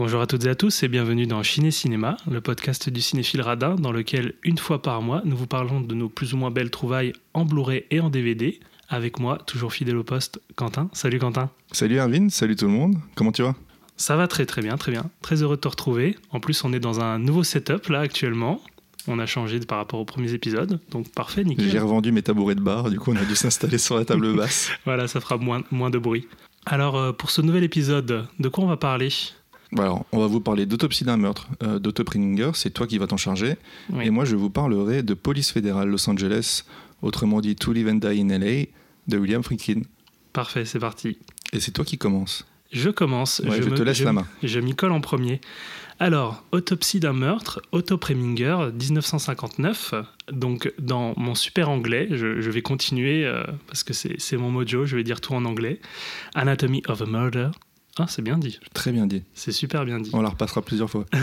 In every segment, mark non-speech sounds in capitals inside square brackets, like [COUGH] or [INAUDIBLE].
Bonjour à toutes et à tous et bienvenue dans Ciné Cinéma, le podcast du cinéphile radin dans lequel une fois par mois nous vous parlons de nos plus ou moins belles trouvailles en Blu-ray et en DVD. Avec moi, toujours fidèle au poste, Quentin. Salut Quentin. Salut Erwin, salut tout le monde, comment tu vas? Ça va très très bien, très bien. Très heureux de te retrouver. En plus, on est dans un nouveau setup là actuellement. On a changé par rapport aux premiers épisodes, donc parfait, nickel. J'ai revendu mes tabourets de bar, du coup on a dû [LAUGHS] s'installer sur la table basse. voilà, ça fera moins, moins de bruit. Alors, euh, pour ce nouvel épisode, de quoi on va parler? Alors, on va vous parler d'autopsie d'un meurtre euh, d'Otto Preminger, c'est toi qui vas t'en charger. Oui. Et moi, je vous parlerai de Police fédérale Los Angeles, autrement dit To Live and Die in LA, de William Friedkin. Parfait, c'est parti. Et c'est toi qui commences. Je commence. Ouais, je me- te laisse la main. Je m'y colle en premier. Alors, autopsie d'un meurtre, Otto Preminger, 1959. Donc, dans mon super anglais, je, je vais continuer euh, parce que c'est mon mojo, je vais dire tout en anglais. Anatomy of a Murder. Ah, c'est bien dit. Très bien dit. C'est super bien dit. On la repassera plusieurs fois. [LAUGHS]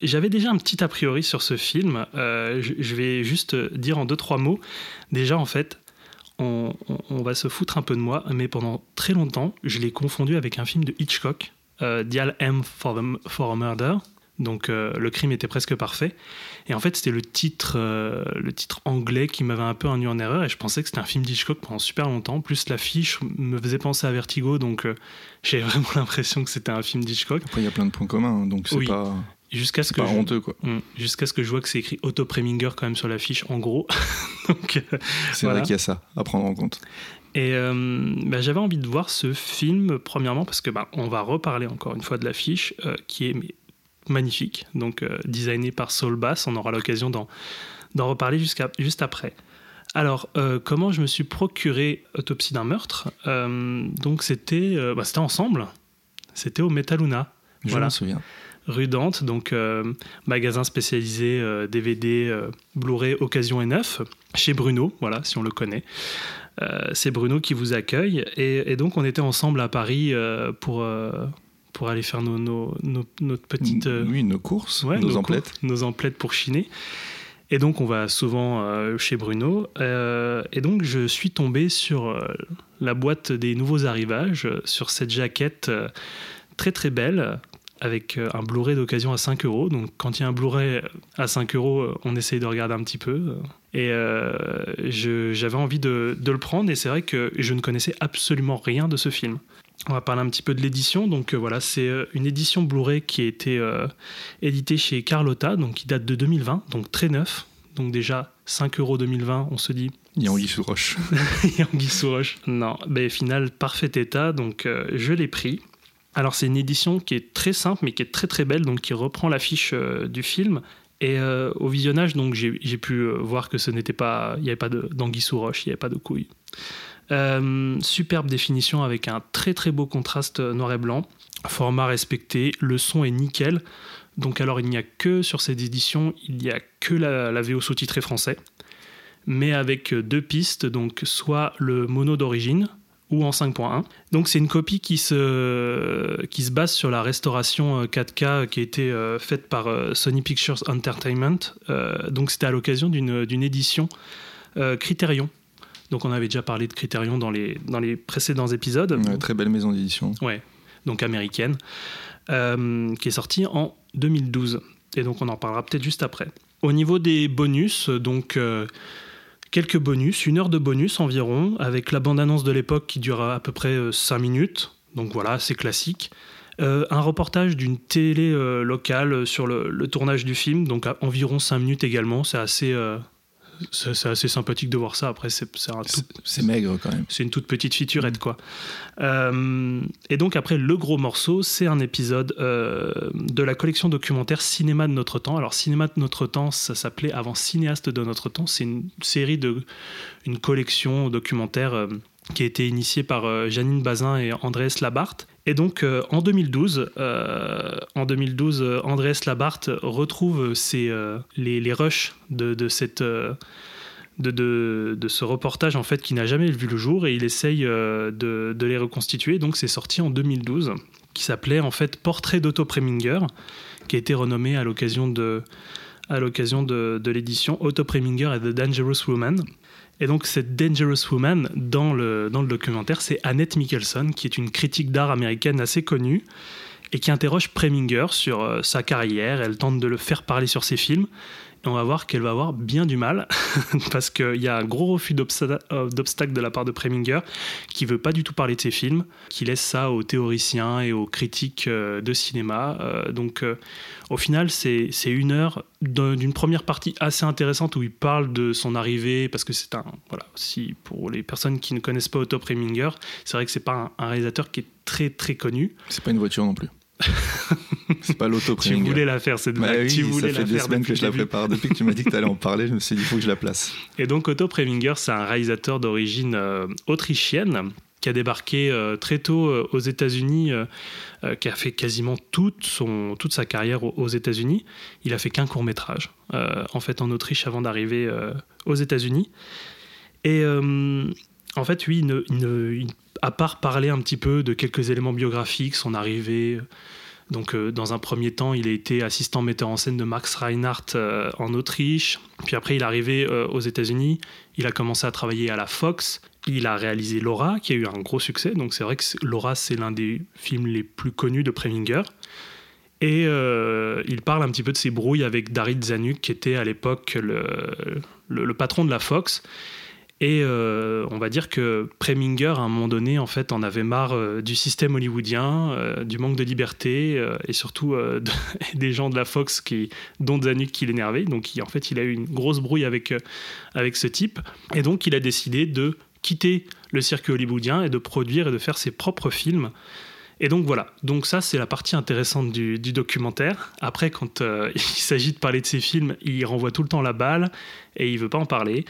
J'avais déjà un petit a priori sur ce film. Euh, je, je vais juste dire en deux, trois mots. Déjà, en fait, on, on- on va se foutre un peu de moi, mais pendant très longtemps, je l'ai confondu avec un film de Hitchcock, euh, Dial M for, the- for a Murder. Donc, euh, le crime était presque parfait. Et en fait, c'était le titre, euh, le titre anglais qui m'avait un peu induit en erreur. Et je pensais que c'était un film d'Hitchcock pendant super longtemps. Plus l'affiche me faisait penser à Vertigo. Donc, euh, [LAUGHS] j'avais vraiment l'impression que c'était un film d'Hitchcock. Après, il y a plein de points communs, hein, donc c'est Oui. pas, Jusqu'à ce que pas je- honteux. quoi. Mm. Jusqu'à ce que je vois que c'est écrit Otto Preminger quand même sur l'affiche, en gros. [LAUGHS] Donc, euh, C'est Voilà. vrai qu'il y a ça à prendre en compte. et euh, bah, j'avais envie de voir ce film, premièrement, parce que bah, on va reparler encore une fois de l'affiche, euh, qui est mais, magnifique, donc designé par Saul Bass. On aura l'occasion d'en, d'en reparler jusqu'à, juste après. Alors, euh, comment je me suis procuré Autopsie d'un meurtre? Euh, Donc, c'était, euh, bah, c'était ensemble. C'était au Metaluna. Je Voilà. m'en souviens. Rue Dante, donc euh, magasin spécialisé euh, DVD, euh, Blu-ray occasion et neuf, chez Bruno, voilà, si on le connaît. Euh, c'est Bruno qui vous accueille. Et, et donc, on était ensemble à Paris euh, pour, euh, pour aller faire nos, nos, nos- notre petite. euh, Oui, nos courses, ouais, nos, nos emplettes. cours, nos emplettes pour chiner. Et donc, on va souvent euh, chez Bruno. Euh, et donc, je suis tombé sur euh, la boîte des nouveaux arrivages, euh, sur cette jaquette euh, très très belle, avec euh, un Blu-ray d'occasion à 5 euros. Donc, quand il y a un Blu-ray à 5 euros, euh, on essaye de regarder un petit peu. Et euh, j'avais envie de, de le prendre. Et c'est vrai que je ne connaissais absolument rien de ce film. On va parler un petit peu de l'édition. Donc, euh, voilà, c'est une édition Blu-ray qui a été. euh, édité chez Carlotta, donc qui date de 2020, donc très neuf. Donc déjà 5 euros 2020, on se dit [LAUGHS] Il y a Anguille sous roche. Anguille sous roche. Non, ben final parfait état, donc je l'ai pris. Alors c'est une édition qui est très simple mais qui est très très belle, donc qui reprend l'affiche euh, du film. Et euh, au visionnage, donc j'ai pu euh, voir que ce n'était pas, il n'y avait pas d'anguille sous roche, il n'y avait pas de couilles. Euh, superbe définition avec un très très beau contraste noir et blanc. Format respecté, le son est nickel. Donc alors il n'y a que sur cette édition, il n'y a que la, la VO sous-titrée français, mais avec deux pistes, donc soit le mono d'origine ou en 5.1. Donc c'est une copie qui se, qui se base sur la restauration euh, 4K qui a été euh, faite par euh, Sony Pictures Entertainment. Euh, donc c'était à l'occasion d'une édition euh, Criterion. Donc on avait déjà parlé de Criterion dans les, dans les précédents épisodes Ouais, très belle maison d'édition. ouais, donc américaine, euh, qui est sortie en 2012. Et donc on en parlera peut-être juste après. Au niveau des bonus, donc euh, quelques bonus, une heure de bonus environ, avec la bande-annonce de l'époque qui dure à peu près 5 minutes. Donc voilà, c'est classique. Euh, un reportage d'une télé euh, locale sur le, tournage du film, donc à environ 5 minutes également. C'est assez, euh, c'est assez sympathique de voir ça. Après, c'est tout maigre quand même. c'est une toute petite featurette, quoi. Euh, et donc, après, le gros morceau, c'est un épisode euh, de la collection documentaire Cinéma de notre temps. Alors, Cinéma de notre temps, ça s'appelait avant Cinéaste de notre temps. C'est une série de. une collection documentaire. euh, qui a été initiée par euh, Janine Bazin et Andrés Labarthe. Et donc euh, en 2012, euh, en 2012, euh, Andrés Labarthe retrouve euh, les, les rushs de, de cette, euh, de, de, ce reportage en fait qui n'a jamais vu le jour et il essaye de, de, les reconstituer. Donc c'est sorti en 2012, qui s'appelait en fait Portrait d'Otto Preminger, qui a été renommé à l'occasion de, à l'occasion de, de l'édition Otto Preminger et The Dangerous Woman. Et donc cette Dangerous Woman, dans le, dans le documentaire, c'est Annette Michelson, qui est une critique d'art américaine assez connue, et qui interroge Preminger sur euh, sa carrière. Elle tente de le faire parler sur ses films on va voir qu'elle va avoir bien du mal [LAUGHS] parce qu'il y a un gros refus euh, d'obstacle de la part de Preminger qui veut pas du tout parler de ses films, qui laisse ça aux théoriciens et aux critiques euh, de cinéma. Euh, donc au final, c'est une heure d'une première partie assez intéressante où il parle de son arrivée parce que c'est un voilà si pour les personnes qui ne connaissent pas Otto Preminger, c'est vrai que c'est pas un, un réalisateur qui est très très connu. C'est pas une voiture non plus. [LAUGHS] c'est pas l'auto Tu voulais la faire cette bah blague. tu voulais ça fait des semaines que je la prépare. Depuis que tu m'as dit que tu allais en parler, je me suis dit il faut que je la place. [LAUGHS] Et donc Otto Preminger, c'est un réalisateur d'origine euh, autrichienne qui a débarqué euh, très tôt euh, aux États-Unis, qui a fait quasiment toute, son, toute sa carrière aux, États-Unis. Il a fait qu'un court métrage, en fait, en Autriche avant d'arriver aux États-Unis. Et en fait, oui, il à part parler un petit peu de quelques éléments biographiques, son arrivée. Donc, euh, dans un premier temps, il a été assistant metteur en scène de Max Reinhardt euh, en Autriche. Puis après, il est arrivé euh, aux États-Unis. Il a commencé à travailler à la Fox. Il a réalisé Laura, qui a eu un gros succès. Donc, c'est vrai que Laura, c'est l'un des films les plus connus de Preminger. Et il parle un petit peu de ses brouilles avec Darid Zanuck, qui était à l'époque le, patron de la Fox. Et euh, on va dire que Preminger, à un moment donné, en fait, en avait marre euh, du système hollywoodien, euh, du manque de liberté, et surtout [LAUGHS] des gens de la Fox, qui, dont Zanuck, qui l'énervait. Donc, en fait, il a eu une grosse brouille avec, avec ce type. Et donc, il a décidé de quitter le circuit hollywoodien et de produire et de faire ses propres films. Et donc voilà, donc ça c'est la partie intéressante du, documentaire. Après, quand [LAUGHS] il s'agit de parler de ses films, il renvoie tout le temps la balle et il veut pas en parler.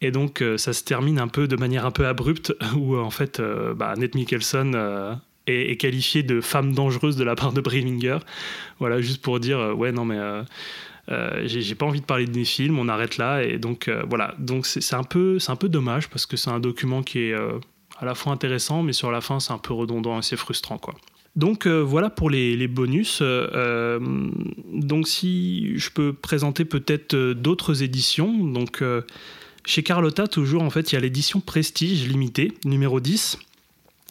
Et donc, euh, ça se termine un peu de manière un peu abrupte, [LAUGHS] où euh, en fait, euh, bah, Ned Mickelson est, qualifié de femme dangereuse de la part de Breminger. Voilà, juste pour dire, ouais, non, mais. j'ai pas envie de parler de mes films, on arrête là et donc voilà. Donc c'est un peu un peu dommage parce que c'est un document qui est à la fois intéressant mais sur la fin c'est un peu redondant et c'est frustrant quoi. Donc voilà pour les bonus. donc si je peux présenter peut-être d'autres éditions, donc chez Carlotta, toujours, en fait, il y a l'édition Prestige limitée, numéro 10,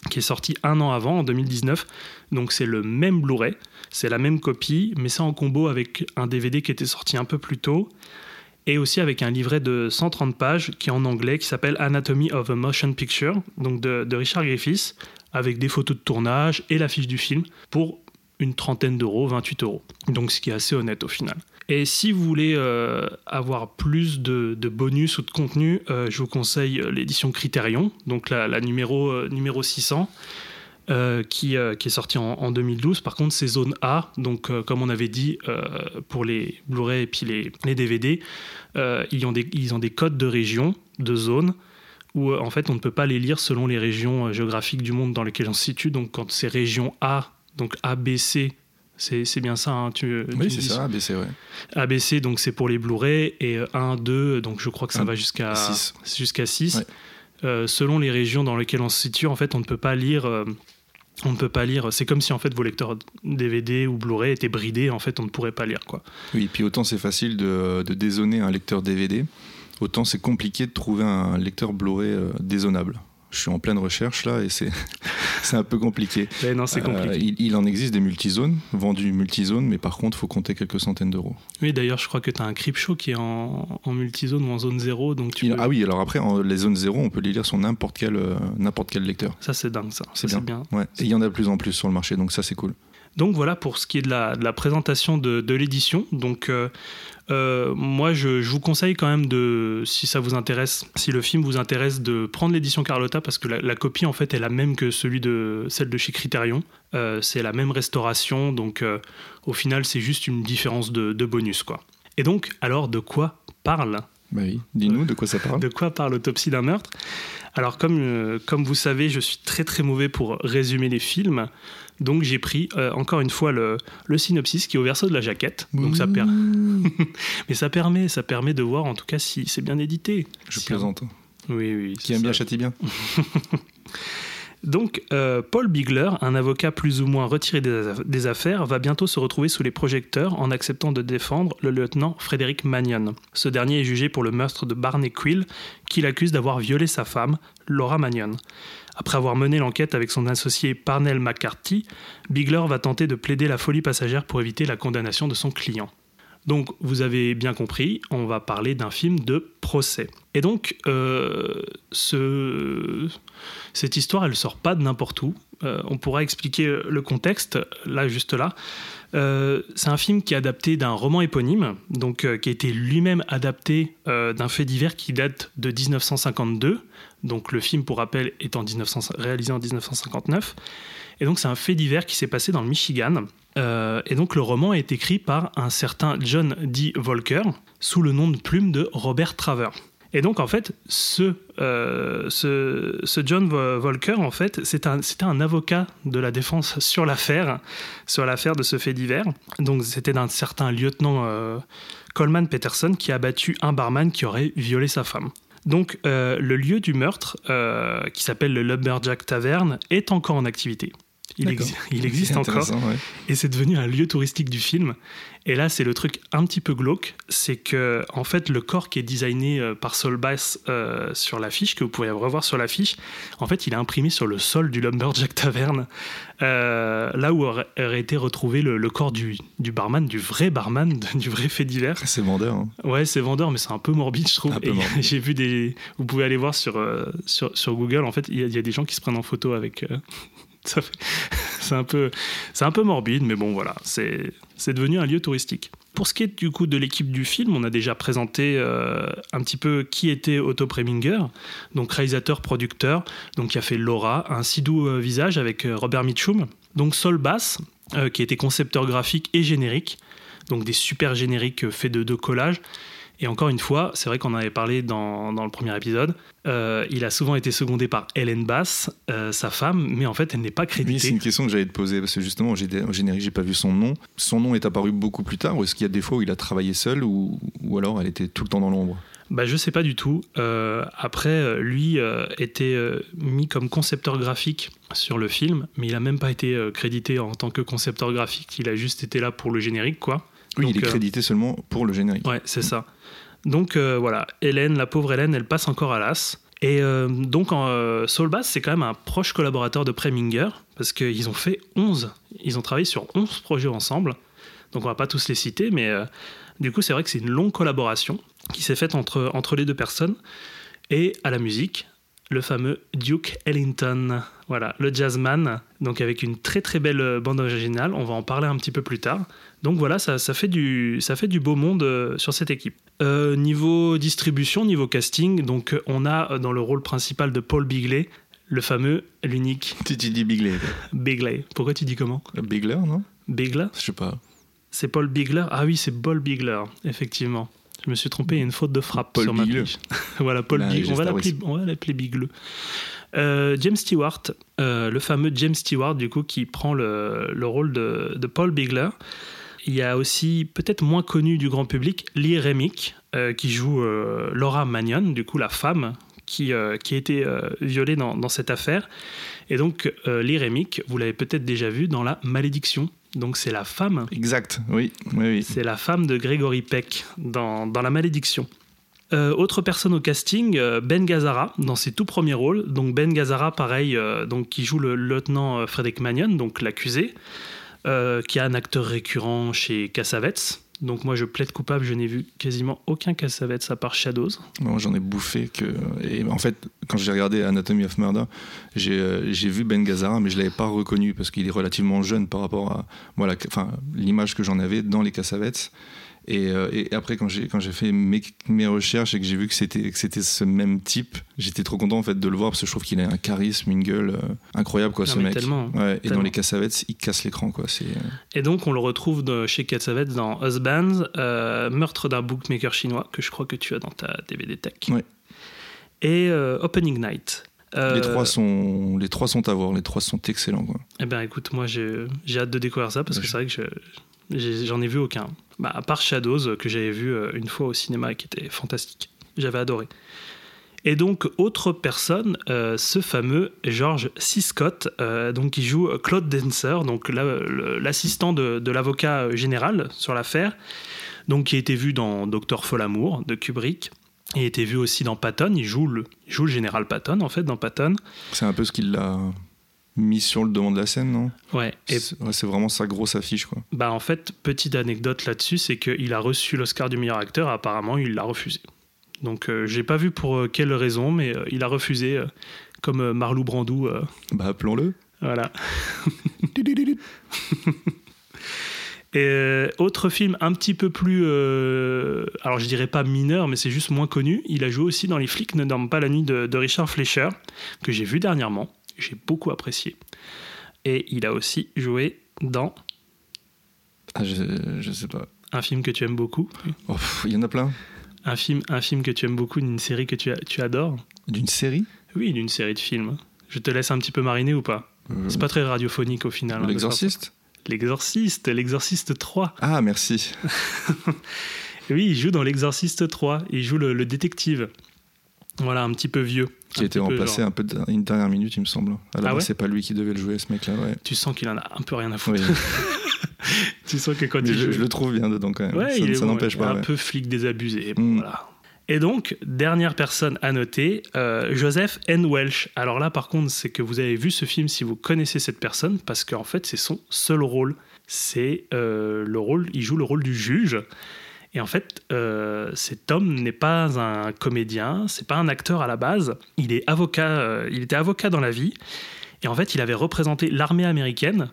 qui est sortie un an avant, en 2019. Donc c'est le même Blu-ray, c'est la même copie, mais ça en combo avec un DVD qui était sorti un peu plus tôt, et aussi avec un livret de 130 pages qui est en anglais, qui s'appelle Anatomy of a Motion Picture, donc de, de Richard Griffiths, avec des photos de tournage et l'affiche du film, pour une trentaine d'euros, 28 euros. Donc ce qui est assez honnête au final. Et si vous voulez euh, avoir plus de, bonus ou de contenu, euh, je vous conseille euh, l'édition Criterion, donc la, numéro, numéro 600. qui, qui, est sortie en, 2012. Par contre, c'est zone A, donc comme on avait dit pour les Blu-ray et puis les, les DVD, ils, ont des, ils ont des codes de région, de zone, où en fait on ne peut pas les lire selon les régions géographiques du monde dans lesquelles on se situe. Donc quand c'est région A, donc ABC, c'est bien ça, hein, tu, Oui, c'est ça, ABC, ouais. ABC, donc c'est pour les Blu-ray, et 1, 2, donc je crois que ça va jusqu'à 6. Jusqu'à 6. Euh, selon les régions dans lesquelles on se situe, en fait, on ne peut pas lire. Euh, on ne peut pas lire. C'est comme si en fait vos lecteurs DVD ou Blu-ray étaient bridés. En fait, on ne pourrait pas lire quoi. Oui, puis autant c'est facile de, de dézoner un lecteur DVD, autant c'est compliqué de trouver un lecteur Blu-ray euh, dézonable je suis en pleine recherche là et c'est [LAUGHS] un peu compliqué. non, c'est compliqué. Euh, il, en existe des multizones, vendus multizones, mais par contre, il faut compter quelques centaines d'euros. Oui, d'ailleurs, je crois que tu as un Cryptshow qui est en, en, multizone ou en zone 0. Donc tu Ah oui, alors après, en, les zones 0, on peut les lire sur n'importe quel, euh, n'importe quel lecteur. Ça, c'est dingue, ça. C'est bien. Ouais. Et il y en a de plus en plus sur le marché, donc ça, c'est cool. Donc voilà pour ce qui est de la, de la présentation de, de l'édition. Donc euh, euh, moi, je, vous conseille quand même de, si ça vous intéresse, si le film vous intéresse, de prendre l'édition Carlotta parce que la, copie en fait est la même que celui de celle de chez Criterion. Euh, c'est la même restauration, donc euh, au final c'est juste une différence de, bonus quoi. Et donc, alors de quoi parle Bah oui, dis-nous de quoi ça parle. De quoi parle Autopsie d'un meurtre? Alors, comme, comme vous savez, je suis très très mauvais pour résumer les films. Donc, j'ai pris euh, encore une fois le, le, synopsis qui est au verso de la jaquette. Donc, ça permet. [LAUGHS] Mais ça permet, ça permet de voir en tout cas si c'est bien édité. Je Si- plaisante. Oui, oui. Qui c'est aime bien châtie bien. [LAUGHS] Donc, euh, Paul Bigler, un avocat plus ou moins retiré des, aff- des affaires, va bientôt se retrouver sous les projecteurs en acceptant de défendre le lieutenant Frédéric Magnon. Ce dernier est jugé pour le meurtre de Barney Quill, qu'il accuse d'avoir violé sa femme, Laura Magnon. Après avoir mené l'enquête avec son associé Parnell McCarthy, Bigler va tenter de plaider la folie passagère pour éviter la condamnation de son client. Donc, vous avez bien compris, on va parler d'un film de procès. Et donc, euh, ce, cette histoire, elle sort pas de n'importe où. Euh, on pourra expliquer le contexte, là, juste là. Euh, c'est un film qui est adapté d'un roman éponyme, donc qui a été lui-même adapté d'un fait divers qui date de 1952. Donc le film, pour rappel, est en 1900 réalisé en 1959. Et donc c'est un fait divers qui s'est passé dans le Michigan. Euh, et donc le roman est écrit par un certain John D. Volker sous le nom de plume de Robert Traver. Et donc en fait, ce, euh, ce, John Vo- Volker, en fait, c'est un- c'était un, avocat de la défense sur l'affaire, sur l'affaire de ce fait divers. Donc c'était d'un certain lieutenant euh, Coleman Peterson qui a abattu un barman qui aurait violé sa femme. Donc euh, le lieu du meurtre, euh, qui s'appelle le Lumberjack Tavern, est encore en activité. Il, il existe encore ouais. et c'est devenu un lieu touristique du film. Et là, c'est le truc un petit peu glauque, c'est que en fait, le corps qui est designé euh, par Sol Bass euh, sur l'affiche, que vous pourrez revoir sur l'affiche, en fait, il est imprimé sur le sol du Lumberjack Tavern, euh, là où aurait, été retrouvé le, le corps du, du barman, du vrai barman, [LAUGHS] du vrai fait divers. C'est vendeur. hein. Ouais, c'est vendeur, mais c'est un peu morbide, je trouve. [LAUGHS] J'ai vu des. Vous pouvez aller voir sur, sur, sur Google. En fait, il y, a- il y a des gens qui se prennent en photo avec. euh, [LAUGHS] C'est un peu, c'est un peu morbide, mais bon, voilà, c'est, c'est devenu un lieu touristique. Pour ce qui est du coup de l'équipe du film, on a déjà présenté euh, un petit peu qui était Otto Preminger, donc réalisateur, producteur, donc qui a fait Laura, un si doux euh, visage avec euh, Robert Mitchum, donc Sol Bass, qui était concepteur graphique et générique, donc des super génériques faits de, de collages. Et encore une fois, c'est vrai qu'on en avait parlé dans, dans le premier épisode, euh, il a souvent été secondé par Helen Bass, euh, sa femme, mais en fait elle n'est pas Oui, c'est créditée. une question que j'allais te poser parce que justement, au générique, j'ai pas vu son nom. Son nom est apparu beaucoup plus tard ou est-ce qu'il y a des fois où il a travaillé seul ou, ou alors elle était tout le temps dans l'ombre? Bah, je sais pas du tout. Euh, après, lui euh, était euh, mis comme concepteur graphique sur le film, mais il a même pas été crédité en tant que concepteur graphique. Il a juste été là pour le générique, quoi. Oui, Donc, il est euh, crédité seulement pour le générique. Ouais, c'est ça. Donc euh, voilà, Hélène, la pauvre Hélène, elle passe encore à l'as. Et euh, donc en, euh, Saul Bass, c'est quand même un proche collaborateur de Preminger, parce qu'ils ont fait 11, ils ont travaillé sur 11 projets ensemble. Donc on va pas tous les citer, mais du coup c'est vrai que c'est une longue collaboration qui s'est faite entre, entre les deux personnes. Et à la musique, le fameux Duke Ellington, voilà, le jazzman, donc avec une très très belle euh, bande originale, on va en parler un petit peu plus tard. Donc voilà, ça, ça fait, du, ça fait du beau monde euh, sur cette équipe. Euh, niveau distribution, niveau casting, donc on a dans le rôle principal de Paul Bigley, le fameux, l'unique [LAUGHS] Tu tu dis Bigley. Bigley. Pourquoi tu dis comment? Bigler, non? Bigler Je sais pas. C'est Paul Bigler Ah oui, c'est Paul Bigler, effectivement. Je me suis trompé, il y a une faute de frappe Paul sur ma fiche. [LAUGHS] voilà, Paul Là, Bigler. On va l'appeler on va l'appeler Bigleux. Euh, James Stewart, euh, le fameux James Stewart, du coup, qui prend le, le rôle de, de Paul Bigler. Il y a aussi, peut-être moins connu du grand public, Lee Remick, euh, qui joue Laura Magnon, du coup, la femme qui, qui a été violée dans, dans cette affaire. Et donc, Lee Remick, vous l'avez peut-être déjà vu dans La Malédiction. Donc, c'est la femme Exact, oui. oui, oui. c'est la femme de Gregory Peck dans, dans La Malédiction. Euh, autre personne au casting, euh, Ben Gazzara, dans ses tout premiers rôles. Donc Ben Gazzara, pareil, euh, donc, qui joue le lieutenant Frédéric Magnon, donc l'accusé, euh, qui est un acteur récurrent chez Cassavetes. Donc moi, je plaide coupable, je n'ai vu quasiment aucun Cassavetes à part Shadows. Moi, j'en ai bouffé que. Et en fait, quand j'ai regardé Anatomy of Murder, j'ai euh, vu Ben Gazzara, mais je l'avais pas reconnu parce qu'il est relativement jeune par rapport à voilà, enfin l'image que j'en avais dans les Cassavetes. Et, euh, et après, quand j'ai quand j'ai fait mes, mes recherches et que j'ai vu que c'était que c'était ce même type, j'étais trop content en fait de le voir parce que je trouve qu'il a un charisme, une gueule euh, incroyable quoi, Non, ce mec. tellement, Ouais, et dans les Cassavetes, il casse l'écran quoi. C'est euh, Et donc, on le retrouve de- chez Cassavetes dans Husbands, Meurtre d'un bookmaker chinois, que je crois que tu as dans ta DVD Tech. Ouais. Et Opening Night. Euh, les trois sont les trois sont à voir, les trois sont excellents quoi. Eh ben écoute, moi j'ai j'ai hâte de découvrir ça parce que c'est vrai que je- j'en ai, vu aucun. Bah, à part Shadows euh, que j'avais vu euh, une fois au cinéma et qui était fantastique. J'avais adoré. Et donc, autre personne, euh, ce fameux George C. Scott, donc, qui joue Claude Dancer, donc l'assistant de, l'avocat général sur l'affaire, qui a été vu dans Docteur Folamour de Kubrick, et a été vu aussi dans Patton. Il joue le, il joue le général Patton, en fait, dans Patton. C'est un peu ce qu'il l'a mis sur le devant de la scène, non? Ouais, C'est ouais, vraiment sa grosse affiche quoi. Bah en fait, petite anecdote là-dessus, c'est qu'il a reçu l'Oscar du meilleur acteur, apparemment il l'a refusé. Donc euh, j'ai pas vu pour euh, quelle raison, mais euh, il a refusé, euh, comme euh, Marlou Brandou, Bah appelons-le. voilà. [LAUGHS] [LAUGHS] Et autre film un petit peu plus, alors je dirais pas mineur, mais c'est juste moins connu. Il a joué aussi dans Les flics ne dorment pas la nuit de, de Richard Fleischer, que j'ai vu dernièrement. J'ai beaucoup apprécié. Et il a aussi joué dans Ah, je, je sais pas. un film que tu aimes beaucoup. Oh, Il y en a plein. Un film, un film que tu aimes beaucoup, une série que tu, tu adores D'une série? Oui, d'une série de films. Je te laisse un petit peu mariner ou pas? Euh, C'est pas très radiophonique au final. hein, L'exorciste? L'exorciste, l'Exorciste 3. Ah merci. [LAUGHS] Oui, il joue dans l'Exorciste 3. Il joue le, le détective. Voilà, un petit peu vieux. Qui Un a été remplacé genre. un peu de- une dernière minute, il me semble. La Ah ouais c'est pas lui qui devait le jouer, ce mec-là. Ouais. Tu sens qu'il en a un peu rien à foutre. Oui. [LAUGHS] tu sens que quand il je, joue... je le trouve bien dedans quand même. Ouais, ça ça bon, n'empêche pas. Un peu flic désabusé. bon, Mm. voilà. Et donc, dernière personne à noter, euh, Joseph N. Welsh. Alors là, par contre, c'est que vous avez vu ce film si vous connaissez cette personne, parce qu'en fait, c'est son seul rôle. C'est euh, le rôle, il joue le rôle du juge. Et en fait, euh, cet homme n'est pas un comédien, c'est pas un acteur à la base. Il est avocat, euh, il était avocat dans la vie. Et en fait, il avait représenté l'armée américaine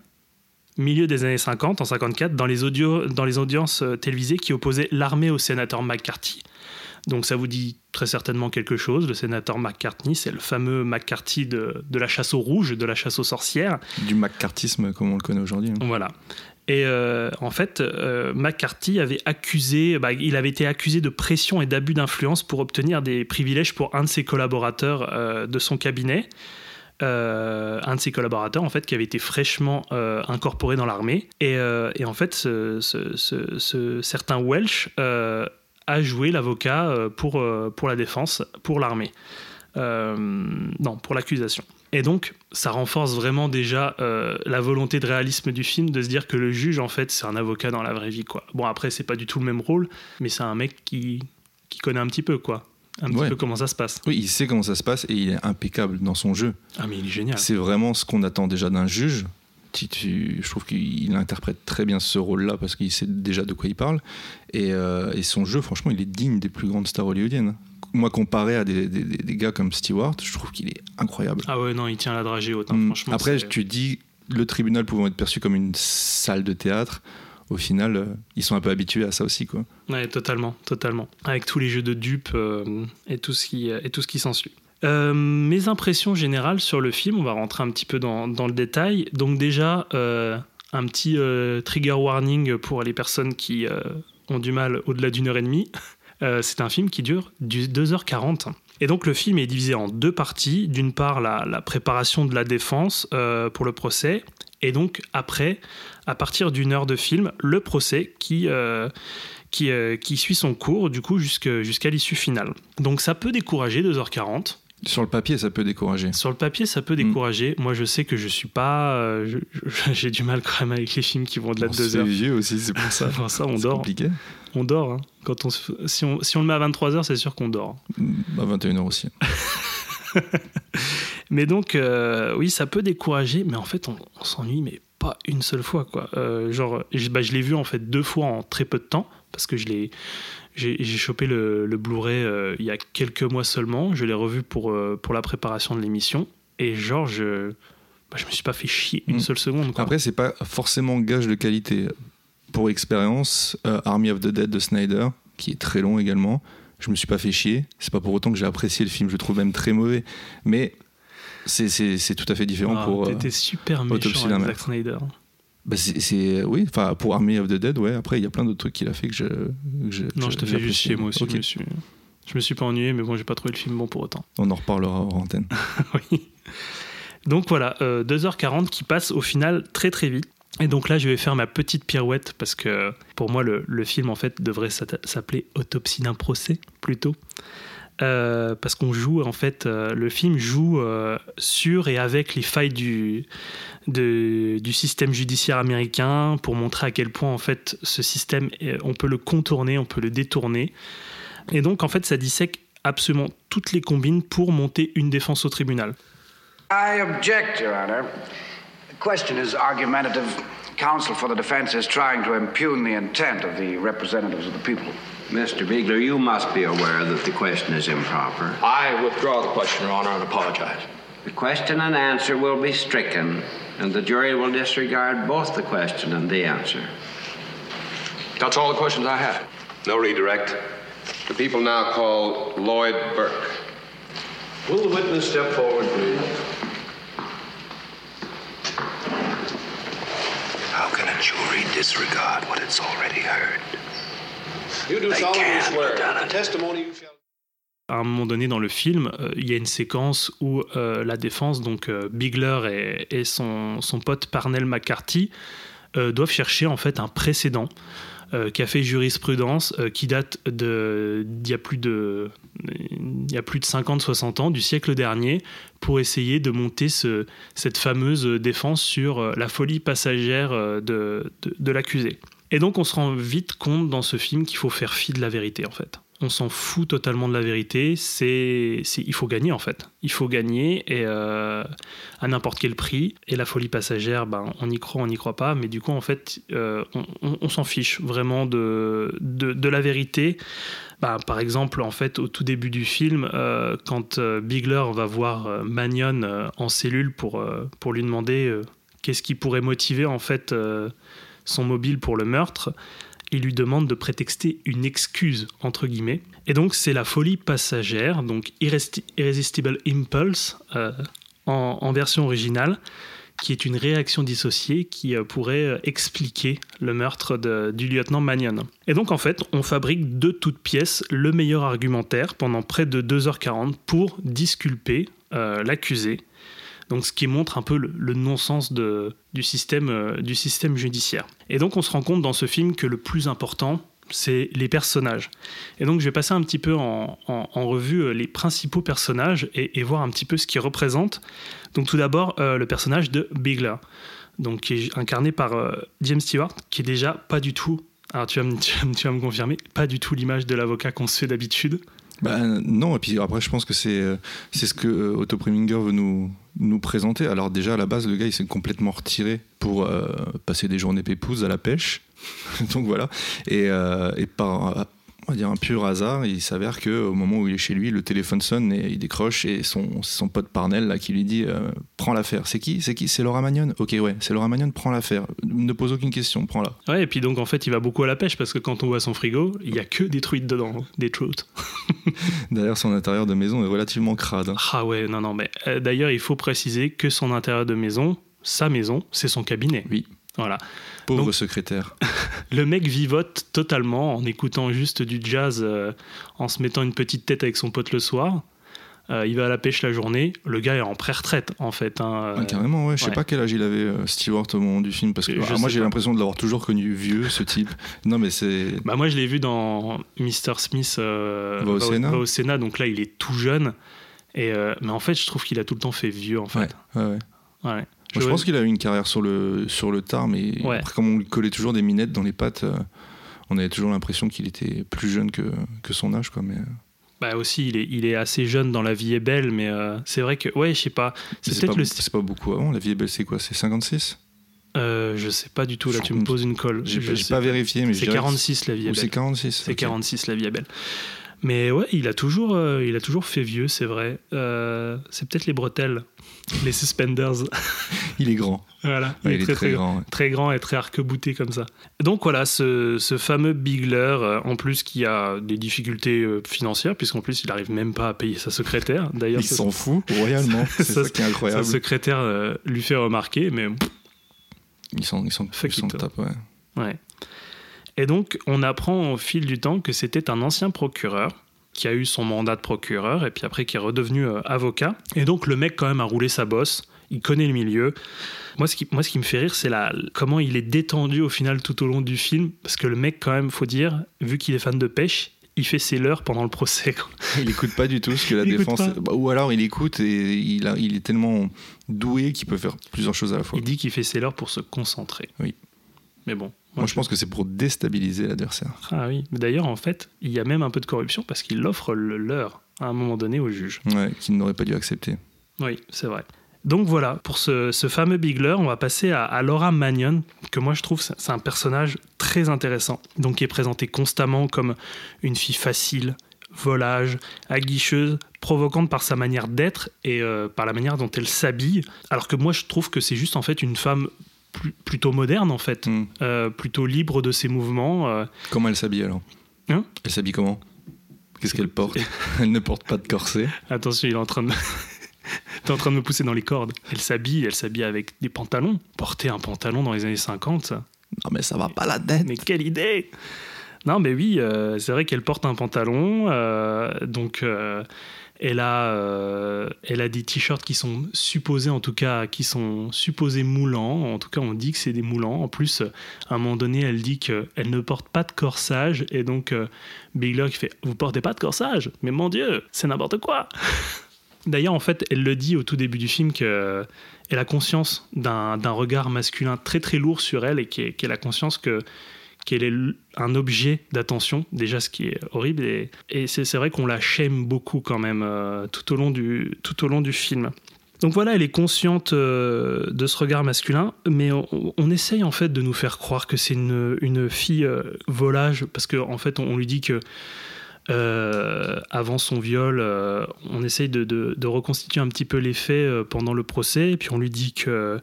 milieu des années 50, en 54, dans les, audio, dans les audiences euh, télévisées qui opposaient l'armée au sénateur McCarthy. Donc ça vous dit très certainement quelque chose. Le sénateur McCarthy, c'est le fameux McCarthy de, de la chasse aux rouges, de la chasse aux sorcières. Du McCarthyisme comme on le connaît aujourd'hui. hein. Voilà. Et euh, en fait, euh, McCarthy avait accusé, bah, il avait été accusé de pression et d'abus d'influence pour obtenir des privilèges pour un de ses collaborateurs euh, de son cabinet. Un de ses collaborateurs en fait qui avait été fraîchement incorporé dans l'armée. Et, en fait ce, ce- ce- ce certain Welsh a joué l'avocat pour, pour la défense pour l'armée. Non pour l'accusation et donc, ça renforce vraiment déjà euh, la volonté de réalisme du film, de se dire que le juge, en fait, c'est un avocat dans la vraie vie, quoi. Bon, après, c'est pas du tout le même rôle, mais c'est un mec qui, qui connaît un petit peu, quoi. Un petit Ouais. peu comment ça se passe. Oui, il sait comment ça se passe et il est impeccable dans son jeu. Ah, mais il est génial. C'est vraiment ce qu'on attend déjà d'un juge. Je trouve qu'il interprète très bien ce rôle-là parce qu'il sait déjà de quoi il parle. Et, euh, et son jeu, franchement, il est digne des plus grandes stars hollywoodiennes. Moi, comparé à des, des- gars comme Stewart, je trouve qu'il est incroyable. Ah ouais, non, il tient la dragée haute, hein, Hum, franchement. Après, tu dis le tribunal pouvant être perçu comme une salle de théâtre. Au final, euh, ils sont un peu habitués à ça aussi, quoi. Ouais, totalement, totalement. Avec tous les jeux de dupes euh, et tout ce qui, et tout ce qui s'ensuit. Euh, mes impressions générales sur le film, on va rentrer un petit peu dans, dans le détail. Donc déjà, un petit trigger warning pour les personnes qui ont du mal au-delà d'une heure et demie. [LAUGHS] Euh, c'est un film qui dure du 2h40. Et donc le film est divisé en deux parties. D'une part, la, préparation de la défense euh, pour le procès. Et donc après, à partir d'une heure de film, le procès qui, euh, qui, qui suit son cours, du coup, jusqu'à l'issue finale. Donc ça peut décourager 2h40. Sur le papier, ça peut décourager. Sur le papier, ça peut décourager. Moi, je sais que je suis pas. euh, [LAUGHS] J'ai du mal quand même avec les films qui vont au-delà de Bon, 2 c'est heures. vieux aussi, c'est pour [LAUGHS] ça. Enfin, ça, on C'est dort. compliqué. On dort. hein. Quand on, si, on, si on le met à 23h, c'est sûr qu'on dort. À 21h aussi. [LAUGHS] Mais donc, euh, oui, ça peut décourager, mais en fait, on, on s'ennuie, mais pas une seule fois, quoi. Euh, genre, je, bah, je l'ai vu en fait deux fois en très peu de temps, parce que je l'ai, j'ai, chopé le, le Blu-ray euh, il y a quelques mois seulement. Je l'ai revu pour, euh, pour la préparation de l'émission, et genre, je, bah, je me suis pas fait chier une Mm. seule seconde, quoi. Après, c'est pas forcément gage de qualité. pour expérience, euh, Army of the Dead de Snyder, qui est très long également. Je me suis pas fait chier. C'est pas pour autant que j'ai apprécié le film. Je le trouve même très mauvais. Mais c'est- tout à fait différent Ah, pour. T'étais super méchant avec. Zack Snyder. Bah, c'est- oui. Enfin, pour Army of the Dead, ouais. Après, il y a plein d'autres trucs qu'il a fait que je. que je- Non, que je te fais juste chier, moi aussi. Je, me suis... je me suis pas ennuyé, mais bon, j'ai pas trouvé le film bon pour autant. On en reparlera hors antenne. [LAUGHS] oui. Donc voilà, euh, 2h40 qui passe au final très très vite. Et donc là, je vais faire ma petite pirouette parce que pour moi, le, le film en fait devrait s'appeler Autopsie d'un procès plutôt. Euh, parce qu'on joue en fait, euh, le film joue euh, sur et avec les failles du, de- du système judiciaire américain pour montrer à quel point en fait ce système, est- on peut le contourner, on peut le détourner. Et donc en fait, ça dissèque absolument toutes les combines pour monter une défense au tribunal. I object, Your Honor. The question is argumentative. Counsel for the defense is trying to impugn the intent of the representatives of the people. Mr. Biegler, you must be aware that the question is improper. I withdraw the question, Your Honor, and apologize. The question and answer will be stricken, and the jury will disregard both the question and the answer. That's all the questions I have. No redirect. The people now call Lloyd Burke. Will the witness step forward, please? How can a jury disregard what it's already heard? À un moment donné dans le film, euh, il y a une séquence où euh, la défense, donc euh, Bigler et, et son, son pote Parnell McCarthy, euh, doivent chercher en fait un précédent euh, qui a fait jurisprudence, euh, qui date d'il y a plus de il y a plus de 50-60 ans, du siècle dernier, pour essayer de monter ce, cette fameuse défense sur euh, la folie passagère de, de, de l'accusé. Et donc on se rend vite compte dans ce film qu'il faut faire fi de la vérité en fait. On s'en fout totalement de la vérité. C'est, il faut gagner en fait. Il faut gagner et euh, à n'importe quel prix. Et la folie passagère, ben, on y croit, on n'y croit pas. Mais du coup, en fait, euh, on, s'en fiche vraiment de, de, la vérité. Ben, par exemple, en fait, au tout début du film, euh, quand Bigler va voir Magnon en cellule pour, pour lui demander qu'est-ce qui pourrait motiver en fait son mobile pour le meurtre, il lui demande de prétexter une excuse, entre guillemets. Et donc, c'est la folie passagère, donc Irresistible Impulse, euh, en, version originale, qui est une réaction dissociée qui euh, pourrait euh, expliquer le meurtre du lieutenant Magnon. Et donc, en fait, on fabrique de toutes pièces le meilleur argumentaire pendant près de 2h40 pour disculper l'accusé. Donc, ce qui montre un peu le, non-sens de- du, système, euh, du système judiciaire. Et donc, on se rend compte dans ce film que le plus important, c'est les personnages. Et donc, je vais passer un petit peu en, revue euh, les principaux personnages et, voir un petit peu ce qu'ils représentent. Donc, tout d'abord, euh, le personnage de Bigler, donc, qui est incarné par James Stewart, qui est déjà pas du tout. Alors, me- tu vas me confirmer, pas du tout l'image de l'avocat qu'on se fait d'habitude. Bah, non, et puis après, je pense que c'est euh, c'est ce que euh, Otto Preminger veut nous, nous présenter. Alors, déjà, à la base, le gars, il s'est complètement retiré pour euh, passer des journées pépouses à la pêche. [LAUGHS] Donc voilà. Et, et par, on va dire, un pur hasard, il s'avère qu'au moment où il est chez lui, le téléphone sonne et il décroche et son, c'est son pote Parnell là, qui lui dit euh, Prends l'affaire. C'est qui? C'est qui? C'est Laura Magnon? Ok, ouais, c'est Laura Magnon, prends l'affaire. Ne pose aucune question, prends-la. Ouais, et puis donc, en fait, il va beaucoup à la pêche parce que quand on voit son frigo, il y a que des truites dedans, des truites. [LAUGHS] D'ailleurs, son intérieur de maison est relativement crade. hein. Ah ouais, non, non, mais euh, d'ailleurs, il faut préciser que son intérieur de maison, sa maison, c'est son cabinet. Oui. Voilà. Pauvre Donc- secrétaire. [LAUGHS] Le mec vivote totalement en écoutant juste du jazz, euh, en se mettant une petite tête avec son pote le soir. Euh, il va à la pêche la journée. Le gars est en pré-retraite, en fait. hein. Ouais, carrément, ouais. Je sais ouais. pas quel âge il avait, euh, Stewart, au moment du film, parce que ah, moi j'ai l'impression de l'avoir toujours connu vieux, ce type. [LAUGHS] Non, mais c'est. Bah, moi, je l'ai vu dans Mr. Smith euh, Va au Sénat. va au Sénat. Donc là, il est tout jeune. Et, mais en fait, je trouve qu'il a tout le temps fait vieux, en fait. Ouais, ouais, ouais. Ouais. Moi, je pense qu'il a eu une carrière sur le, sur le tard, mais Ouais. après, comme on lui collait toujours des minettes dans les pattes, euh, on avait toujours l'impression qu'il était plus jeune que, que son âge, quoi. Mais euh, Bah aussi, il est, il est assez jeune dans La vie est belle, mais euh, c'est vrai que, ouais, je sais pas. C'est peut-être pas, le. c'est pas beaucoup avant. La vie est belle, c'est quoi? C'est 56 Euh, je sais pas du tout, là, tu me poses une colle. J'ai sais pas vérifié, mais C'est dirais que 46, La vie est Ou belle. c'est 46 C'est ok. 46, La vie est belle. Mais ouais, il a toujours, il a toujours fait vieux, c'est vrai. C'est peut-être les bretelles, les suspenders. [LAUGHS] Il est grand. voilà, Ouais, il est très grand, ouais. très grand et très arc-bouté comme ça. Donc voilà, ce, ce fameux Bigler, euh, en plus qui a des difficultés euh, financières, puisqu'en plus il arrive même pas à payer sa secrétaire. D'ailleurs, Il sa- s'en fout royalement. [LAUGHS] C'est sa- ça qui est sa incroyable. secrétaire euh, lui fait remarquer, mais Ils s'en ils Fuck ils ouais. Ouais. Et donc, on apprend au fil du temps que c'était un ancien procureur qui a eu son mandat de procureur et puis après qui est redevenu euh, avocat. Et donc, le mec, quand même, a roulé sa bosse. Il connaît le milieu. Moi, ce qui, moi, ce qui me fait rire, c'est la, comment il est détendu au final tout au long du film. Parce que le mec, quand même, faut dire, vu qu'il est fan de pêche, il fait ses leurres pendant le procès. quoi. [LAUGHS] Il écoute pas du tout ce que la Il défense. Bah, ou alors il écoute et il, a, il est tellement doué qu'il peut faire plusieurs choses à la fois. Il dit qu'il fait ses leurres pour se concentrer. Oui. Mais bon. Moi, je pense que c'est pour déstabiliser l'adversaire. Ah oui. D'ailleurs, en fait, il y a même un peu de corruption parce qu'il offre le leur à un moment donné au juge. Ouais, qu'il n'aurait pas dû accepter. Oui, c'est vrai. Donc voilà, pour ce, ce fameux Bigler, on va passer à, à Laura Magnon, que moi je trouve c'est c'est un personnage très intéressant. Donc qui est présenté constamment comme une fille facile, volage, aguicheuse, provocante par sa manière d'être et euh, par la manière dont elle s'habille. Alors que moi je trouve que c'est juste en fait une femme plus- plutôt moderne en fait, Hmm. Euh, plutôt libre de ses mouvements. euh. Comment elle s'habille alors? Hein? Elle s'habille comment? Qu'est-ce qu'elle porte? [LAUGHS] [LAUGHS] Elle ne porte pas de corset. Attention, il est en train de... [LAUGHS] T'es en train de me pousser dans les cordes. Elle s'habille, elle s'habille avec des pantalons. Porter un pantalon dans les années 50, ça. Non mais ça va pas la tête. Mais quelle idée Non, mais oui, euh, c'est vrai qu'elle porte un pantalon. donc, elle, a, euh, elle a des t-shirts qui sont supposés, en tout cas, qui sont supposés moulants. En tout cas, on dit que c'est des moulants. En plus, euh, à un moment donné, elle dit qu'elle ne porte pas de corsage. Et donc, euh, Bigler qui fait Vous portez pas de corsage Mais mon Dieu, c'est n'importe quoi [LAUGHS] D'ailleurs, en fait, elle le dit au tout début du film qu'elle a conscience d'un regard masculin très très lourd sur elle et qu'elle a conscience que qu'elle est un objet d'attention, déjà ce qui est horrible. Et, c'est vrai qu'on la shame beaucoup quand même euh, tout, au long du, film. Donc voilà, elle est consciente euh, de ce regard masculin, mais on, essaye en fait de nous faire croire que c'est une, fille euh, volage, parce qu'en en fait on lui dit que euh, avant son viol, euh, on essaye de, de- de reconstituer un petit peu les faits euh, pendant le procès, et puis on lui dit que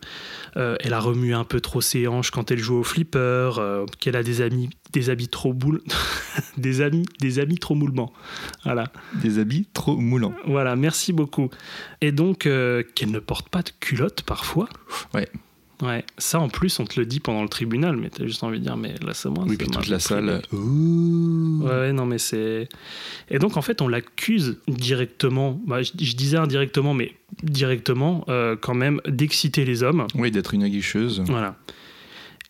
euh, elle a remué un peu trop ses hanches quand elle joue au flipper, qu'elle a des amis, des habits trop boule, [LAUGHS] des amis, des amis trop moulements. Voilà. Des habits trop moulants. Voilà, merci beaucoup. Et donc, qu'elle ne porte pas de culotte parfois. Ouais. Ouais, ça en plus, on te le dit pendant le tribunal, mais t'as juste envie de dire, mais là, c'est moi. Oui, puis toute la salle. Ouh. Ouais, ouais, non, mais c'est. Et donc, en fait, on l'accuse directement, bah, je, je disais indirectement, mais directement, euh, quand même, d'exciter les hommes. Oui, d'être une aguicheuse. Voilà.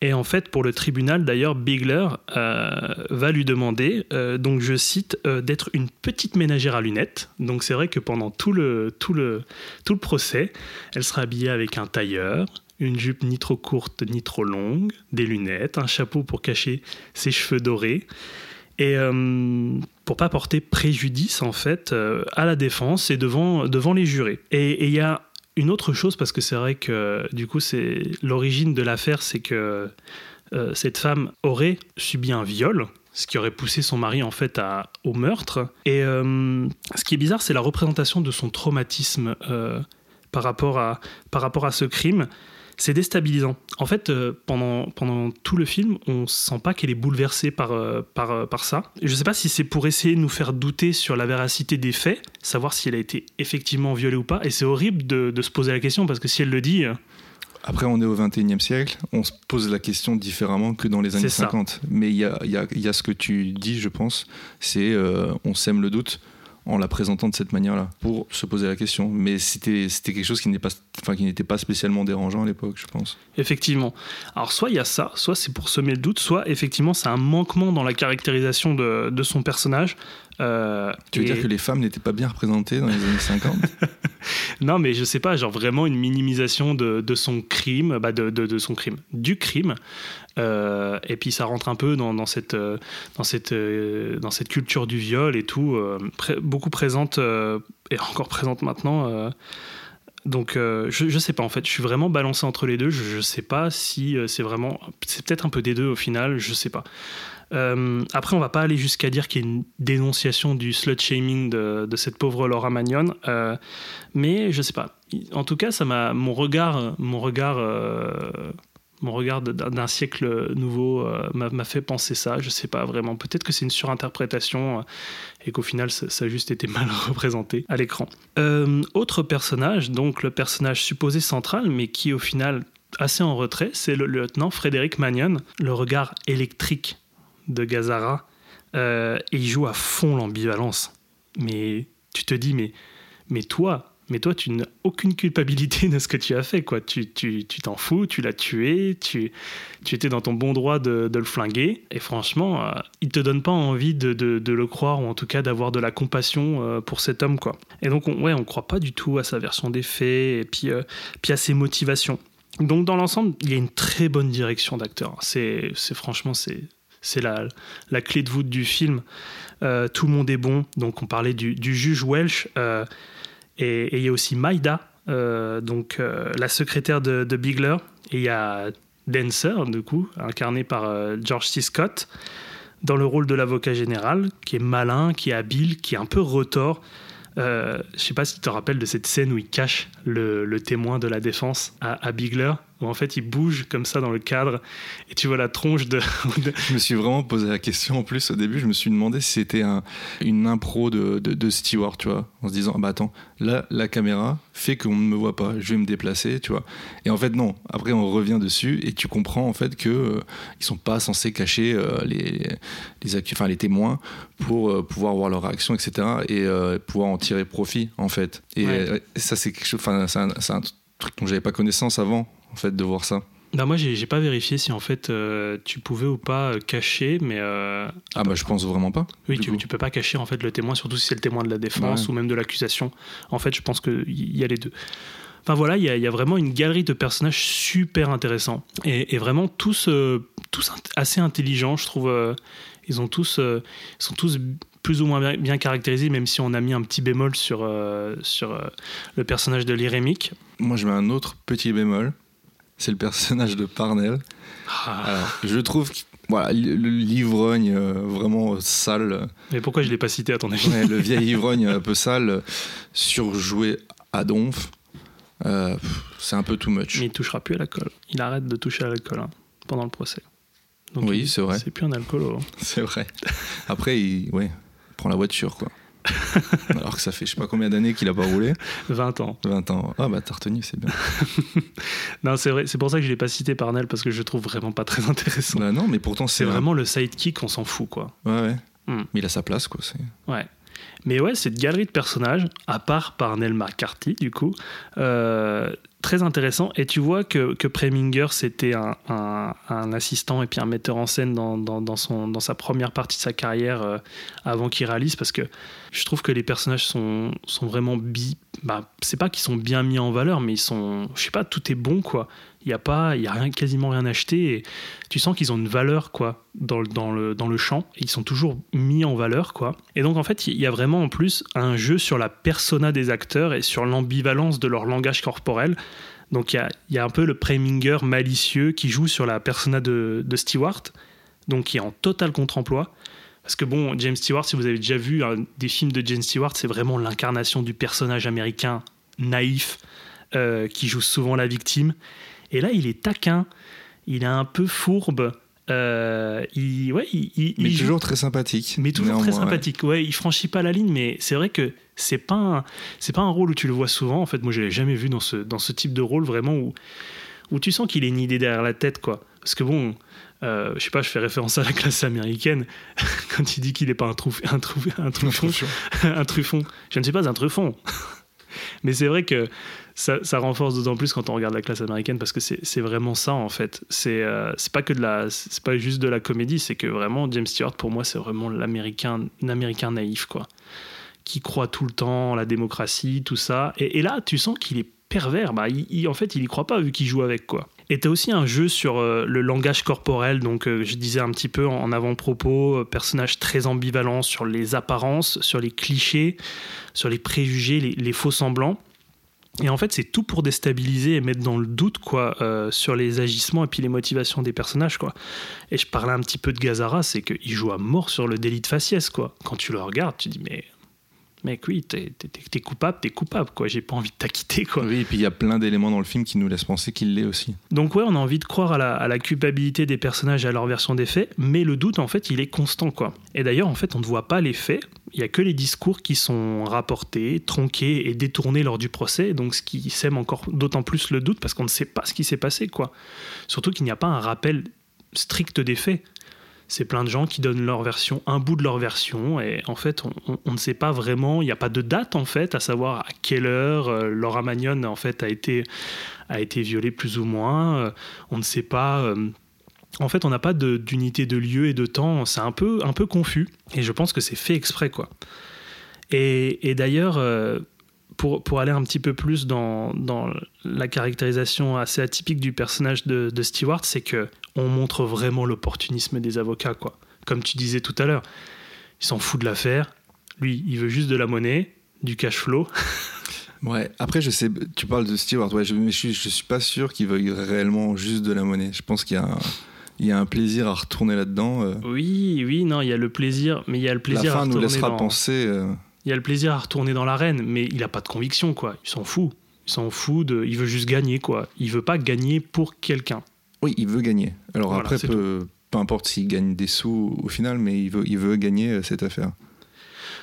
Et en fait, pour le tribunal, d'ailleurs, Bigler euh, va lui demander, euh, donc je cite, euh, d'être une petite ménagère à lunettes. Donc c'est vrai que pendant tout le, tout, le, tout le procès, elle sera habillée avec un tailleur, une jupe ni trop courte ni trop longue, des lunettes, un chapeau pour cacher ses cheveux dorés. Et euh, pour pas porter préjudice en fait euh, à la défense et devant, devant les jurés. Et il y a une autre chose, parce que c'est vrai que du coup, c'est l'origine de l'affaire, c'est que euh, cette femme aurait subi un viol, ce qui aurait poussé son mari en fait à, au meurtre. Et euh, ce qui est bizarre, c'est la représentation de son traumatisme par, rapport à, par rapport à ce crime. C'est déstabilisant. En fait, euh, pendant, pendant tout le film, on sent pas qu'elle est bouleversée par, euh, par, euh, par ça. Et je sais pas si c'est pour essayer de nous faire douter sur la véracité des faits, savoir si elle a été effectivement violée ou pas. Et c'est horrible de, de se poser la question parce que si elle le dit, Après, on est au 21e siècle, on se pose la question différemment que dans les années C'est ça. 50. Mais il y a, y a- y a ce que tu dis, je pense, c'est on sème le doute en la présentant de cette manière-là, pour se poser la question. Mais c'était quelque chose qui n'est pas- enfin, n'était pas spécialement dérangeant à l'époque, je pense. Effectivement. Alors, soit il y a ça, soit c'est pour semer le doute, soit effectivement c'est un manquement dans la caractérisation de, de son personnage. Euh, Tu veux et- dire que les femmes n'étaient pas bien représentées dans les années 50 [LAUGHS] Non, mais je sais pas, genre vraiment une minimisation de, de son crime, bah de, de- de son crime, du crime. Euh, et puis ça rentre un peu dans, dans cette, euh, dans, cette, dans cette culture du viol et tout, euh, beaucoup présente, et encore présente maintenant, Donc euh, je, je sais pas en fait, je suis vraiment balancé entre les deux. Je, je sais pas si euh, c'est vraiment, c'est peut-être un peu des deux au final, je sais pas. Euh, après, on va pas aller jusqu'à dire qu'il y a une dénonciation du slut shaming de, cette pauvre Laura Magnon, mais je sais pas. En tout cas, ça m'a mon regard, mon regard, mon regard d'un siècle nouveau euh, m'a fait penser ça. Je sais pas vraiment. Peut-être que c'est une surinterprétation euh, et qu'au final, ça, a juste été mal [LAUGHS] représenté à l'écran. Euh, autre personnage, donc le personnage supposé central, mais qui au final assez en retrait, c'est le lieutenant Frédéric Magnon, le regard électrique de Gazara. Et il joue à fond l'ambivalence. Mais tu te dis, mais, mais toi, mais toi, tu n'as aucune culpabilité [LAUGHS] de ce que tu as fait, quoi. Tu tu tu t'en fous, tu l'as tué, tu, tu étais dans ton bon droit de, le flinguer. Et franchement, euh, il te donne pas envie de, le croire, ou en tout cas d'avoir de la compassion euh, pour cet homme, quoi. Et donc, on, ouais, on croit pas du tout à sa version des faits, et puis, euh, puis à ses motivations. Donc, dans l'ensemble, il y a une très bonne direction d'acteur. C'est franchement, c'est c'est la, la clé de voûte du film. Euh, tout le monde est bon. Donc, on parlait du, juge Welsh. Et il y a aussi Maïda, euh, donc euh, la secrétaire de, Bigler. Et il y a Dancer, du coup, incarné par euh, George C. Scott, dans le rôle de l'avocat général, qui est malin, qui est habile, qui est un peu retors. Je sais pas si tu te rappelles de cette scène où il cache le, témoin de la défense à Bigler, où en fait il bouge comme ça dans le cadre et tu vois la tronche de, Je me suis vraiment posé la question en plus au début. Je me suis demandé si c'était un- une impro de, de, de Stewart, tu vois, en se disant ah bah attends, là la caméra fait qu'on ne me voit pas, je vais me déplacer, tu vois. Et en fait non. Après on revient dessus et tu comprends en fait que euh, ils sont pas censés cacher euh, les les, accu- enfin, les témoins pour euh, pouvoir voir leur réaction, etc. et euh, pouvoir en tirer profit en fait. Et Ouais. ça c'est quelque chose, enfin c'est un, un truc dont j'avais pas connaissance avant en fait de voir ça. Bah, moi j'ai pas vérifié si en fait euh, tu pouvais ou pas euh, cacher, mais euh, Ah bah je pense vraiment pas. oui, tu, tu peux pas cacher en fait le témoin, surtout si c'est le témoin de la défense Ouais. ou même de l'accusation. En fait, je pense qu'il y a les deux. Enfin voilà, il y, a- il y a vraiment une galerie de personnages super intéressants et, et vraiment tous, euh, assez intelligents, je trouve. ils ont tous, sont tous plus ou moins bien, bien caractérisés, même si on a mis un petit bémol sur, euh, sur euh, le personnage de l'Irémique. Moi, je mets un autre petit bémol. C'est le personnage de Parnell. Alors, je trouve que voilà, l'ivrogne euh, vraiment sale, Mais pourquoi je l'ai pas cité à ton avis? Ouais, le vieil ivrogne un peu sale, surjoué à donf, euh, c'est un peu too much. Mais il touchera plus à l'alcool. Il arrête de toucher à l'alcool hein, pendant le procès. Donc, Oui, c'est vrai. C'est plus un alcoolo. hein. [LAUGHS] C'est vrai. Après, il ouais, prend la voiture, quoi. [LAUGHS] Alors que ça fait je sais pas combien d'années qu'il a pas roulé. 20 ans. 20 ans. Ah bah t'as retenu, c'est bien. [LAUGHS] Non, c'est vrai. C'est pour ça que je l'ai pas cité Parnell parce que je le trouve vraiment pas très intéressant. Bah non, mais pourtant C'est c'est vraiment le sidekick, on s'en fout quoi. Ouais, ouais. Hmm. Mais il a sa place, quoi. c'est- Ouais. Mais ouais, cette galerie de personnages, à part Parnell McCarthy, du coup, euh, très intéressant. Et tu vois que, que Preminger, c'était un, un- assistant et puis un metteur en scène dans, dans, dans son, dans sa première partie de sa carrière euh, avant qu'il réalise, parce que je trouve que les personnages sont, sont vraiment bi. Bah, c'est pas qu'ils sont bien mis en valeur, mais ils sont. Je sais pas, tout est bon, quoi. Il n'y a pas, il y a rien, quasiment rien acheté. Et tu sens qu'ils ont une valeur, quoi, dans, le- dans, le, dans le champ. Et ils sont toujours mis en valeur, quoi. Et donc, en fait, il y a vraiment en plus un jeu sur la persona des acteurs et sur l'ambivalence de leur langage corporel. Donc, il y a, y a un peu le Preminger malicieux qui joue sur la persona de, de Stewart, donc qui est en total contre-emploi. Parce que bon, James Stewart, si vous avez déjà vu des films de James Stewart, c'est vraiment l'incarnation du personnage américain naïf euh, qui joue souvent la victime. Et là, il est taquin, il est un peu fourbe. euh, il, ouais, il, il- Mais il joue- toujours très sympathique. mais toujours très néanmoins, ouais. sympathique. Ouais. il franchit pas la ligne, mais c'est vrai que c'est pas c'est pas un rôle où tu le vois souvent. En fait, moi, je l'ai jamais vu dans ce dans ce type de rôle vraiment où où tu sens qu'il est une idée derrière la tête, quoi. Parce que bon, euh, je sais pas, je fais référence à la classe américaine [LAUGHS] quand il dit qu'il est pas un trou, un trou, un truffon, un truffon. [LAUGHS] Je ne suis pas un truffon. [LAUGHS] Mais c'est vrai que ça, ça renforce d'autant plus quand on regarde la classe américaine parce que c'est vraiment ça en fait. C'est euh, pas que de la, c'est pas juste de la comédie, c'est que vraiment James Stewart pour moi c'est vraiment l'américain, l'américain naïf quoi, qui croit tout le temps en la démocratie, tout ça. Et, et là tu sens qu'il est pervers. Bah, il- il- en fait il y croit pas vu qu'il joue avec quoi. T'as aussi un jeu sur euh, le langage corporel, donc euh, je disais un petit peu en, avant-propos, euh, personnage très ambivalent sur les apparences, sur les clichés, sur les préjugés, les, faux semblants. Et en fait, c'est tout pour déstabiliser et mettre dans le doute quoi sur les agissements et puis les motivations des personnages quoi. Et je parlais un petit peu de Gazara, c'est qu'il joue à mort sur le délit de faciès quoi. Quand tu le regardes, tu dis mais mec oui, t'es coupable, t'es coupable quoi. J'ai pas envie de t'acquitter quoi. Oui, et puis il y a plein d'éléments dans le film qui nous laissent penser qu'il l'est aussi. Donc ouais, on a envie de croire à la, à la culpabilité des personnages et à leur version des faits, mais le doute en fait il est constant quoi. Et d'ailleurs en fait on ne voit pas les faits, il y a que les discours qui sont rapportés, tronqués et détournés lors du procès, donc ce qui sème encore d'autant plus le doute parce qu'on ne sait pas ce qui s'est passé quoi. Surtout qu'il n'y a pas un rappel strict des faits. C'est plein de gens qui donnent leur version, un bout de leur version, et en fait, on, ne sait pas vraiment, il n'y a pas de date en fait, à savoir à quelle heure euh, Laura Magnon en fait a été, a été violée plus ou moins. Euh, on ne sait pas. euh, en fait, on n'a pas d'unité de lieu et de temps. C'est un peu, un peu confus, et je pense que c'est fait exprès quoi. Et, d'ailleurs, pour, pour aller un petit peu plus dans, dans la caractérisation assez atypique du personnage de, de Stewart, c'est que on montre vraiment l'opportunisme des avocats, quoi. Comme tu disais tout à l'heure, il s'en fout de l'affaire. Lui, il veut juste de la monnaie, du cash flow. [LAUGHS] Ouais, après, je sais, tu parles de Stewart, ouais, je, mais je, suis, je suis pas sûr qu'il veuille réellement juste de la monnaie. Je pense qu'il y a un, il y a un plaisir à retourner là-dedans. euh. Oui, oui, non, il y a le plaisir, mais il y a le La plaisir à fin nous laissera dans- penser. euh, Il y a le plaisir à retourner dans l'arène, mais il a pas de conviction, quoi. Il s'en fout. Il s'en fout de. Il veut juste gagner, quoi. Il veut pas gagner pour quelqu'un. Oui, il veut gagner. Alors Voilà, après, peu, peu importe s'il gagne des sous au final, mais il veut, il veut gagner euh, cette affaire.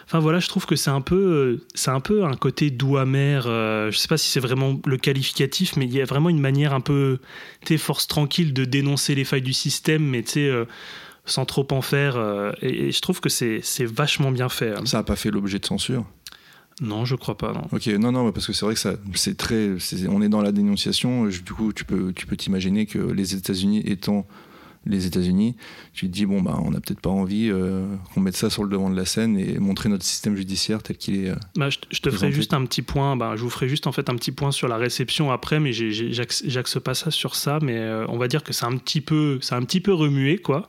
Enfin voilà, je trouve que c'est un peu, euh, c'est un peu un côté doux amer. euh, je sais pas si c'est vraiment le qualificatif, mais il y a vraiment une manière un peu, tu force tranquille de dénoncer les failles du système, mais tu sais, euh, sans trop en faire. euh, et, et je trouve que c'est, vachement bien fait. hein. Ça n'a pas fait l'objet de censure? Non, je crois pas. Non. Ok, non, non, parce que c'est vrai que ça, c'est très, on est dans la dénonciation. je- Du coup, tu peux, tu peux t'imaginer que les États-Unis étant les États-Unis, tu te dis bon bah, on n'a peut-être pas envie euh, qu'on mette ça sur le devant de la scène et montrer notre système judiciaire tel qu'il est. euh. Bah, je, je te ferai juste un petit point. Bah, je vous ferai juste en fait un petit point sur la réception après, mais j'axe j'axe pas ça sur ça. Mais euh, on va dire que c'est un petit peu, c'est un petit peu remué, quoi.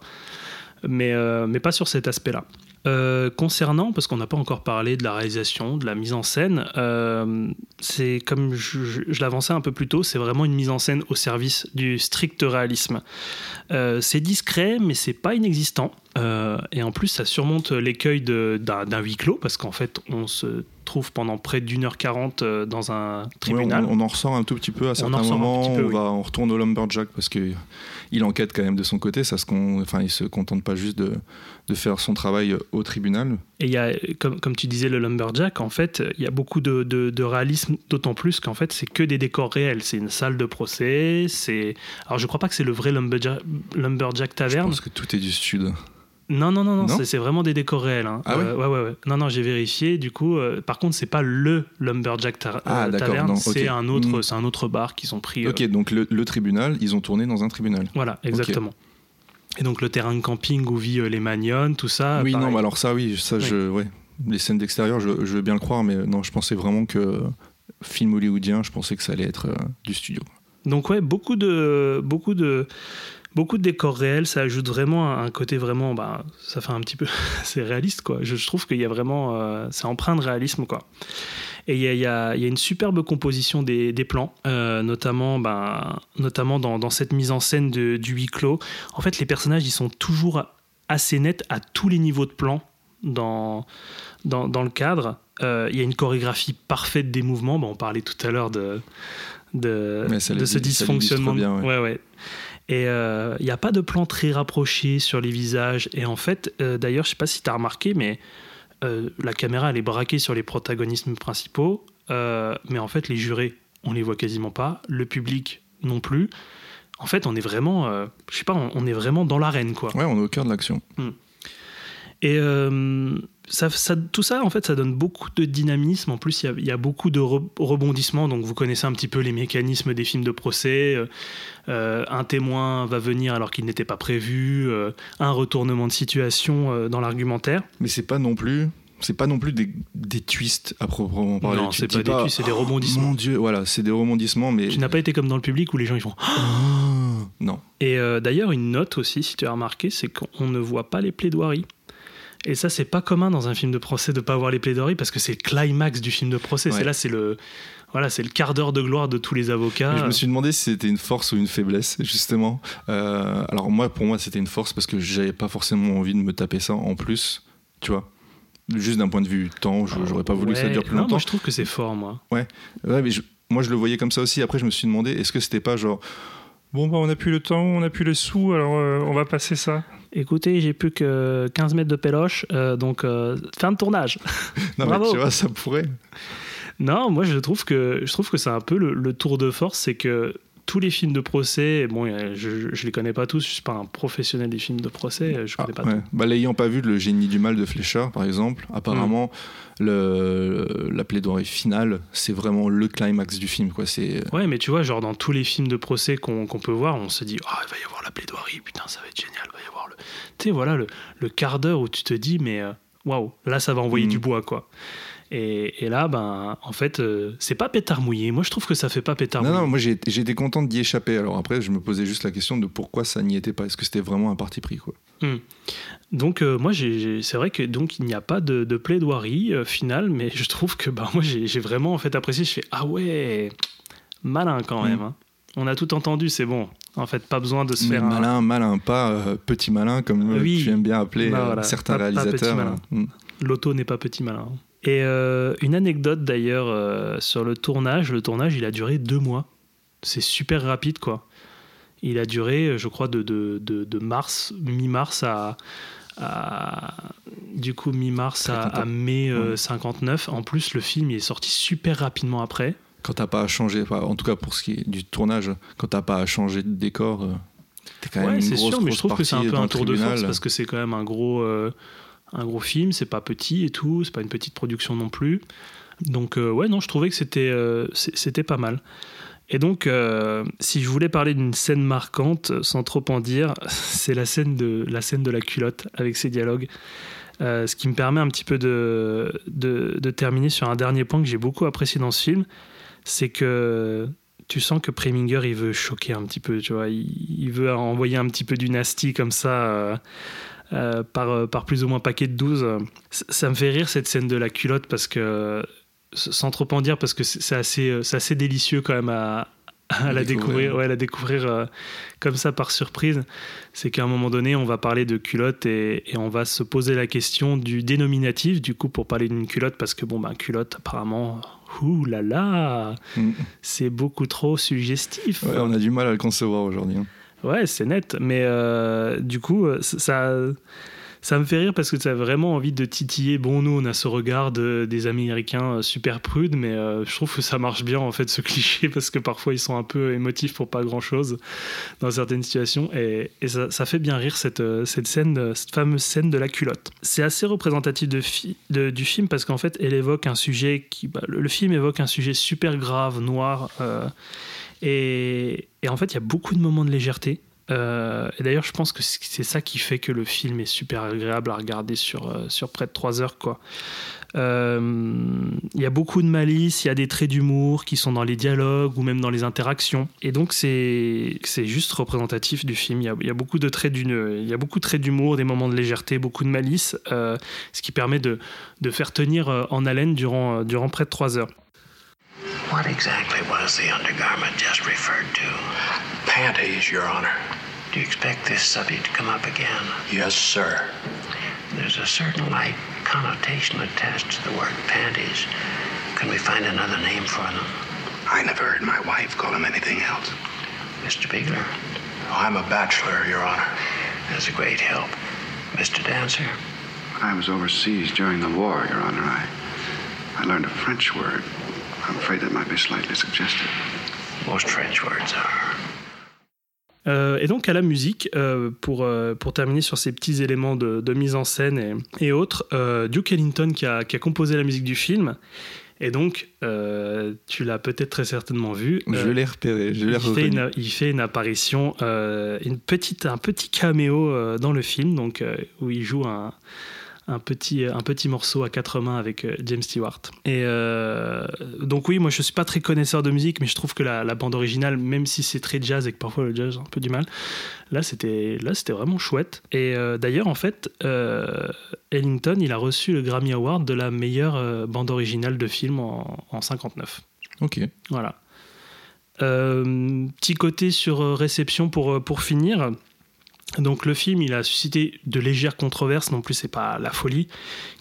Mais euh, mais pas sur cet aspect-là. Euh, concernant, parce qu'on n'a pas encore parlé de la réalisation, de la mise en scène, euh, c'est comme je, l'avançais un peu plus tôt, c'est vraiment une mise en scène au service du strict réalisme. C'est discret, mais c'est pas inexistant. Et en plus, ça surmonte l'écueil d'un huis clos, parce qu'en fait, on se trouve pendant près d'une heure quarante euh, dans un tribunal. Ouais, on, on en ressort un tout petit peu à certains moments. peu, on, oui. va, on retourne au lumberjack parce que il enquête quand même de son côté. Ça se, con- enfin, il se contente pas juste de, de faire son travail au tribunal. Et il y a, comme, comme tu disais, le lumberjack, en fait, il y a beaucoup de, de- de réalisme, d'autant plus qu'en fait, c'est que des décors réels. C'est une salle de procès. C'est alors je crois pas que c'est le vrai lumberjack, lumberjack Je taverne. pense que tout est du sud. Non, non, non, non, Non c'est- vraiment des décors réels. hein. Ah ouais Euh, ouais, ouais, ouais. Non, non, j'ai vérifié. Du coup, euh, par contre, c'est pas le lumberjack ta- Ah, euh, d'accord, taverne. non, C'est un autre, Mm. c'est un autre bar qu'ils ont pris. euh, Ok, donc le, le tribunal, ils ont tourné dans un tribunal. Voilà, exactement. Et donc le terrain de camping où vit euh, les Magnones, tout ça. oui, pareil. non, mais alors ça, oui, ça, Oui. je, ouais. Les scènes d'extérieur, je, je veux bien le croire, mais non, je pensais vraiment que euh, film hollywoodien, je pensais que ça allait être euh, du studio. Donc ouais, beaucoup de, beaucoup de, beaucoup de décors réels, ça ajoute vraiment un côté vraiment, bah, ça fait un petit peu, [LAUGHS] c'est réaliste quoi. Je, je trouve qu'il y a vraiment, euh, c'est empreint de réalisme quoi. Et il y a, il y a- il y a une superbe composition des, des plans, euh, notamment, ben, notamment dans, dans cette mise en scène de- du huis clos. En fait, les personnages, ils sont toujours assez nets à tous les niveaux de plan dans, dans, dans le cadre. Euh, Il y a une chorégraphie parfaite des mouvements. Bon, on parlait tout à l'heure de, de, de ce dysfonctionnement. bien, ouais. ouais, ouais. Et euh, il n'y a pas de plan très rapproché sur les visages. Et en fait, euh, d'ailleurs, je sais pas si tu as remarqué, mais euh, la caméra, elle est braquée sur les protagonistes principaux. euh, mais en fait, les jurés, on les voit quasiment pas. Le public non plus. En fait, on est vraiment, euh, je sais pas, on, on est vraiment dans l'arène, quoi. Ouais, on est au cœur de l'action. Et euh, ça, ça- tout ça, en fait, ça donne beaucoup de dynamisme. En plus, il y a, il y a beaucoup de re- rebondissements. Donc, vous connaissez un petit peu les mécanismes des films de procès. Euh, euh, un témoin va venir alors qu'il n'était pas prévu. euh, un retournement de situation dans l'argumentaire. Mais c'est pas non plus. C'est pas non plus des, des twists à proprement parler. Non, c'est pas dis des twists, c'est des rebondissements. Mon Dieu, voilà, c'est des rebondissements, mais. Tu n'as pas été comme dans le public où les gens ils font. Ah, non. Et euh, d'ailleurs, une note aussi, si tu as remarqué, c'est qu'on ne voit pas les plaidoiries. Et ça, c'est pas commun dans un film de procès de pas voir les plaidoiries parce que c'est le climax du film de procès. Ouais. C'est là, c'est le voilà, c'est le quart d'heure de gloire de tous les avocats. Mais je me suis demandé si c'était une force ou une faiblesse, justement. Euh, alors moi, pour moi, c'était une force parce que j'avais pas forcément envie de me taper ça en plus, tu vois. Juste d'un point de vue temps, j'aurais pas voulu que ça dure plus non, longtemps. moi, je trouve que c'est fort, moi. Ouais, ouais mais je- moi je le voyais comme ça aussi. Après, je me suis demandé, est-ce que c'était pas genre. Bon, bah, on a plus le temps, on a plus les sous, alors euh, on va passer ça. Écoutez, j'ai plus que 15 mètres de péloche, euh, donc euh, fin de tournage. [LAUGHS] Non, Bravo. mais tu vois, ça pourrait. Non, moi je trouve que je trouve que c'est un peu le, le tour de force, c'est que tous les films de procès, bon, euh, je, je les connais pas tous, je suis pas un professionnel des films de procès, euh, je connais Ah, pas ouais. Bah, L'ayant pas vu, le génie du mal de Fleischer, par exemple, apparemment, Mm. le, la plaidoirie finale, c'est vraiment le climax du film. Quoi. C'est. Ouais, mais tu vois, genre dans tous les films de procès qu'on qu'on peut voir, on se dit, ah, il va y avoir la plaidoirie, putain, ça va être génial, il va y avoir le. Tu sais, voilà, le, le quart d'heure où tu te dis, mais euh, waouh, là ça va envoyer Mm. du bois, quoi. Et, et là, ben, en fait, euh, c'est pas pétard mouillé. Moi, je trouve que ça fait pas pétard Non, mouillé. non, moi j'ai été content d'y échapper. Alors après, je me posais juste la question de pourquoi ça n'y était pas. Est-ce que c'était vraiment un parti pris quoi? Donc euh, moi, c'est vrai que donc il n'y a pas de, de plaidoirie euh, finale, mais je trouve que bah, moi j'ai vraiment en fait apprécié. Je fais ah ouais, malin quand même. Mm. hein. On a tout entendu, c'est bon. En fait, pas besoin de se Mais faire un- malin, malin, pas petit malin comme Oui. tu aimes bien appeler Bah voilà, certains pas- réalisateurs. malin. Mm. L'auto n'est pas petit malin. Et euh, une anecdote d'ailleurs euh, sur le tournage. Le tournage, il a duré deux mois. C'est super rapide, quoi. Il a duré, je crois, de, de, de, de mars, mi-mars à, à- du coup mi-mars à, mai euh, Ouais. 59. En plus, le film il est sorti super rapidement après. Quand t'as pas à changer, en tout cas pour ce qui est du tournage, quand t'as pas à changer de décor, euh, t'es quand même Ouais, une c'est grosse, sûr, mais je trouve que c'est un peu un tour de force parce que c'est quand même un gros, euh, un gros film. C'est pas petit et tout. C'est pas une petite production non plus. Donc euh, ouais, non, je trouvais que c'était euh, pas mal. Et donc, euh, si je voulais parler d'une scène marquante, sans trop en dire, [LAUGHS] c'est la scène de la scène de la culotte avec ses dialogues. Ce qui me permet un petit peu de, de, de terminer sur un dernier point que j'ai beaucoup apprécié dans ce film, c'est que tu sens que Preminger il veut choquer un petit peu, tu vois, il, il veut envoyer un petit peu du nasty comme ça euh, euh, par, par plus ou moins paquet de 12. Ça, ça me fait rire cette scène de la culotte parce que, sans trop en dire, parce que c'est assez, assez délicieux quand même à, à la Découvrir. découvrir, ouais, la découvrir euh, comme ça par surprise. C'est qu'à un moment donné, on va parler de culotte et, et on va se poser la question du dénominatif, du coup, pour parler d'une culotte, parce que bon, ben, culotte, apparemment, ouh là là, Mm. c'est beaucoup trop suggestif. Ouais, on a du mal à le concevoir aujourd'hui. hein. Ouais, c'est net, mais euh, du coup, euh, ça, ça me fait rire parce que tu as vraiment envie de titiller. Bon, nous, on a ce regard de- des Américains euh, super prudes, mais je trouve que ça marche bien, en fait, ce [LAUGHS] cliché, parce que parfois, ils sont un peu émotifs pour pas grand-chose dans certaines situations, et, et ça, fait bien rire cette, cette scène, cette fameuse scène de la culotte. C'est assez représentatif de du film parce qu'en fait, elle évoque un sujet qui... bah, le, film évoque un sujet super grave, noir, et, en fait, il y a beaucoup de moments de légèreté. Euh, et d'ailleurs, je pense que c'est ça qui fait que le film est super agréable à regarder sur, euh, sur près de 3 heures. Euh, Il y a beaucoup de malice, il y a des traits d'humour qui sont dans les dialogues ou même dans les interactions. Et donc, c'est juste représentatif du film. Il y y a beaucoup de traits d'humour, des moments de légèreté, beaucoup de malice, ce qui permet de, de faire tenir en haleine durant, durant près de 3 heures. What exactly was the undergarment just referred to? Panties, Your Honor. Do you expect this subject to come up again? Yes, sir. There's a certain light connotation attached to the word panties. Can we find another name for them? I never heard my wife call them anything else. Mr. Bigler, oh, I'm a bachelor, Your Honor. that's a great help. Mr. Dancer, I was overseas during the war, Your Honor. I, I learned a French word. I'm afraid that might be slightly suggestive. most French words are. Euh, et donc à la musique, euh, pour, euh, pour terminer sur ces petits éléments de, de mise en scène et, et autres, euh, Duke Ellington qui a, qui a composé la musique du film. Et donc, euh, tu l'as peut-être très certainement vu. Je euh, l'ai repéré, je l'ai il fait, une, il fait une apparition, euh, une petite, un petit caméo euh, dans le film, donc, euh, où il joue un, un, petit, un petit morceau à quatre mains avec euh, James Stewart. Et euh, donc oui, moi je suis pas très connaisseur de musique, mais je trouve que la, la bande originale, même si c'est très jazz et que parfois le jazz a un peu du mal, là c'était là c'était vraiment chouette. Et euh, d'ailleurs en fait, euh, Ellington il a reçu le Grammy Award de la meilleure euh, bande originale de film en, en 59. Ok. Voilà. Euh, petit côté sur euh, réception pour, euh, pour finir. Donc le film, il a suscité de légères controverses, non plus c'est pas la folie,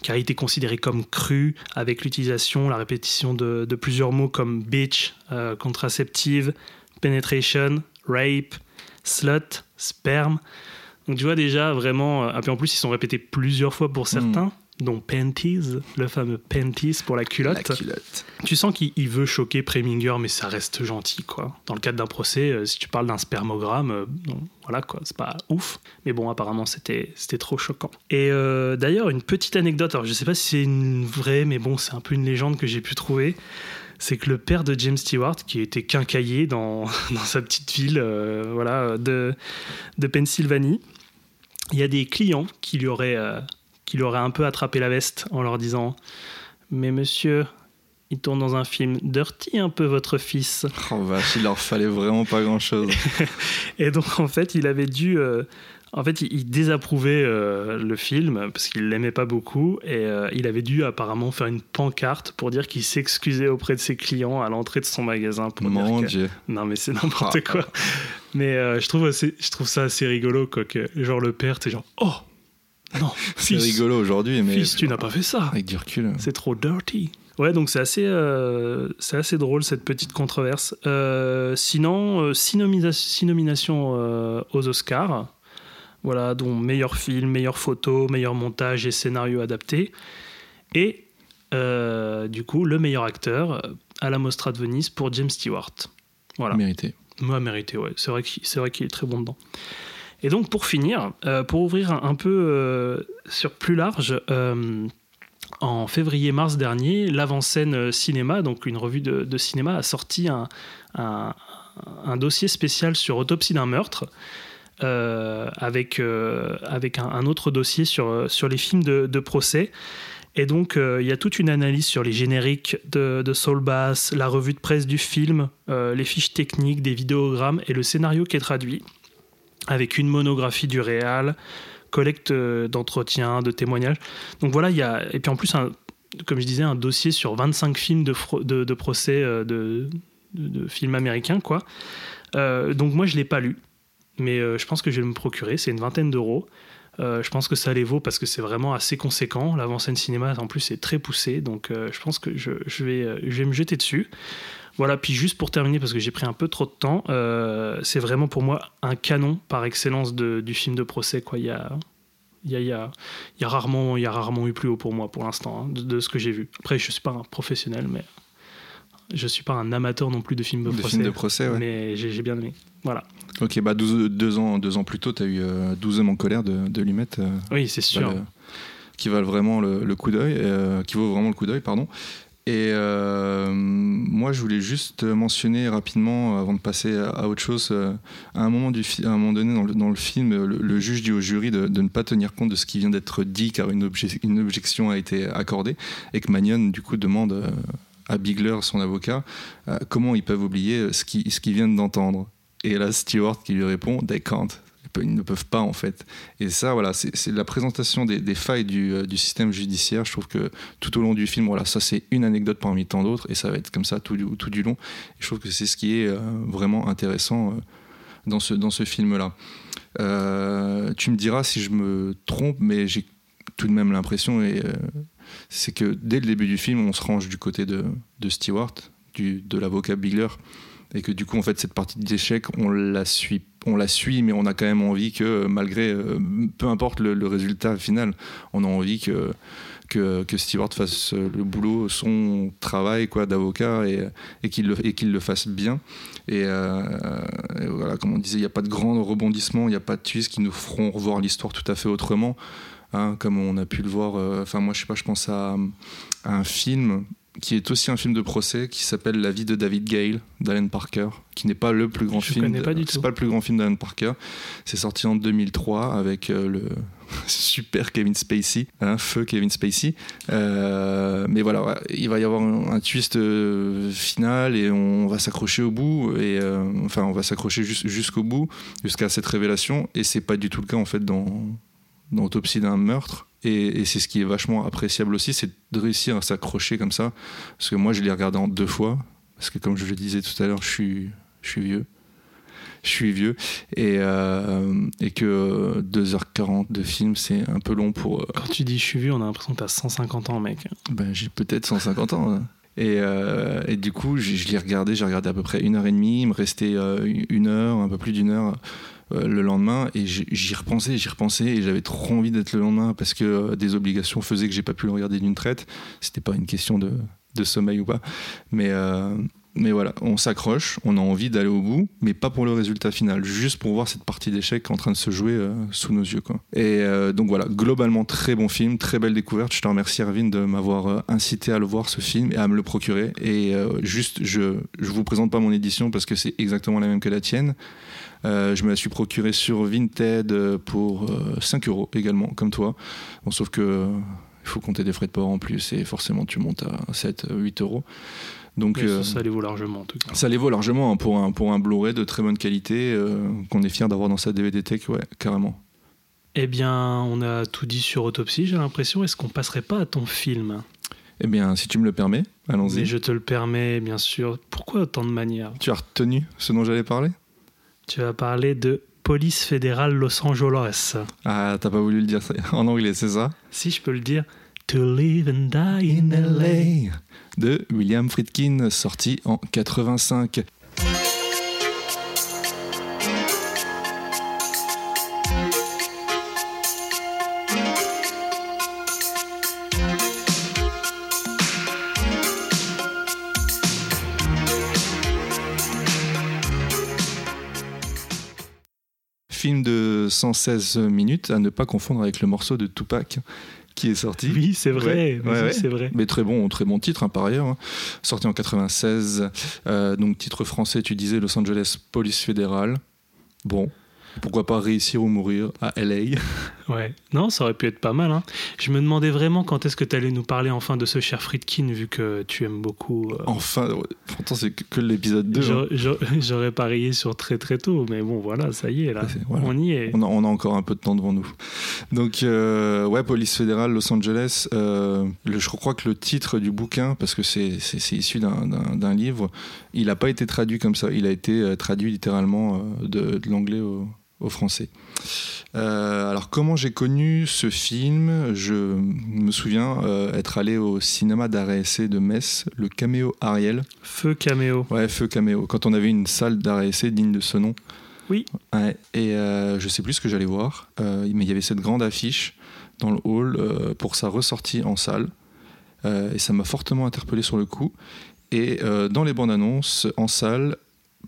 car il était considéré comme cru, avec l'utilisation, la répétition de, de plusieurs mots comme bitch, euh, contraceptive, penetration, rape, slut, sperme. Donc tu vois déjà vraiment, euh, et puis en plus ils sont répétés plusieurs fois pour certains, dont panties, le fameux panties pour la culotte. La culotte. Tu sens qu'il il veut choquer Preminger, mais ça reste gentil, quoi. Dans le cadre d'un procès, euh, si tu parles d'un spermogramme, euh, non, voilà, quoi, c'est pas ouf. Mais bon, apparemment, c'était c'était trop choquant. Et euh, d'ailleurs, une petite anecdote, alors je sais pas si c'est une vraie, mais bon, c'est un peu une légende que j'ai pu trouver. C'est que le père de James Stewart, qui était quincailler dans, [LAUGHS] dans sa petite ville euh, voilà, de, de Pennsylvanie, il y a des clients qui lui auraient, euh, qui lui auraient un peu attrapé la veste en leur disant Mais monsieur, il tourne dans un film dirty un peu votre fils. Oh vache, il leur fallait vraiment pas grand chose. [LAUGHS] Et donc en fait, il avait dû. euh, en fait, il, il désapprouvait euh, le film parce qu'il l'aimait pas beaucoup et euh, il avait dû apparemment faire une pancarte pour dire qu'il s'excusait auprès de ses clients à l'entrée de son magasin pour Mon dire que- Dieu. non mais c'est n'importe Ah. quoi. Mais euh, je trouve assez- je trouve ça assez rigolo quoi que genre le père t'es genre oh non [LAUGHS] C'est rigolo aujourd'hui, mais fils tu n'as pas fait ça avec du recul. c'est trop dirty. Ouais, donc c'est assez, euh, c'est assez drôle cette petite controverse. Euh, sinon, euh, six, nomina- six nominations aux Oscars. Voilà, dont meilleur film, meilleure photo, meilleur montage et scénario adapté. Et du coup, le meilleur acteur à la Mostra de Venise pour James Stewart. Voilà. Mérité. Moi, mérité, ouais. C'est vrai qu'il c'est vrai qu'il est très bon dedans. Et donc, pour finir, euh, pour ouvrir un, peu euh, sur plus large, euh, en février-mars dernier, l'avant-scène cinéma, donc une revue de, cinéma, a sorti un, dossier spécial sur Autopsie d'un meurtre. avec, avec un, autre dossier sur, sur les films de, procès. Et donc, il y a toute une analyse sur les génériques de, de Soul Bass, la revue de presse du film, les fiches techniques, des vidéogrammes et le scénario qui est traduit, avec une monographie du réal, collecte euh, d'entretiens, de témoignages. Donc voilà, il y a. Et puis en plus, comme je disais, un dossier sur 25 films de, procès euh, de, films américains, quoi. Euh, donc moi, je ne l'ai pas lu, mais je pense que je vais me procurer. C'est une vingtaine d'euros. Je pense que ça les vaut parce que c'est vraiment assez conséquent. L'avant-scène cinéma, en plus, est très poussé. Donc, je pense que je, vais, je vais me jeter dessus. Voilà, puis juste pour terminer, parce que j'ai pris un peu trop de temps, euh, c'est vraiment pour moi un canon par excellence de- du film de procès. Quoi. Il, y a, il, y a, il, y a, il, y a rarement, il y a rarement eu plus haut pour moi pour l'instant, hein, de, de ce que j'ai vu. Après, je ne suis pas un professionnel, mais je ne suis pas un amateur non plus de films de De procès. films de procès, ouais. Mais j'ai bien aimé. Voilà. Ok, bah 12, deux, ans, deux ans plus tôt, tu as eu euh, 12 hommes en colère de, de Lumet. euh, Oui, c'est sûr. valent, qui valent vraiment le, le coup d'œil, euh, qui vaut vraiment le coup d'œil, pardon. Et euh, moi, je voulais juste mentionner rapidement, avant de passer à, autre chose, euh, à un moment, du à un moment donné dans le, dans le film, le, juge dit au jury de, de ne pas tenir compte de ce qui vient d'être dit, car une, obje- une objection a été accordée, et que Magnon, du coup, demande euh, à Bigler, son avocat, euh, comment ils peuvent oublier ce qu'ils ce viennent d'entendre. Et là, Stewart qui lui répond, they can't. Ils ne peuvent pas, en fait. Et ça, voilà, c'est la présentation des, failles du, euh, du système judiciaire. Je trouve que tout au long du film, voilà, ça c'est une anecdote parmi tant d'autres, et ça va être comme ça tout du, long. Et je trouve que c'est ce qui est euh, vraiment intéressant euh, dans ce, film-là. Tu me diras si je me trompe, mais j'ai tout de même l'impression, et c'est que dès le début du film, on se range du côté de, de Stewart, du, de l'avocat Bigler, et que du coup, en fait, cette partie d'échec, on la suit, on la suit, mais on a quand même envie que, malgré, euh, peu importe le, résultat final, on a envie que que, que Stewart fasse le boulot, son travail quoi d'avocat et, qu'il le, qu'il le fasse bien. Et, euh, et voilà, comme on disait, il n'y a pas de grands rebondissements, il n'y a pas de twists qui nous feront revoir l'histoire tout à fait autrement. hein, comme on a pu le voir, euh, enfin moi je sais pas, je pense à un film qui est aussi un film de procès qui s'appelle La vie de David Gale d'Alan Parker, qui n'est pas le plus grand Je film. connais pas du C'est pas le plus grand film d'Alan Parker. C'est sorti en 2003 avec euh, le [LAUGHS] super Kevin Spacey, un feu Kevin Spacey. Euh, mais voilà, ouais, il va y avoir un, un twist euh, final et on va s'accrocher au bout et enfin on va s'accrocher jus- jusqu'au bout jusqu'à cette révélation et c'est pas du tout le cas en fait dans dans Autopsie d'un meurtre. Et, et c'est ce qui est vachement appréciable aussi, c'est de réussir à s'accrocher comme ça. Parce que moi, je l'ai regardé en deux fois. parce que comme je le disais tout à l'heure, je suis, je suis vieux. Je suis vieux et, euh, et que 2h40 de film, c'est un peu long pour. euh, Quand tu dis je suis vieux, on a l'impression que t'as 150 ans, mec. ben, j'ai peut-être 150 ans. hein. Et, euh, et du coup, je l'ai regardé, j'ai regardé à peu près une heure et demie, il me restait euh, une heure, un peu plus d'une heure euh, le lendemain, et j'y repensais, j'y repensais, et j'avais trop envie d'être le lendemain parce que euh, des obligations faisaient que j'ai pas pu le regarder d'une traite. C'était pas une question de, sommeil ou pas, mais euh, mais voilà, on s'accroche, on a envie d'aller au bout, mais pas pour le résultat final, juste pour voir cette partie d'échecs en train de se jouer sous nos yeux. Et donc voilà, globalement très bon film, très belle découverte. Je te remercie Erwin de m'avoir incité à le voir ce film et à me le procurer. Et juste, je je vous présente pas mon édition parce que c'est exactement la même que la tienne. Euh, je me la suis procurée sur Vinted euh, pour euh, 5 euros également, comme toi. Bon, sauf que euh, il faut compter des frais de port en plus et forcément tu montes à 7, 8 euros. Donc Mais euh, ça, les vaut largement, en tout cas. ça les vaut largement hein, pour un, pour un Blu-ray de très bonne qualité euh, qu'on est fier d'avoir dans sa DVD Tech, ouais, carrément. Eh bien, on a tout dit sur Autopsie, j'ai l'impression. Est-ce qu'on passerait pas à ton film? Eh bien, si tu me le permets, Mais allons-y. je te le permets, bien sûr. Pourquoi autant de manières? Tu as retenu ce dont j'allais parler? Tu vas parler de Police fédérale Los Angeles. Ah, t'as pas voulu le dire [LAUGHS] en anglais, c'est ça? Si je peux le dire. To live and die in LA. De William Friedkin, sorti en 85. Film de 116 minutes, à ne pas confondre avec le morceau de Tupac qui est sorti. Oui, c'est vrai. Ouais, vas-y, ouais, ouais. c'est vrai. Mais très bon, très bon titre hein, par ailleurs. hein. Sorti en 96. euh, donc titre français, tu disais Los Angeles Police Fédérale. Bon, pourquoi pas réussir ou mourir à LA. [LAUGHS] Ouais. Non, ça aurait pu être pas mal. hein. Je me demandais vraiment quand est-ce que tu allais nous parler enfin de ce cher Friedkin, vu que tu aimes beaucoup. euh, Enfin, pourtant c'est que, l'épisode 2. hein. [LAUGHS] J'aurais- parié sur très très tôt, mais bon, voilà, ça y est, là. Voilà. On y est. On a, on a encore un peu de temps devant nous. Donc, euh, ouais, Police fédérale, Los Angeles. euh, le- je crois que le titre du bouquin, parce que c'est issu d'un- livre, il n'a pas été traduit comme ça. Il a été traduit littéralement de, de l'anglais au, français. Euh, alors, comment j'ai connu ce film? Je me souviens euh, être allé au cinéma d'arrêt essai de Metz, le caméo Ariel. Feu caméo. Ouais, feu caméo. Quand on avait une salle d'arrêt essai digne de ce nom. Oui. Ouais, et euh, je sais plus ce que j'allais voir, mais il y avait cette grande affiche dans le hall pour sa ressortie en salle. Et ça m'a fortement interpellé sur le coup. Et dans les bandes annonces, en salle,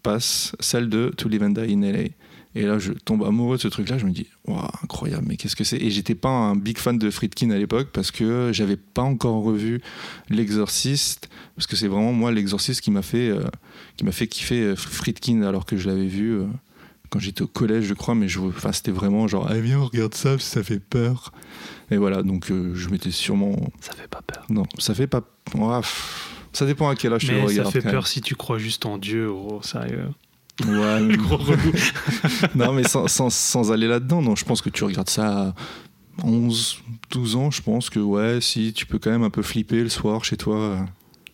passe celle de To Live and Die in LA. Et là, je tombe amoureux de ce truc-là. Je me dis, Waouh, incroyable, mais qu'est-ce que c'est? Et j'étais pas un big fan de Friedkin à l'époque parce que j'avais pas encore revu L'Exorciste. Parce que c'est vraiment moi, L'Exorciste, qui m'a fait, euh, qui m'a fait kiffer euh, Friedkin alors que je l'avais vu euh, quand j'étais au collège, je crois. Mais je, enfin, c'était vraiment genre, ah, viens, on regarde ça, ça fait peur. Et voilà, donc euh, je m'étais sûrement. Ça fait pas peur. Non, ça fait pas. Ça dépend à quel âge tu le Mais ça regardes. fait peur si tu crois juste en Dieu, gros, sérieux. Ouais, Le [LAUGHS] gros relou. [LAUGHS] non, mais sans, sans, sans aller là-dedans, non, je pense que tu regardes ça à 11, 12 ans, je pense que ouais, si tu peux quand même un peu flipper le soir chez toi.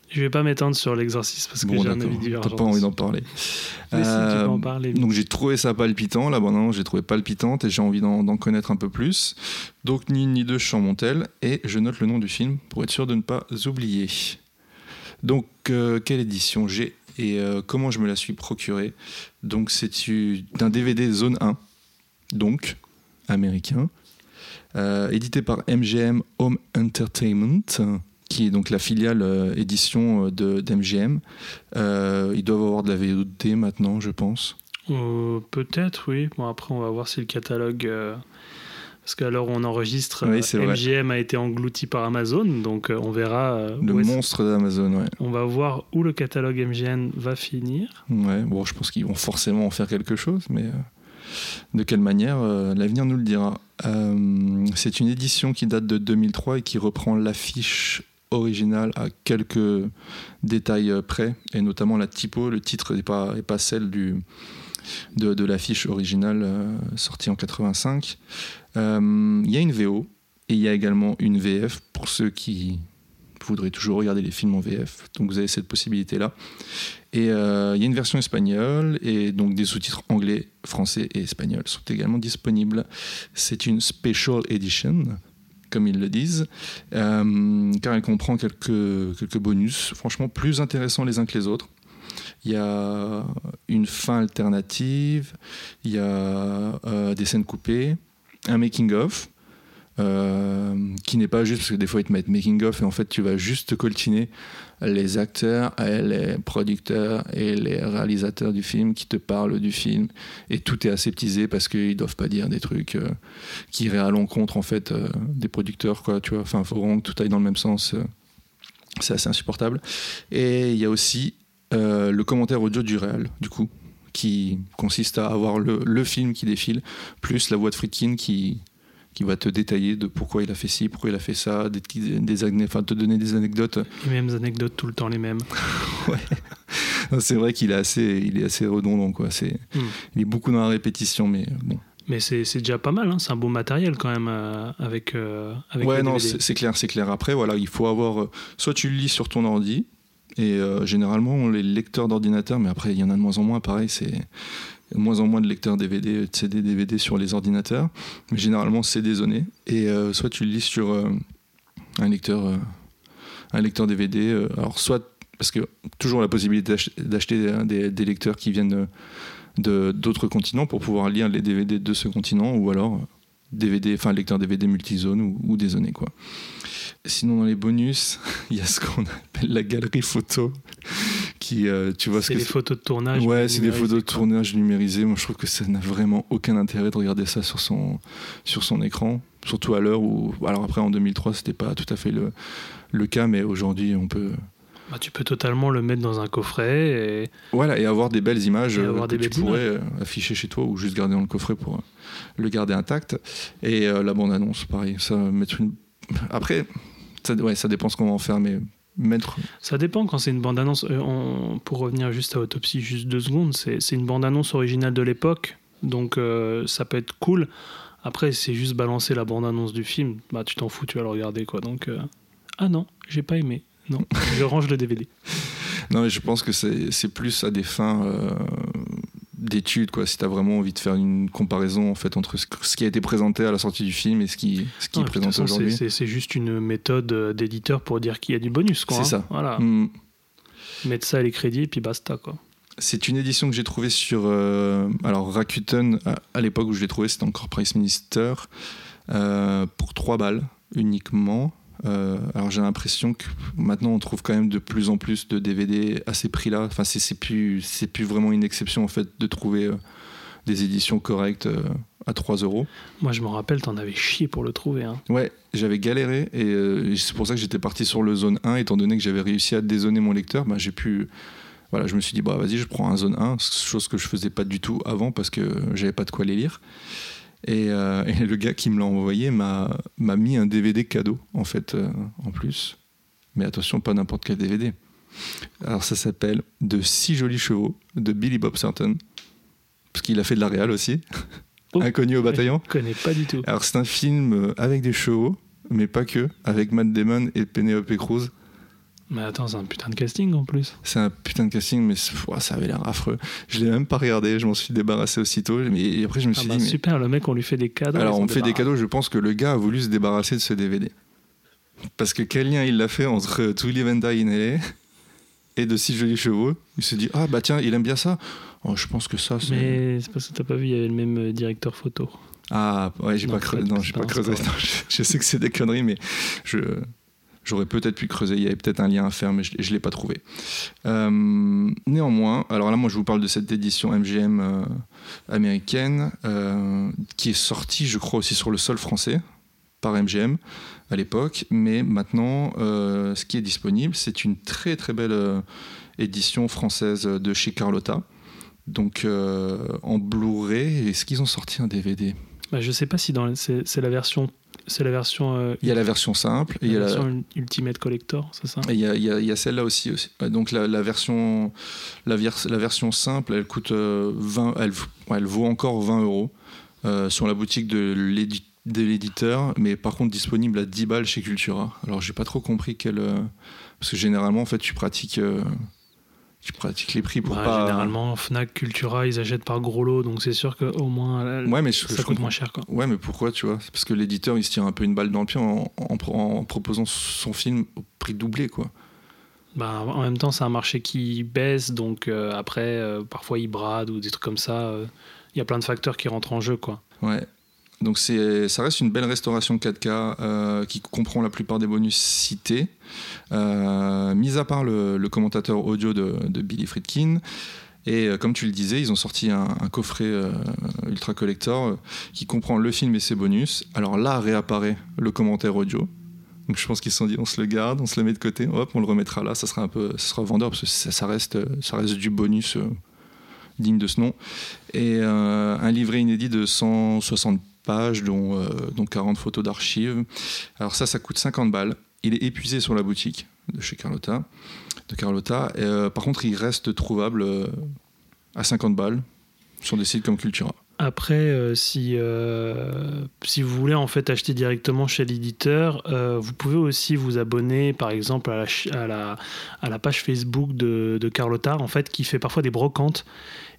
Je vais pas m'étendre sur l'exorcisme parce que Bon, j'ai un avis t'as pas envie d'en parler. Si, Euh, peux en parler. Donc j'ai trouvé ça palpitant, la bande j'ai trouvé palpitante et j'ai envie d'en connaître un peu plus. Donc ni une ni deux, je suis en montel et je note le nom du film pour être sûr de ne pas oublier. Donc euh, quelle édition? J'ai et euh, comment je me la suis procurée Donc c'est d'un DVD Zone 1, donc américain, euh, édité par MGM Home Entertainment, qui est donc la filiale euh, édition euh, d'MGM. Ils doivent avoir de la VOD maintenant, je pense. Peut-être, oui. Bon, après, on va voir si le catalogue. Parce l'heure où on enregistre, Oui, vrai. MGM a été englouti par Amazon, donc euh, on verra. euh, Le monstre d'Amazon, ouais. On va voir où le catalogue MGM va finir. ouais. Bon, je pense qu'ils vont forcément en faire quelque chose, mais euh, de quelle manière, l'avenir nous le dira. Euh, c'est une édition qui date de 2003 et qui reprend l'affiche originale à quelques détails près, et notamment la typo. Le titre n'est pas, est pas celle du, de, de l'affiche originale euh, sortie en 85. Euh, Il y a une VO et il y a également une VF pour ceux qui voudrez toujours regarder les films en VF. Donc vous avez cette possibilité-là. Et euh, il y a une version espagnole et donc des sous-titres anglais, français et espagnol sont également disponibles. C'est une special edition, comme ils le disent, car elle comprend quelques, quelques bonus, franchement plus intéressants les uns que les autres. Il y a une fin alternative, il y a euh, des scènes coupées, un making-of, euh, qui n'est pas juste parce que des fois ils te mettent making of et en fait tu vas juste coltiner les acteurs les producteurs et les réalisateurs du film qui te parlent du film. Et tout est aseptisé parce qu'ils doivent pas dire des trucs euh, qui iraient à l'encontre en fait des producteurs quoi tu vois. Enfin faut vraiment que tout aille dans le même sens c'est assez insupportable. Et il y a aussi euh, le commentaire audio du réel du coup qui consiste à avoir le, le film qui défile plus la voix de Friedkin qui qui va te détailler de pourquoi il a fait ci, pourquoi il a fait ça, des, des, enfin, te donner des anecdotes. Les mêmes anecdotes, tout le temps les mêmes. [LAUGHS] C'est vrai qu'il est assez, il est assez redondant, quoi. C'est, Hmm. il est beaucoup dans la répétition, mais bon. Mais c'est c'est déjà pas mal, hein. c'est un beau matériel quand même euh, avec, euh, avec ouais, non, c'est, clair, c'est clair. Après, voilà, il faut avoir, soit tu le lis sur ton ordi, et euh, généralement les lecteurs d'ordinateur, mais après il y en a de moins en moins, pareil, c'est moins en moins de lecteurs DVD, CD, DVD sur les ordinateurs, mais généralement c'est dézoné. Et euh, soit tu le lis sur euh, un lecteur, un lecteur DVD, alors soit parce que toujours la possibilité d'ach- d'acheter euh, des, des lecteurs qui viennent d'autres continents pour pouvoir lire les DVD de ce continent, ou alors DVD, enfin lecteur DVD multizone ou, ou dézoné quoi. Sinon dans les bonus, [LAUGHS] il y a ce qu'on appelle la galerie photo, qui euh, tu vois ce C'est que des photos de tournage. Ouais, c'est des numérisées, photos de tournage numérisées. Moi, je trouve que ça n'a vraiment aucun intérêt de regarder ça sur son, sur son écran. Surtout à l'heure où. Alors, après, en 2003, c'était pas tout à fait le, le cas, mais aujourd'hui, on peut. Bah, tu peux totalement le mettre dans un coffret et Voilà, et avoir des belles images euh, que des tu belles pourrais euh, afficher chez toi ou juste garder dans le coffret pour euh, le garder intact. Et euh, la bande-annonce, pareil. Ça, mettre une... Après, ça, ouais, ça dépend ce qu'on va en faire, mais mettre. Ça dépend quand c'est une bande-annonce. euh, on- pour revenir juste à Autopsie, juste deux secondes, c'est une bande-annonce originale de l'époque, donc euh, ça peut être cool. Après, c'est juste balancer la bande-annonce du film, bah tu t'en fous, tu vas le regarder quoi. Donc, euh, ah non, j'ai pas aimé. Non, je range le DVD. [LAUGHS] Non, mais je pense que c'est plus à des fins d'études, quoi. Si t'as vraiment envie de faire une comparaison en fait entre ce, qui a été présenté à la sortie du film et ce qui, ce qui Non, est présenté aujourd'hui. c'est juste une méthode euh, d'éditeur pour dire qu'il y a du bonus. quoi, C'est hein. ça. Voilà. Hmm. Mettre ça à les crédits et puis basta quoi. C'est une édition que j'ai trouvée sur. euh, alors, Rakuten, à, à l'époque où je l'ai trouvée, c'était encore Price Minister, euh, pour 3 balles uniquement. Euh, alors, j'ai l'impression que maintenant, on trouve quand même de plus en plus de DVD à ces prix-là. Enfin, c'est plus, c'est plus vraiment une exception, en fait, de trouver euh, des éditions correctes euh, à 3 euros. Moi, je me rappelle, t'en avais chié pour le trouver. hein. Ouais, j'avais galéré et c'est pour ça que j'étais parti sur le zone 1 étant donné que j'avais réussi à dézoner mon lecteur, bah, j'ai pu voilà, je me suis dit bah vas-y, je prends un zone 1, chose que je faisais pas du tout avant parce que j'avais pas de quoi les lire. Et, euh, et le gars qui me l'a envoyé m'a m'a mis un DVD cadeau en fait euh, en plus. Mais attention, pas n'importe quel DVD. Alors ça s'appelle De six jolis chevaux de Billy Bob Thornton parce qu'il a fait de la réal aussi. [LAUGHS] Oh. Inconnu au bataillon. Je connais pas du tout. Alors c'est un film euh, avec des chevaux, mais pas que, avec Matt Damon et Penelope Cruz. Mais attends, c'est un putain de casting en plus. C'est un putain de casting, mais ouah, ça avait l'air affreux. Je l'ai même pas regardé, je m'en suis débarrassé aussitôt. Mais et après je me Ah suis bah, dit, mais- super, le mec, on lui fait des cadeaux. alors on fait des cadeaux. Je pense que le gars a voulu se débarrasser de ce DVD. Parce que quel lien il l'a fait entre To Live and Die in LA et de six jolis chevaux? Il s'est dit ah bah tiens il aime bien ça. Oh, je pense que ça c'est. Mais c'est parce que t'as pas vu, il y avait le même euh, directeur photo. Ah ouais, j'ai Non, pas creusé. c'est- Non, j'ai pas pas- creusé. pas je sais que c'est des conneries, mais je j'aurais peut-être pu creuser. Il y avait peut-être un lien à faire, mais je, je l'ai pas trouvé. Euh, néanmoins, alors là, moi, je vous parle de cette édition MGM euh, américaine euh, qui est sortie, je crois, aussi sur le sol français par MGM à l'époque, mais maintenant, ce qui est disponible, c'est une très très belle édition française de chez Carlotta. Donc en Blu-ray, est-ce qu'ils ont sorti un DVD Bah, je sais pas si dans c'est la version c'est la version euh, Il y a la version simple et il y a la- version Ultimate Collector, c'est ça? Et il y a, il y a- celle-là aussi, Donc la, la version, la, vers- la version simple, elle coûte euh, 20, elle, ouais, elle vaut encore 20 euros euh, sur la boutique de l'édi- de l'éditeur, mais par contre disponible à 10 balles chez Cultura. Alors j'ai pas trop compris quel. euh, parce que généralement, en fait, tu pratiques, euh, tu pratiques les prix pour Bah, pas. Généralement, Fnac, Cultura, ils achètent par gros lot, donc c'est sûr qu'au moins Ouais, mais je- ça je coûte comprends. moins cher. Quoi. Ouais, mais pourquoi, tu vois? C'est parce que l'éditeur, il se tire un peu une balle dans le pied en, en pro- en proposant son film au prix doublé, quoi. Bah, en même temps, c'est un marché qui baisse, donc euh, après, euh, parfois ils bradent ou des trucs comme ça. euh, Il y a plein de facteurs qui rentrent en jeu. Quoi. Ouais. Donc ça reste une belle restauration 4K euh, qui comprend la plupart des bonus cités, euh, mis à part le, commentateur audio de, Billy Friedkin. Et euh, comme tu le disais, ils ont sorti un, coffret ultra collector qui comprend le film et ses bonus. Alors là réapparaît le commentaire audio. Donc je pense qu'ils se sont dit on se le garde, on se le met de côté, hop, on le remettra là, ça sera un peu, ça sera vendeur parce que ça, ça reste, ça reste du bonus digne de ce nom. Et un livret inédit de 160 pages, dont, euh, dont 40 photos d'archives. Alors ça, ça coûte 50 balles. Il est épuisé sur la boutique de chez Carlotta. De Carlotta. Euh, par contre, il reste trouvable euh, à 50 balles sur des sites comme Cultura. Après, euh, si, euh, si vous voulez en fait acheter directement chez l'éditeur, euh, vous pouvez aussi vous abonner par exemple à la, à la, page Facebook de, de Carlotta en fait qui fait parfois des brocantes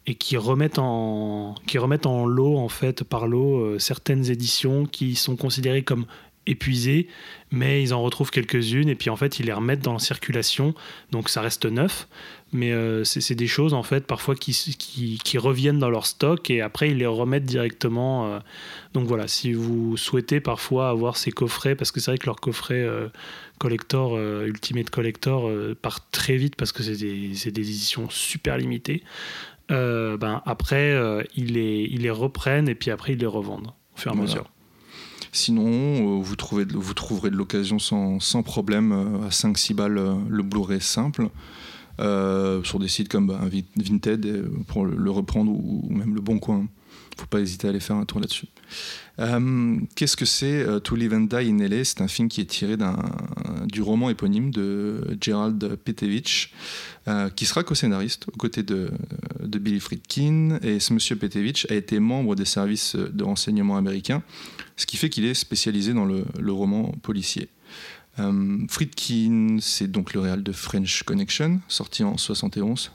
et qui remettent en, qui en lot en fait par lot certaines éditions qui sont considérées comme épuisées mais ils en retrouvent quelques-unes et puis en fait ils les remettent dans la circulation donc ça reste neuf mais euh, c'est des choses en fait parfois qui, qui, qui reviennent dans leur stock et après ils les remettent directement. euh. donc voilà, si vous souhaitez parfois avoir ces coffrets, parce que c'est vrai que leurs coffrets euh, collector, euh, Ultimate Collector, partent très vite parce que c'est des, éditions super limitées. ben après ils, les, ils les reprennent et puis après ils les revendent au fur et à Voilà. mesure. Sinon, euh, vous, trouverez de l'occasion sans, problème euh, à 5-6 balles euh, le Blu-ray simple. sur des sites comme bah, Vin- Vinted pour le, reprendre ou, même le Bon Coin. Faut pas hésiter à aller faire un tour là-dessus. Qu'est-ce que c'est euh, To Live and Die in LA C'est un film qui est tiré du roman éponyme de Gerald Petevich, euh, qui sera co-scénariste aux côtés de, de Billy Friedkin. Et ce monsieur Petevich a été membre des services de renseignement américains, ce qui fait qu'il est spécialisé dans le, le roman policier. Euh, Friedkin, c'est donc le réal de French Connection, sorti en 71,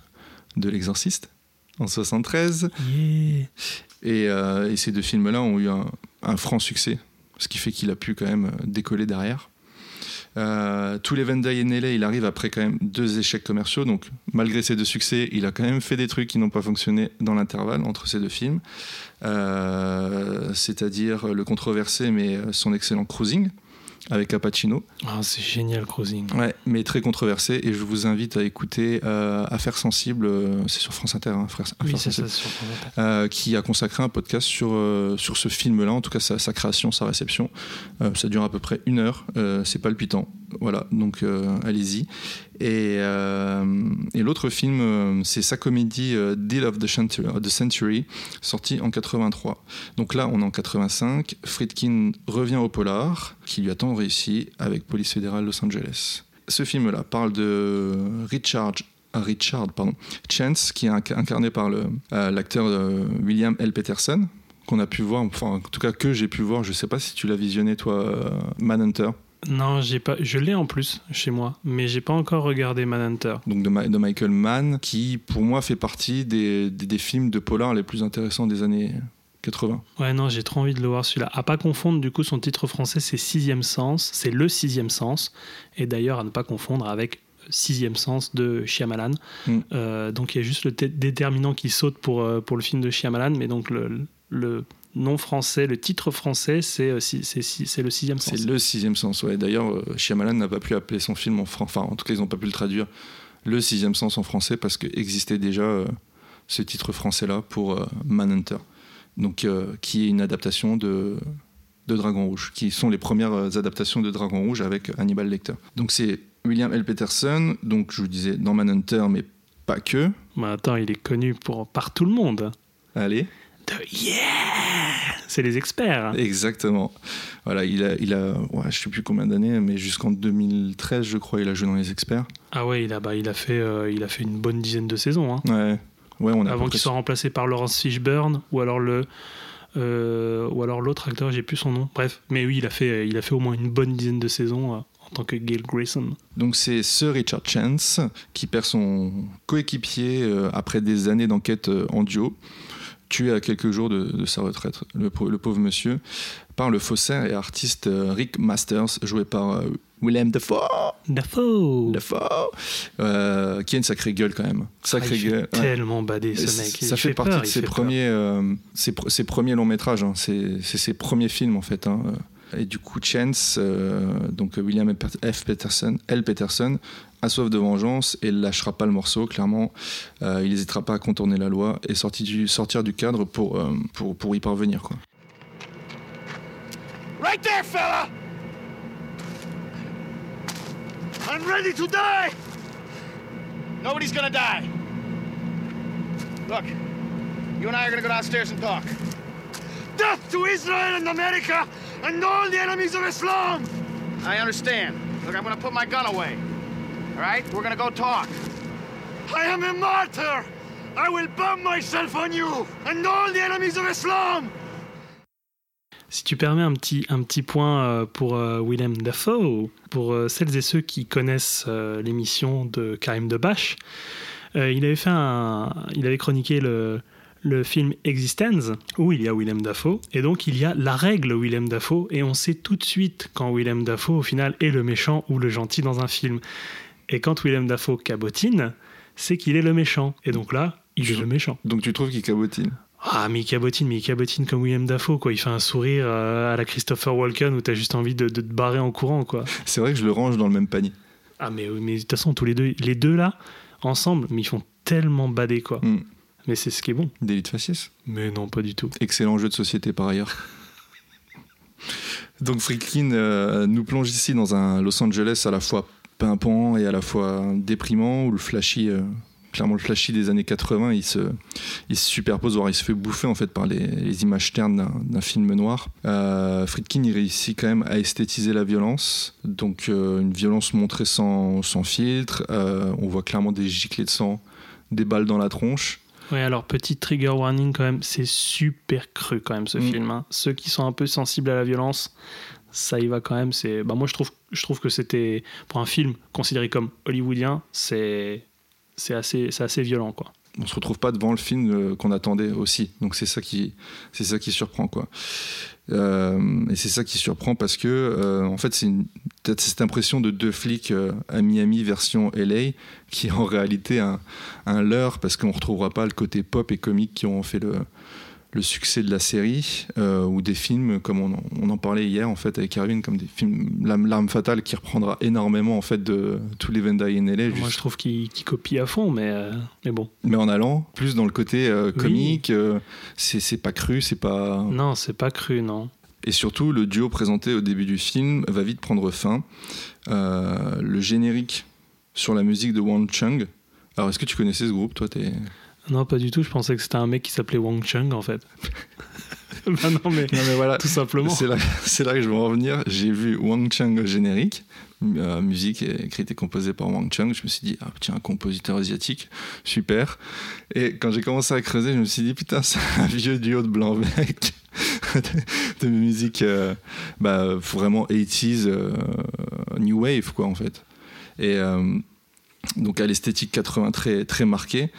de L'Exorciste en 73. Yeah. Et, euh, et ces deux films-là ont eu un, un franc succès, ce qui fait qu'il a pu quand même décoller derrière. Euh, tous les Van Dyne in LA, il arrive après quand même deux échecs commerciaux, donc malgré ces deux succès, il a quand même fait des trucs qui n'ont pas fonctionné dans l'intervalle entre ces deux films, Euh, c'est-à-dire le controversé mais son excellent Cruising avec Al Pacino. Ah, c'est génial, Cruising. Ouais, mais très controversé. Et je vous invite à écouter euh, Affaires sensibles, euh, c'est sur France Inter, hein, Frères- Oui, Affaires c'est sensibles, ça, sur France Inter. euh, qui a consacré un podcast sur, euh, sur ce film-là, en tout cas sa, sa création, sa réception. Ça dure à peu près une heure, c'est palpitant. Voilà, donc allez-y. Et, euh, et l'autre film, euh, c'est sa comédie euh, Deal of the Century, sortie en 83. Donc là, on est en 85. Friedkin revient au polar, qui lui a tant réussi avec Police fédérale Los Angeles. Ce film-là parle de Richard, Richard pardon, Chance, qui est inc- incarné par l'acteur William L. Peterson, qu'on a pu voir, enfin en tout cas que j'ai pu voir, je sais pas si tu l'as visionné toi, Manhunter, Non, j'ai pas. Je l'ai en plus chez moi, mais j'ai pas encore regardé Manhunter. donc de, Ma- de Michael Mann, qui pour moi fait partie des, des, des films de polar les plus intéressants des années 80. Ouais, non, j'ai trop envie de le voir celui-là. À pas confondre, du coup, son titre français, c'est Sixième Sens. C'est le Sixième Sens. Et d'ailleurs, à ne pas confondre avec Sixième Sens de Shyamalan. Mm. Euh, donc, il y a juste le déterminant qui saute pour, euh, pour le film de Shyamalan. Mais donc, le, le nom français, le titre français, c'est euh, le Sixième Sens. C'est le sixième sens, ouais. D'ailleurs, euh, Shyamalan n'a pas pu appeler son film en français, enfin en tout cas ils n'ont pas pu le traduire, le sixième sens en français parce que existait déjà euh, ce titre français-là pour euh, Manhunter, donc euh, qui est une adaptation de, de Dragon Rouge, qui sont les premières adaptations de Dragon Rouge avec Hannibal Lecter. Donc c'est William L. Peterson, donc je vous disais dans Manhunter, mais pas que. Mais attends, il est connu pour, par tout le monde. Allez. De Yeah C'est les experts. Exactement. Voilà, il a, il a ouais, je sais plus combien d'années, mais jusqu'en 2013, je crois, il a joué dans Les Experts. Ah ouais, il a, bah, il a, fait, euh, il a fait une bonne dizaine de saisons. hein. Ouais, ouais on a avant qu'il soit remplacé par Laurence Fishburne ou alors le Euh, ou alors l'autre acteur, j'ai plus son nom. Bref, mais oui, il a fait, il a fait au moins une bonne dizaine de saisons euh, en tant que Gail Grayson. Donc c'est Sir Richard Chance qui perd son coéquipier euh, après des années d'enquête en duo, tué à quelques jours de, de sa retraite, le, pau- le pauvre monsieur, par le faussaire et artiste euh, Rick Masters, joué par euh, Willem Dafoe, Dafoe Dafoe euh, qui a une sacrée gueule quand même. Ah, Sacrée il fait gueule. ouais. tellement badé Et ce mec. Ça Il fait, partie de il ses premiers, euh, ses, pr- ses premiers longs métrages. hein. C'est ses premiers films en fait. hein. Et du coup, Chance, donc William F. Peterson, L. Peterson, a soif de vengeance et lâchera pas le morceau. Clairement, Euh, il n'hésitera pas à contourner la loi et sortir du, sortir du cadre pour, euh, pour, pour y parvenir. Quoi. Right there, fella! I'm ready to die! Nobody's gonna die. Look, you and I are gonna go downstairs and talk. Death to Israel and America and all the enemies of Islam! I understand. Look, I'm gonna put my gun away. All right? We're gonna go talk. I am a martyr! I will burn myself on you and all the enemies of Islam! Si tu permets un petit, un petit point euh, pour euh, Willem Dafoe, pour euh, celles et ceux qui connaissent l'émission de Karim Debache, il avait fait un, il avait chroniqué le, le film Existence où il y a Willem Dafoe et donc il y a la règle Willem Dafoe et on sait tout de suite quand Willem Dafoe au final est le méchant ou le gentil dans un film. Et quand Willem Dafoe cabotine, c'est qu'il est le méchant. Et donc là, il est le méchant. Donc tu trouves qu'il cabotine? Ah, mais il cabotine, mais il cabotine comme William Dafoe, quoi. Il fait un sourire euh, à la Christopher Walken où t'as juste envie de, de te barrer en courant, quoi. C'est vrai que je le range dans le même panier. Ah, mais mais de toute façon, tous les deux, les deux là, ensemble, mais ils font tellement bader, quoi. Mm. Mais c'est ce qui est bon. Délit de faciès? Mais non, pas du tout. Excellent jeu de société par ailleurs. [LAUGHS] Donc Friedkin euh, nous plonge ici dans un Los Angeles à la fois pimpant et à la fois déprimant où le flashy, euh, clairement le flashy des années 80, il se, il se superpose, voire il se fait bouffer en fait par les, les images ternes d'un- film noir. Euh, Friedkin il réussit quand même à esthétiser la violence, donc euh, une violence montrée sans, sans filtre. Euh, on voit clairement des giclées de sang, des balles dans la tronche. Ouais, alors petit trigger warning quand même, c'est super cru quand même ce Mm. film. hein. Ceux qui sont un peu sensibles à la violence, ça y va quand même. Bah moi je trouve, que c'était pour un film considéré comme hollywoodien, c'est, assez, violent quoi. on se retrouve pas devant le film euh, qu'on attendait aussi. Donc c'est ça qui, surprend. Euh, et c'est ça qui surprend parce que euh, en fait c'est peut-être cette impression de deux flics à Miami version LA qui est en réalité un, un leurre parce qu'on retrouvera pas le côté pop et comique qui ont fait le, le succès de la série euh, ou des films comme on, en- on en parlait hier en fait avec Erwin comme des films L'Arme fatale qui reprendra énormément en fait de tous les Van Dyne LA Moi je trouve qu'il, qu'il copie à fond, mais, euh, mais bon. mais en allant plus dans le côté euh, Oui. comique, euh, c'est c'est pas cru, c'est pas. Non, c'est pas cru, non. Et surtout, le duo présenté au début du film va vite prendre fin. Le générique sur la musique de Wang Chung. Alors, est-ce que tu connaissais ce groupe, toi t'es... Non, pas du tout. Je pensais que c'était un mec qui s'appelait Wang Chung en fait. [LAUGHS] bah non, mais, [LAUGHS] Non, mais voilà, tout simplement. c'est là, c'est là que je veux en venir. J'ai vu Wang Chung au générique, euh, musique écrite et composée par Wang Chung. Je me suis dit, ah, tiens, un compositeur asiatique, super. Et quand j'ai commencé à creuser, je me suis dit, putain, c'est un vieux duo de blanc mec de, [LAUGHS] de musique euh, bah, vraiment 80s, euh, new wave, quoi, en fait. Et euh, donc, à l'esthétique 80 très, très marquée,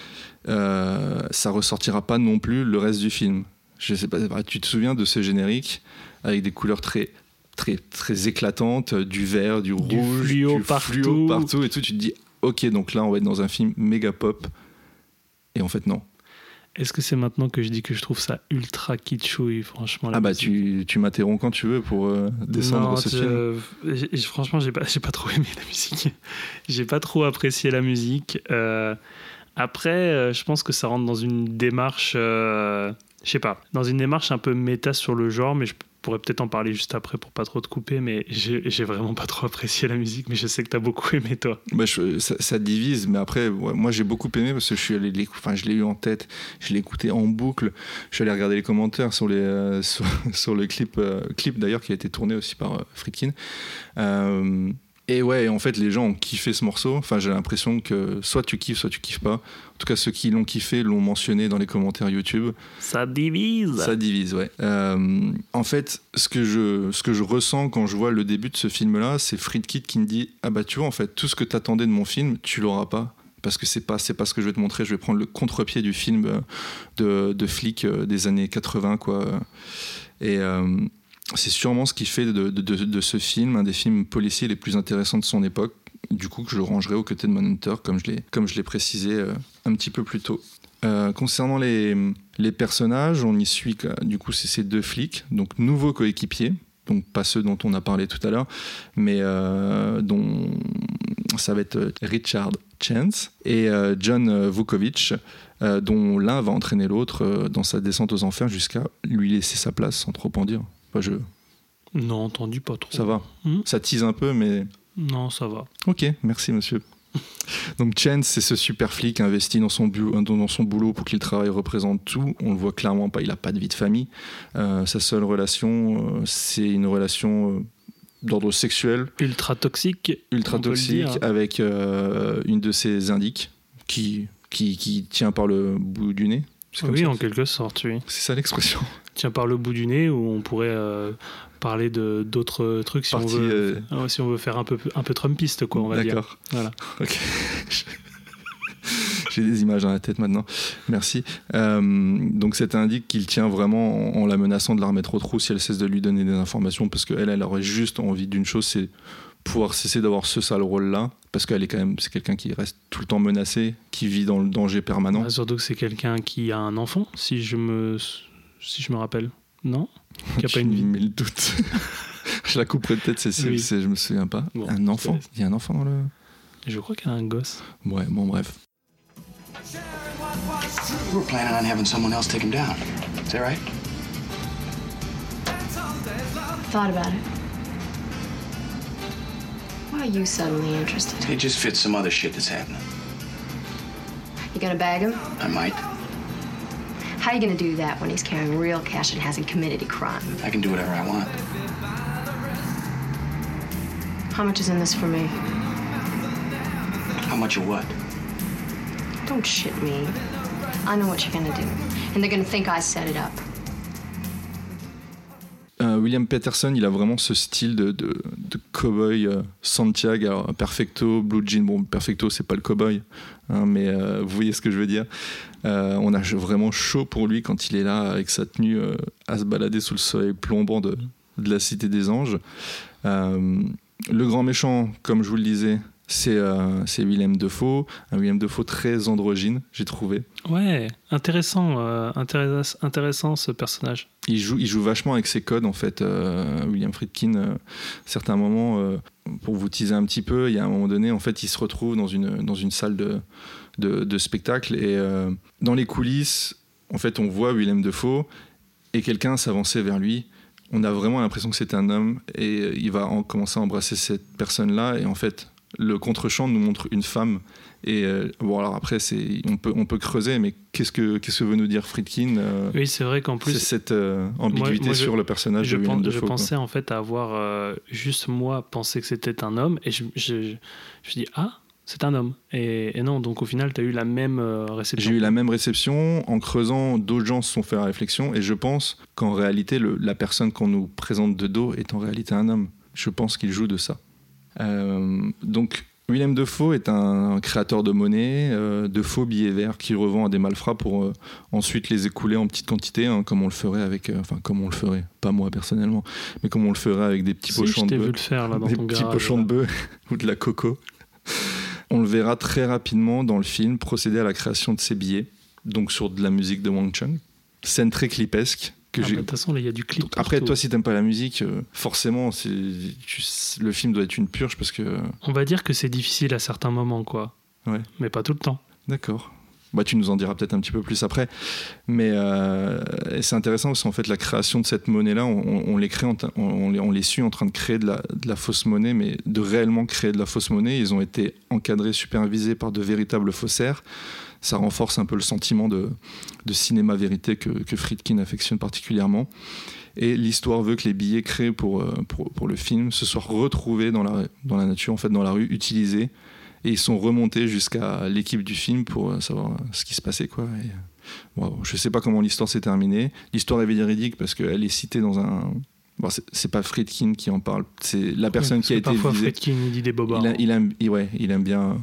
euh, ça ressortira pas non plus le reste du film. Je sais pas, tu te souviens de ce générique avec des couleurs très très très éclatantes, du vert, du, Du rouge, fluo du partout. fluo partout et tout. Tu te dis, ok, donc là on va être dans un film méga pop. Et en fait non. Est-ce que c'est maintenant que je dis que je trouve ça ultra kitschouille, franchement ah bah tu, tu m'interromps quand tu veux pour euh, descendre Non, ce film. euh, j'ai- franchement, j'ai pas, [LAUGHS] j'ai pas trop aimé la musique. j'ai pas trop apprécié la musique. Euh, après, euh, je pense que ça rentre dans une démarche, euh, je sais pas, dans une démarche un peu méta sur le genre, mais je pourrais peut-être en parler juste après pour pas trop te couper. Mais j'ai vraiment pas trop apprécié la musique, mais je sais que t'as beaucoup aimé toi. Bah, je- ça, divise, mais après, moi j'ai beaucoup aimé parce que je suis allé, enfin, je l'ai eu en tête, je l'ai écouté en boucle. Je suis allé regarder les commentaires sur euh, [LAUGHS] le clip, clip d'ailleurs qui a été tourné aussi par euh. Et ouais, en fait, les gens ont kiffé ce morceau. Enfin, j'ai l'impression que soit tu kiffes, soit tu kiffes pas. En tout cas, ceux qui l'ont kiffé l'ont mentionné dans les commentaires YouTube. Ça divise. Ça divise, ouais. Euh, en fait, ce que, je, ce que je ressens quand je vois le début de ce film-là, c'est Friedkit qui me dit Ah bah, tu vois, en fait, tout ce que t'attendais de mon film, tu l'auras pas. Parce que c'est pas, c'est pas ce que je vais te montrer. Je vais prendre le contre-pied du film euh, de, de flic euh, des années 80, quoi. Et. euh, c'est sûrement ce qui fait de, de- ce film un des films policiers les plus intéressants de son époque. Du coup, que je le rangerai aux côtés de Manhunter, comme je l'ai, précisé euh, un petit peu plus tôt. Euh, concernant les, les personnages, on y suit du coup c'est ces deux flics, donc nouveaux coéquipiers, donc pas ceux dont on a parlé tout à l'heure, mais euh, dont ça va être Richard Chance et John Vukovic, dont l'un va entraîner l'autre dans sa descente aux enfers jusqu'à lui laisser sa place, sans trop en dire. Enfin, je, Non, entendu pas trop. ça va. Hmm. Ça tease un peu, mais Non, ça va. Ok, merci monsieur. Donc Chance, c'est ce super flic investi dans son, bu- dans son boulot pour qu'il travaille représente tout. On le voit clairement pas, il a pas de vie de famille. Euh, sa seule relation, euh, c'est une relation euh, d'ordre sexuel, Ultra toxique. ultra toxique, avec une de ses indiques qui, qui, qui tient par le bout du nez. Oui, ça. en quelque sorte, oui. C'est ça l'expression. Tiens, par le bout du nez, où on pourrait euh, parler de d'autres trucs si on veut. euh, Ah ouais, si on veut faire un peu, un peu Trumpiste, quoi, on va dire. D'accord. Voilà. [LAUGHS] Ok. [LAUGHS] J'ai des images dans la tête maintenant. Merci. Euh, donc, cet indique qu'il tient vraiment en, en la menaçant de la remettre au trou si elle cesse de lui donner des informations, parce qu'elle, elle aurait juste envie d'une chose, c'est pouvoir cesser d'avoir ce sale rôle-là, parce qu'elle est quand même, c'est quelqu'un qui reste tout le temps menacé, qui vit dans le danger permanent. Ah, surtout que c'est quelqu'un qui a un enfant, si je me, si je me rappelle. Non Qui a pas une vie. mets le doute. [LAUGHS] je la couperai peut-être, Cécile, Oui. c'est- je me souviens pas. Bon, un enfant c'est- Il y a un enfant dans le. Je crois qu'elle a un gosse. Ouais, bon, bref. We were planning on having someone else take him down. Is that right? Thought about it. Why are you suddenly interested? It just fits some other shit that's happening. You gonna bag him? I might. How you gonna do that when he's carrying real cash and hasn't committed a crime? I can do whatever I want. How much is in this for me? How much of what? Don't shit me. I know what you're gonna do. And they're gonna think I set it up. Euh, William Peterson, il a vraiment ce style de, de, de cowboy euh, Santiago, alors, Perfecto, Blue Jean. Bon, Perfecto, c'est pas le cowboy, hein, mais euh, vous voyez ce que je veux dire. Euh, on a vraiment chaud pour lui quand il est là avec sa tenue euh, à se balader sous le soleil plombant de, de la Cité des Anges. Euh, le grand méchant, comme je vous le disais, c'est Willem Dafoe, un Willem Dafoe très androgyne, j'ai trouvé. Ouais, intéressant, intéress- intéressant ce personnage. il joue, il joue vachement avec ses codes en fait. William Friedkin, à certains moments, pour vous teaser un petit peu, il y a un moment donné, en fait, il se retrouve dans une, dans une salle de, de, de spectacle et euh, dans les coulisses, en fait, on voit Willem Dafoe et quelqu'un s'avancer vers lui. On a vraiment l'impression que c'est un homme et il va en- commencer à embrasser cette personne-là et en fait, le contre-champ nous montre une femme. Et euh, bon, alors après, c'est, on, peut, on peut creuser, mais qu'est-ce que, qu'est-ce que veut nous dire Friedkin euh, Oui, c'est vrai qu'en plus. c'est cette euh, ambiguïté Moi- moi, je- sur le personnage je, de Willem pense- je Dafoe. quoi. pensais en fait avoir euh, juste moi pensé que c'était un homme et je, je, je dis ah c'est un homme et, et non donc au final tu as eu la même euh, réception. J'ai eu la même réception. En creusant, d'autres gens se sont fait la réflexion. Et je pense qu'en réalité, le- la personne qu'on nous présente de dos est en réalité un homme. Je pense qu'il joue de ça. Euh, donc, Willem Defoe est un créateur de monnaie, euh, de faux billets verts qu'il revend à des malfrats pour ensuite les écouler en petite quantité, hein, comme on le ferait avec. Enfin, comme on le ferait, pas moi personnellement, mais comme on le ferait avec des petits Si, pochons je de t'ai bœuf. vu le faire là dans des ton petits garage, pochons là. de bœuf [LAUGHS] ou de la coco. On le verra très rapidement dans le film procéder à la création de ces billets, donc sur de la musique de Wang Chung. Scène très clipesque. Que Ah, j'ai... bah, De toute façon il y a du clip. Donc, après, toi, si t'aimes pas la musique, euh, forcément, c'est... tu- le film doit être une purge parce que. On va dire que c'est difficile à certains moments quoi. Ouais. Mais pas tout le temps. D'accord. Bah, tu nous en diras peut-être un petit peu plus après. Mais euh, c'est intéressant parce qu'en fait, la création de cette monnaie-là, on, les crée, on, les, suit en train de créer de la, fausse monnaie, mais de réellement créer de la fausse monnaie. Ils ont été encadrés, supervisés par de véritables faussaires. Ça renforce un peu le sentiment de, de cinéma vérité que, que Friedkin affectionne particulièrement. Et l'histoire veut que les billets créés pour, euh, pour le film se soient retrouvés dans la, dans la nature, en fait, dans la rue, utilisés. Et ils sont remontés jusqu'à l'équipe du film pour euh, savoir ce qui se passait, quoi. Et, bon, je sais pas comment l'histoire s'est terminée. L'histoire est véridique parce qu'elle est citée dans un. Bon, c'est- pas Friedkin qui en parle, c'est la personne qui a été Parfois, visée. Il dit des bobards. Il, a- il aime, il- ouais, il aime bien,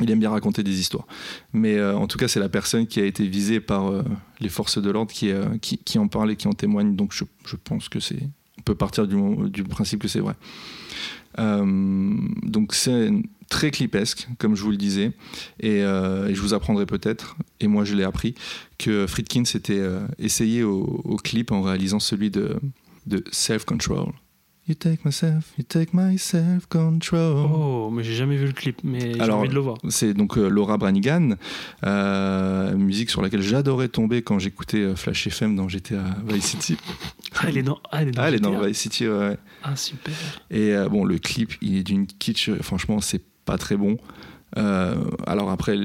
il aime bien raconter des histoires. Mais euh, en tout cas, c'est la personne qui a été visée par euh, les forces de l'ordre qui, euh, qui, qui en parle et qui en témoigne. Donc, je, je pense que c'est, on peut partir du, du principe que c'est vrai. Euh, donc, c'est très clipesque, comme je vous le disais, et, euh, et je vous apprendrai peut-être, et moi je l'ai appris, que Friedkin s'était euh, essayé au, au clip en réalisant celui de, de Self Control. You take myself, you take my self-control. Oh, mais j'ai jamais vu le clip, mais j'ai envie de le voir. C'est donc euh, Laura Branigan, musique sur laquelle j'adorais tomber quand j'écoutais Flash FM dans GTA Vice City. Ah, elle est dans, ah, elle est dans, Ah, elle est dans. Vice City, ouais. Ah, super. Et bon, le clip, il est d'une kitsch, franchement, c'est pas très bon. Euh, alors après,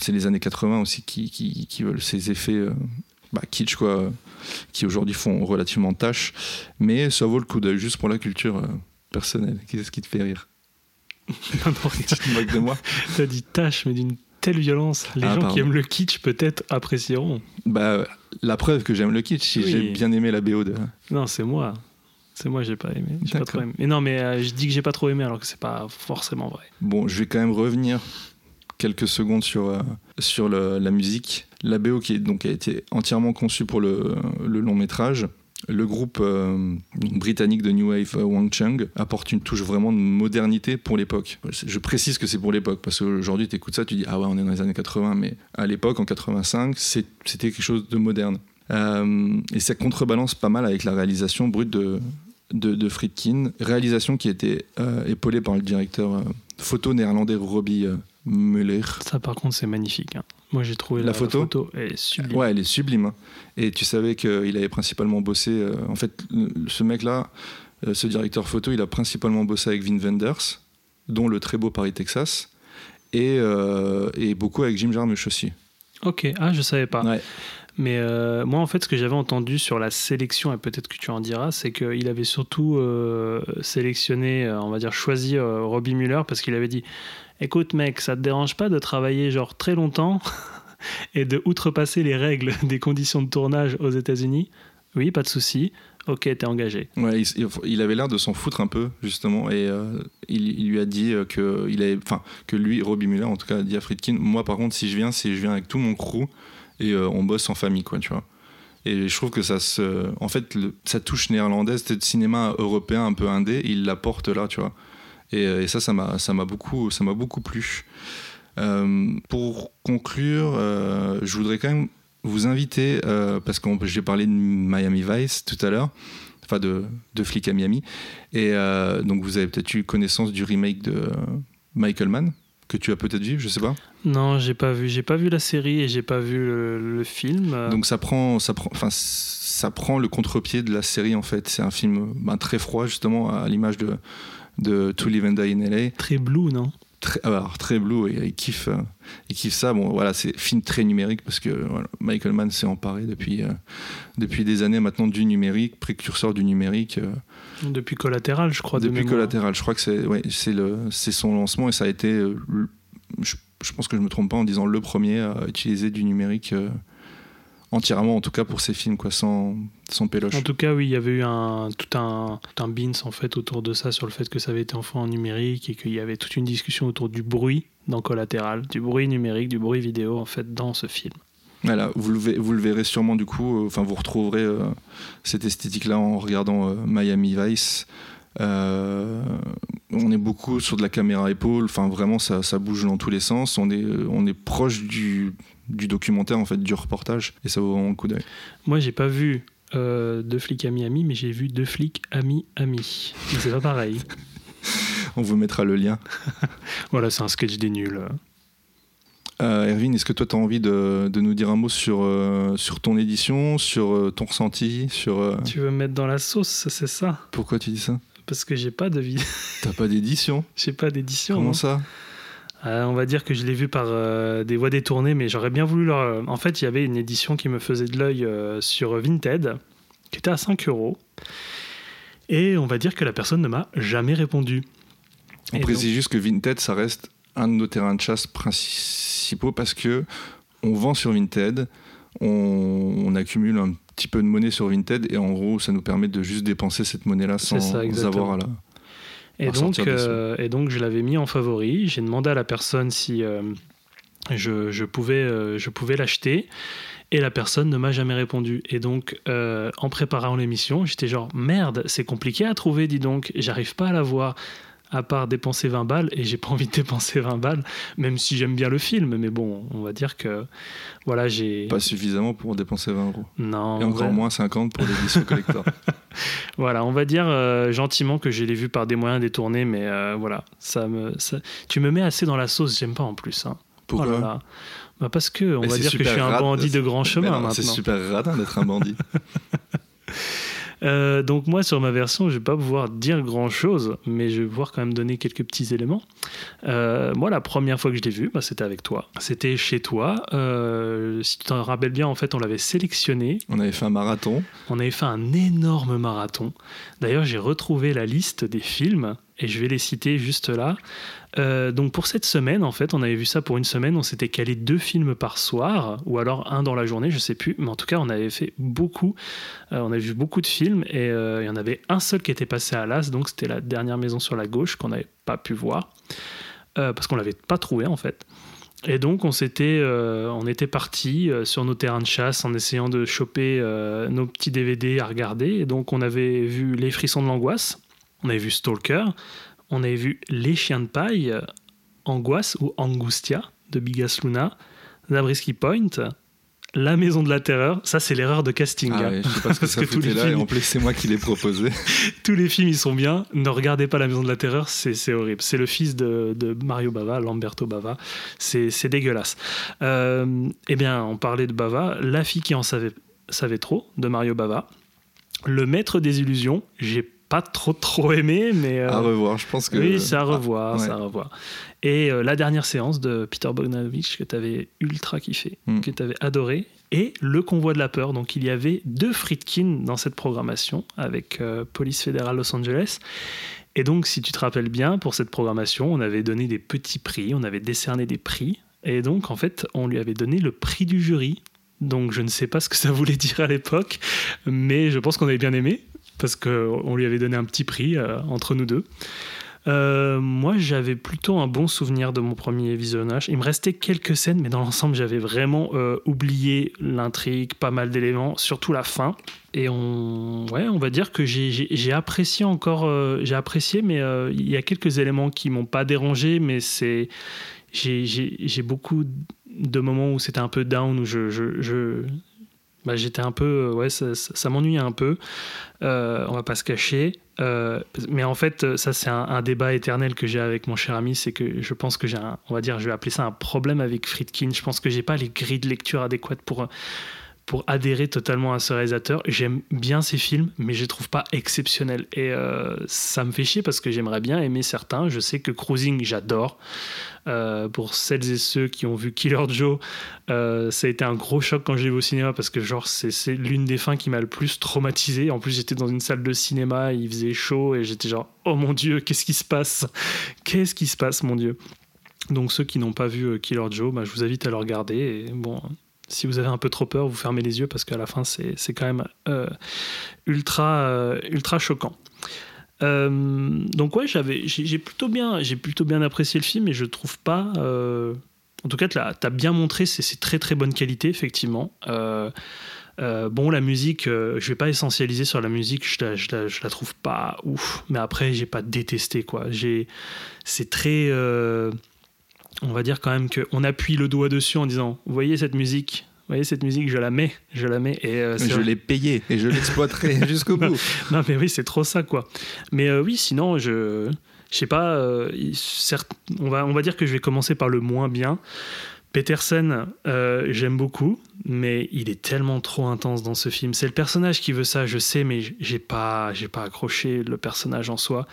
c'est les années 80 aussi qui, qui, qui veulent ces effets euh, bah, kitsch, quoi, qui aujourd'hui font relativement tâche. Mais ça vaut le coup d'œil, juste pour la culture euh, personnelle. Qu'est-ce qui te fait rire? [LAUGHS] De moi? [LAUGHS] T'as dit tâche, mais d'une telle violence. Les Ah, gens pardon. qui aiment le kitsch, peut-être, apprécieront. Bah, la preuve que j'aime le kitsch, si Oui. j'ai bien aimé la BO de. Non, c'est moi. C'est moi, j'ai pas aimé. J'ai pas trop aimé. Mais non, mais euh, je dis que j'ai pas trop aimé alors que c'est pas forcément vrai. Bon, je vais quand même revenir quelques secondes sur, euh, sur le- la musique. La BO qui est, donc, a été entièrement conçue pour le, le long métrage. Le groupe euh, britannique de New Wave, Wang Chung, apporte une touche vraiment de modernité pour l'époque. Je précise que c'est pour l'époque, parce qu'aujourd'hui, tu écoutes ça, tu dis Ah ouais, on est dans les années 80, mais à l'époque, en 85, c'est- c'était quelque chose de moderne. Euh, et ça contrebalance pas mal avec la réalisation brute de, de, de Friedkin, réalisation qui a été euh, épaulée par le directeur euh, photo néerlandais Robbie euh, Muller. Ça, par contre, c'est magnifique. hein. Moi, j'ai trouvé La la, photo est sublime. Ouais, elle est sublime. hein. Et tu savais qu'il avait principalement bossé. en fait, ce mec-là, ce directeur photo, il a principalement bossé avec Vin Wenders, dont le très beau Paris, Texas, et, euh, et beaucoup avec Jim Jarmusch aussi. Ok, ah, je savais pas. Ouais. Mais euh, moi, en fait, ce que j'avais entendu sur la sélection, et peut-être que tu en diras, c'est qu'il avait surtout euh, sélectionné, euh, on va dire, choisi Robbie Muller parce qu'il avait dit Écoute, mec, ça te dérange pas de travailler genre très longtemps [LAUGHS] et de outrepasser les règles [LAUGHS] des conditions de tournage aux États-Unis? Oui, pas de souci. Ok, t'es engagé. Ouais, il, avait l'air de s'en foutre un peu, justement, et il, lui a dit que, il avait, que lui, Robbie Muller, en tout cas, a dit à Friedkin Moi, par contre, si je viens, c'est je viens avec tout mon crew et euh, on bosse en famille, quoi, tu vois. Et je trouve que ça se. En fait, le- sa touche néerlandaise, c'était de cinéma européen un peu indé, il l'apporte là, tu vois. Et, euh, ça, ça m'a ça m'a beaucoup, ça m'a beaucoup plu. Euh, pour conclure, je voudrais quand même vous inviter, parce que j'ai parlé de Miami Vice tout à l'heure, enfin de, de Flic à Miami, et donc vous avez peut-être eu connaissance du remake de Michael Mann, que tu as peut-être vu, je sais pas. Non, j'ai pas vu. J'ai pas vu la série et j'ai pas vu le, le film. Donc ça prend, ça prend, enfin ça prend le contre-pied de la série en fait. C'est un film ben, très froid justement à l'image de de To Live and Die in LA. Très blue, non? Très, alors, très blue et il kiffe, euh, kiffe ça. Bon voilà, c'est film très numérique parce que voilà, Michael Mann s'est emparé depuis euh, depuis des années maintenant du numérique, précurseur du numérique. euh, Depuis Collatéral, je crois. de depuis. Collatéral, je crois que c'est ouais, c'est le c'est son lancement et ça a été euh, je, je pense que je me trompe pas en disant le premier à utiliser du numérique entièrement en tout cas pour ses films quoi sans sans péloche. En tout cas, oui, il y avait eu un, tout un, tout un beans en fait autour de ça, sur le fait que ça avait été enfant en numérique et qu'il y avait toute une discussion autour du bruit dans Collatéral, du bruit numérique, du bruit vidéo en fait dans ce film. Voilà, vous le, ve- vous le verrez sûrement du coup, euh, enfin vous retrouverez euh, cette esthétique-là en regardant euh, Miami Vice. Euh, on est beaucoup sur de la caméra épaule, enfin vraiment ça, ça bouge dans tous les sens. On est, on est proche du, du documentaire en fait, du reportage, et ça vaut vraiment le coup d'œil. Moi, j'ai pas vu euh, deux flics amis amis, mais j'ai vu deux flics amis amis. Mais c'est pas pareil. [LAUGHS] On vous mettra le lien. [LAUGHS] voilà, c'est un sketch des nuls. Euh, Erwin, est-ce que toi tu as envie de, de nous dire un mot sur, euh, sur ton édition, sur euh, ton ressenti, sur... Tu veux me mettre dans la sauce, c'est ça? Pourquoi tu dis ça? Parce que j'ai pas de vie. T'as pas d'édition? [LAUGHS] J'ai pas d'édition. Comment non ça? Euh, on va dire que je l'ai vu par euh, des voies détournées, mais j'aurais bien voulu leur. En fait, il y avait une édition qui me faisait de l'œil euh, sur Vinted. qui était à 5 euros. Et on va dire que la personne ne m'a jamais répondu. On Et précise juste que Vinted, ça reste un de nos terrains de chasse principaux parce que on vend sur Vinted, on, on accumule un petit peu de monnaie sur Vinted et en gros, ça nous permet de juste dépenser cette monnaie-là sans ça, avoir à la. Et donc, euh, et donc, je l'avais mis en favori. J'ai demandé à la personne si euh, je, je pouvais, euh, je pouvais l'acheter. Et la personne ne m'a jamais répondu. Et donc, en préparant l'émission, j'étais genre merde, c'est compliqué à trouver, dis donc. J'arrive pas à la voir, à part dépenser 20 balles. Et j'ai pas envie de dépenser 20 balles, même si j'aime bien le film. Mais bon, on va dire que voilà, j'ai. Pas suffisamment pour dépenser 20 euros. Non. Et encore ouais. moins 50 pour l'édition collector. [LAUGHS] Voilà, on va dire euh, gentiment que je l'ai vu par des moyens détournés, mais euh, voilà, ça me, ça- tu me mets assez dans la sauce, j'aime pas en plus. hein. Pourquoi Oh là là. Bah parce que on Mais va dire que je suis un bandit de grand chemin maintenant. C'est super radin d'être un bandit. [LAUGHS] Euh, donc moi sur ma version, je vais pas pouvoir dire grand chose, mais je vais pouvoir quand même donner quelques petits éléments. Euh, moi, la première fois que je l'ai vu, bah, c'était avec toi. C'était chez toi. Euh, si tu t'en rappelles bien, en fait, on l'avait sélectionné. On avait fait un marathon. On avait fait un énorme marathon. D'ailleurs, j'ai retrouvé la liste des films et je vais les citer juste là. Euh, donc pour cette semaine, en fait, on avait vu ça pour une semaine. On s'était calé deux films par soir, ou alors un dans la journée, je sais plus. Mais en tout cas, on avait fait beaucoup. Euh, on avait vu beaucoup de films et euh, il y en avait un seul qui était passé à l'as. Donc c'était la dernière maison sur la gauche qu'on n'avait pas pu voir parce qu'on l'avait pas trouvé en fait. Et donc on s'était, euh, on était parti sur nos terrains de chasse en essayant de choper nos petits DVD à regarder. Et donc on avait vu Les Frissons de l'angoisse, on avait vu Stalker, on avait vu Les Chiens de paille, Angoisse ou Angustia de Bigas Luna, Zabriskie Point, La Maison de la Terreur. Ça c'est l'erreur de casting. Ah hein. ouais, je sais pas ce que ça que tous les là. Et films- en plus, c'est moi qui l'ai proposé. [LAUGHS] tous les films ils sont bien. Ne regardez pas La Maison de la Terreur, c'est horrible. C'est le fils de, de Mario Bava, Lamberto Bava. C'est c'est dégueulasse. Euh, eh bien, on parlait de Bava. La fille qui en savait, savait trop, de Mario Bava. Le maître des illusions, j'ai pas trop trop aimé, mais. euh, À revoir, je pense que. oui, c'est à revoir, Ah, ouais. à revoir. Et euh, la dernière séance de Peter Bogdanovich que tu avais ultra kiffé, Mm. que tu avais adoré, et Le Convoi de la Peur. Donc il y avait deux Friedkin dans cette programmation avec euh, Police fédérale Los Angeles. Et donc, si tu te rappelles bien, pour cette programmation, on avait donné des petits prix, on avait décerné des prix. Et donc, en fait, on lui avait donné le prix du jury. Donc, je ne sais pas ce que ça voulait dire à l'époque, mais je pense qu'on avait bien aimé, parce qu'on lui avait donné un petit prix euh, entre nous deux. Euh, moi, j'avais plutôt un bon souvenir de mon premier visionnage. Il me restait quelques scènes, mais dans l'ensemble, j'avais vraiment euh, oublié l'intrigue, pas mal d'éléments, surtout la fin. Et on, ouais, on va dire que j'ai- apprécié encore, j'ai apprécié, mais il y a quelques éléments qui m'ont pas dérangé, mais c'est, j'ai- beaucoup de moments où c'était un peu down, où je- bah, j'étais un peu, euh, ouais, ça, ça, ça m'ennuyait un peu. Euh, on va pas se cacher. Euh, mais en fait, ça c'est un, débat éternel que j'ai avec mon cher ami, c'est que je pense que j'ai un, on va dire, je vais appeler ça un problème avec Friedkin. Je pense que j'ai pas les grilles de lecture adéquates pour pour adhérer totalement à ce réalisateur. J'aime bien ses films, mais je les trouve pas exceptionnels. Et euh, ça me fait chier parce que j'aimerais bien aimer certains. Je sais que Cruising, j'adore. Euh, pour celles et ceux qui ont vu Killer Joe, euh, ça a été un gros choc quand je l'ai vu au cinéma parce que genre c'est l'une des fins qui m'a le plus traumatisé. En plus j'étais dans une salle de cinéma, il faisait chaud et j'étais genre oh mon dieu qu'est-ce qui se passe? Qu'est-ce qui se passe mon dieu? Donc ceux qui n'ont pas vu Killer Joe, bah, je vous invite à le regarder. Et bon, si vous avez un peu trop peur, vous fermez les yeux parce qu'à la fin c'est quand même euh, ultra euh, ultra choquant. Euh, donc ouais, j'avais, j'ai plutôt bien, j'ai plutôt bien apprécié le film, et je trouve pas. en tout cas, tu as bien montré, c'est très très bonne qualité effectivement. Bon, la musique, je vais pas essentialiser sur la musique, je la, je la, je la trouve pas ouf, mais après j'ai pas détesté quoi. J'ai, c'est très, on va dire quand même que on appuie le doigt dessus en disant, vous voyez cette musique? Vous voyez cette musique, je la mets, je la mets et euh, Je l'ai payé et je l'exploiterai [LAUGHS] jusqu'au bout. non mais oui c'est trop ça quoi mais euh, oui sinon je je sais pas euh, certes, on va on va dire que je vais commencer par le moins bien Peterson, euh, j'aime beaucoup, mais il est tellement trop intense dans ce film. C'est le personnage qui veut ça, je sais, mais j'ai pas, j'ai pas accroché le personnage en soi.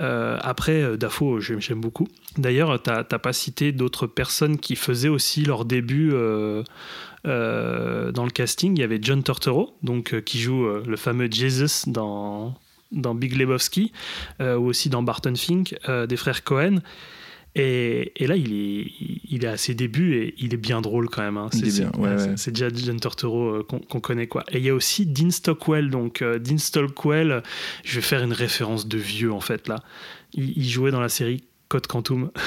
Euh, après, euh, Dafoe, j'aime beaucoup. D'ailleurs, t'as t'as pas cité d'autres personnes qui faisaient aussi leur début euh, dans le casting. Il y avait John Turturro, donc qui joue le fameux Jesus dans Big Lebowski, ou aussi dans Barton Fink, des frères Cohen. Et, et là, il est, il est à ses débuts et il est bien drôle quand même. hein. C'est ouais, ouais, déjà John Turturro euh, qu'on connaît quoi. Et il y a aussi Dean Stockwell. Donc euh, Dean Stockwell, je vais faire une référence de vieux en fait là. Il, il jouait dans la série Code Quantum. [LAUGHS]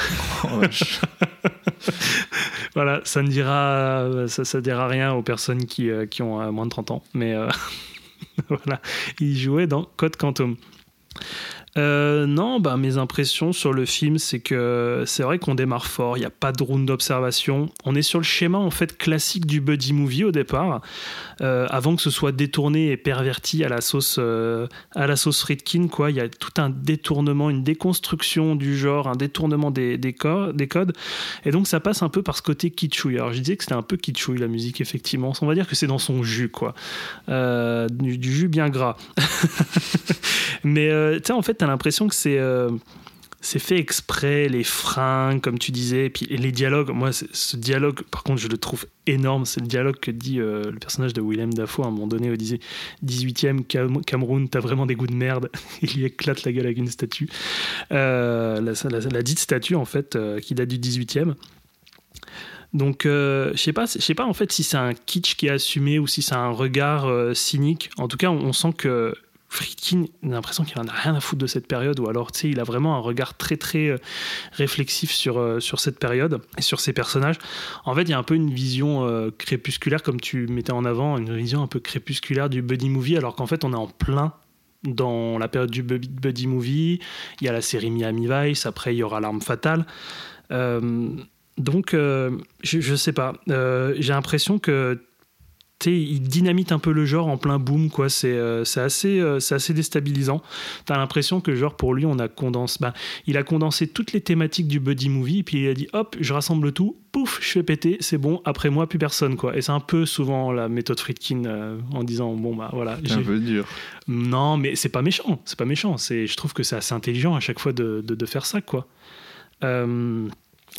Oh, [LAUGHS] voilà, ça ne dira, ça, ça dira rien aux personnes qui, euh, qui ont euh, moins de 30 ans. Mais euh, [LAUGHS] voilà, il jouait dans Code Quantum. Euh, non, bah, mes impressions sur le film, c'est que c'est vrai qu'on démarre fort, il n'y a pas de round d'observation. On est sur le schéma en fait classique du buddy movie au départ, euh, avant que ce soit détourné et perverti à la sauce, euh, à la sauce Friedkin. Quoi. Il y a tout un détournement, une déconstruction du genre, un détournement des, des, co- des codes. Et donc ça passe un peu par ce côté kitschouille. Alors je disais que c'était un peu kitschouille la musique, effectivement. On va dire que c'est dans son jus, quoi. Euh, du, du jus bien gras. [LAUGHS] Mais tu sais, en fait, t'as l'impression que c'est. euh, c'est fait exprès, les fringues, comme tu disais, et puis les dialogues. Moi, ce dialogue, par contre, je le trouve énorme. C'est le dialogue que dit euh, le personnage de Willem Dafoe à un moment donné au 18e Cam- Cameroun. T'as vraiment des goûts de merde. [LAUGHS] Il lui éclate la gueule avec une statue. Euh, la, dite statue, en fait, qui date du 18e. Donc, euh, je sais pas, je sais pas en fait si c'est un kitsch qui est assumé ou si c'est un regard cynique. En tout cas, on sent que Friedkin, a l'impression qu'il en a rien à foutre de cette période, ou alors, tu sais, il a vraiment un regard très, très euh, réflexif sur, euh, sur cette période et sur ses personnages. En fait, il y a un peu une vision euh, crépusculaire, comme tu mettais en avant, une vision un peu crépusculaire du buddy movie, alors qu'en fait, on est en plein dans la période du bu- buddy movie. Il y a la série Miami Vice, après, il y aura L'arme fatale. Donc, je, je sais pas. J'ai l'impression que il dynamite un peu le genre en plein boom, quoi. C'est euh, c'est assez, euh, c'est assez déstabilisant. T'as l'impression que, genre, pour lui, on a condensé. bah, il a condensé toutes les thématiques du buddy movie, et puis il a dit hop, je rassemble tout, pouf, je fais péter, c'est bon, après moi, plus personne, quoi. Et c'est un peu souvent la méthode Friedkin euh, en disant bon, bah voilà. C'est un peu dur. non, mais c'est pas méchant. C'est pas méchant. C'est, je trouve que c'est assez intelligent à chaque fois de, de, de faire ça, quoi. Euh,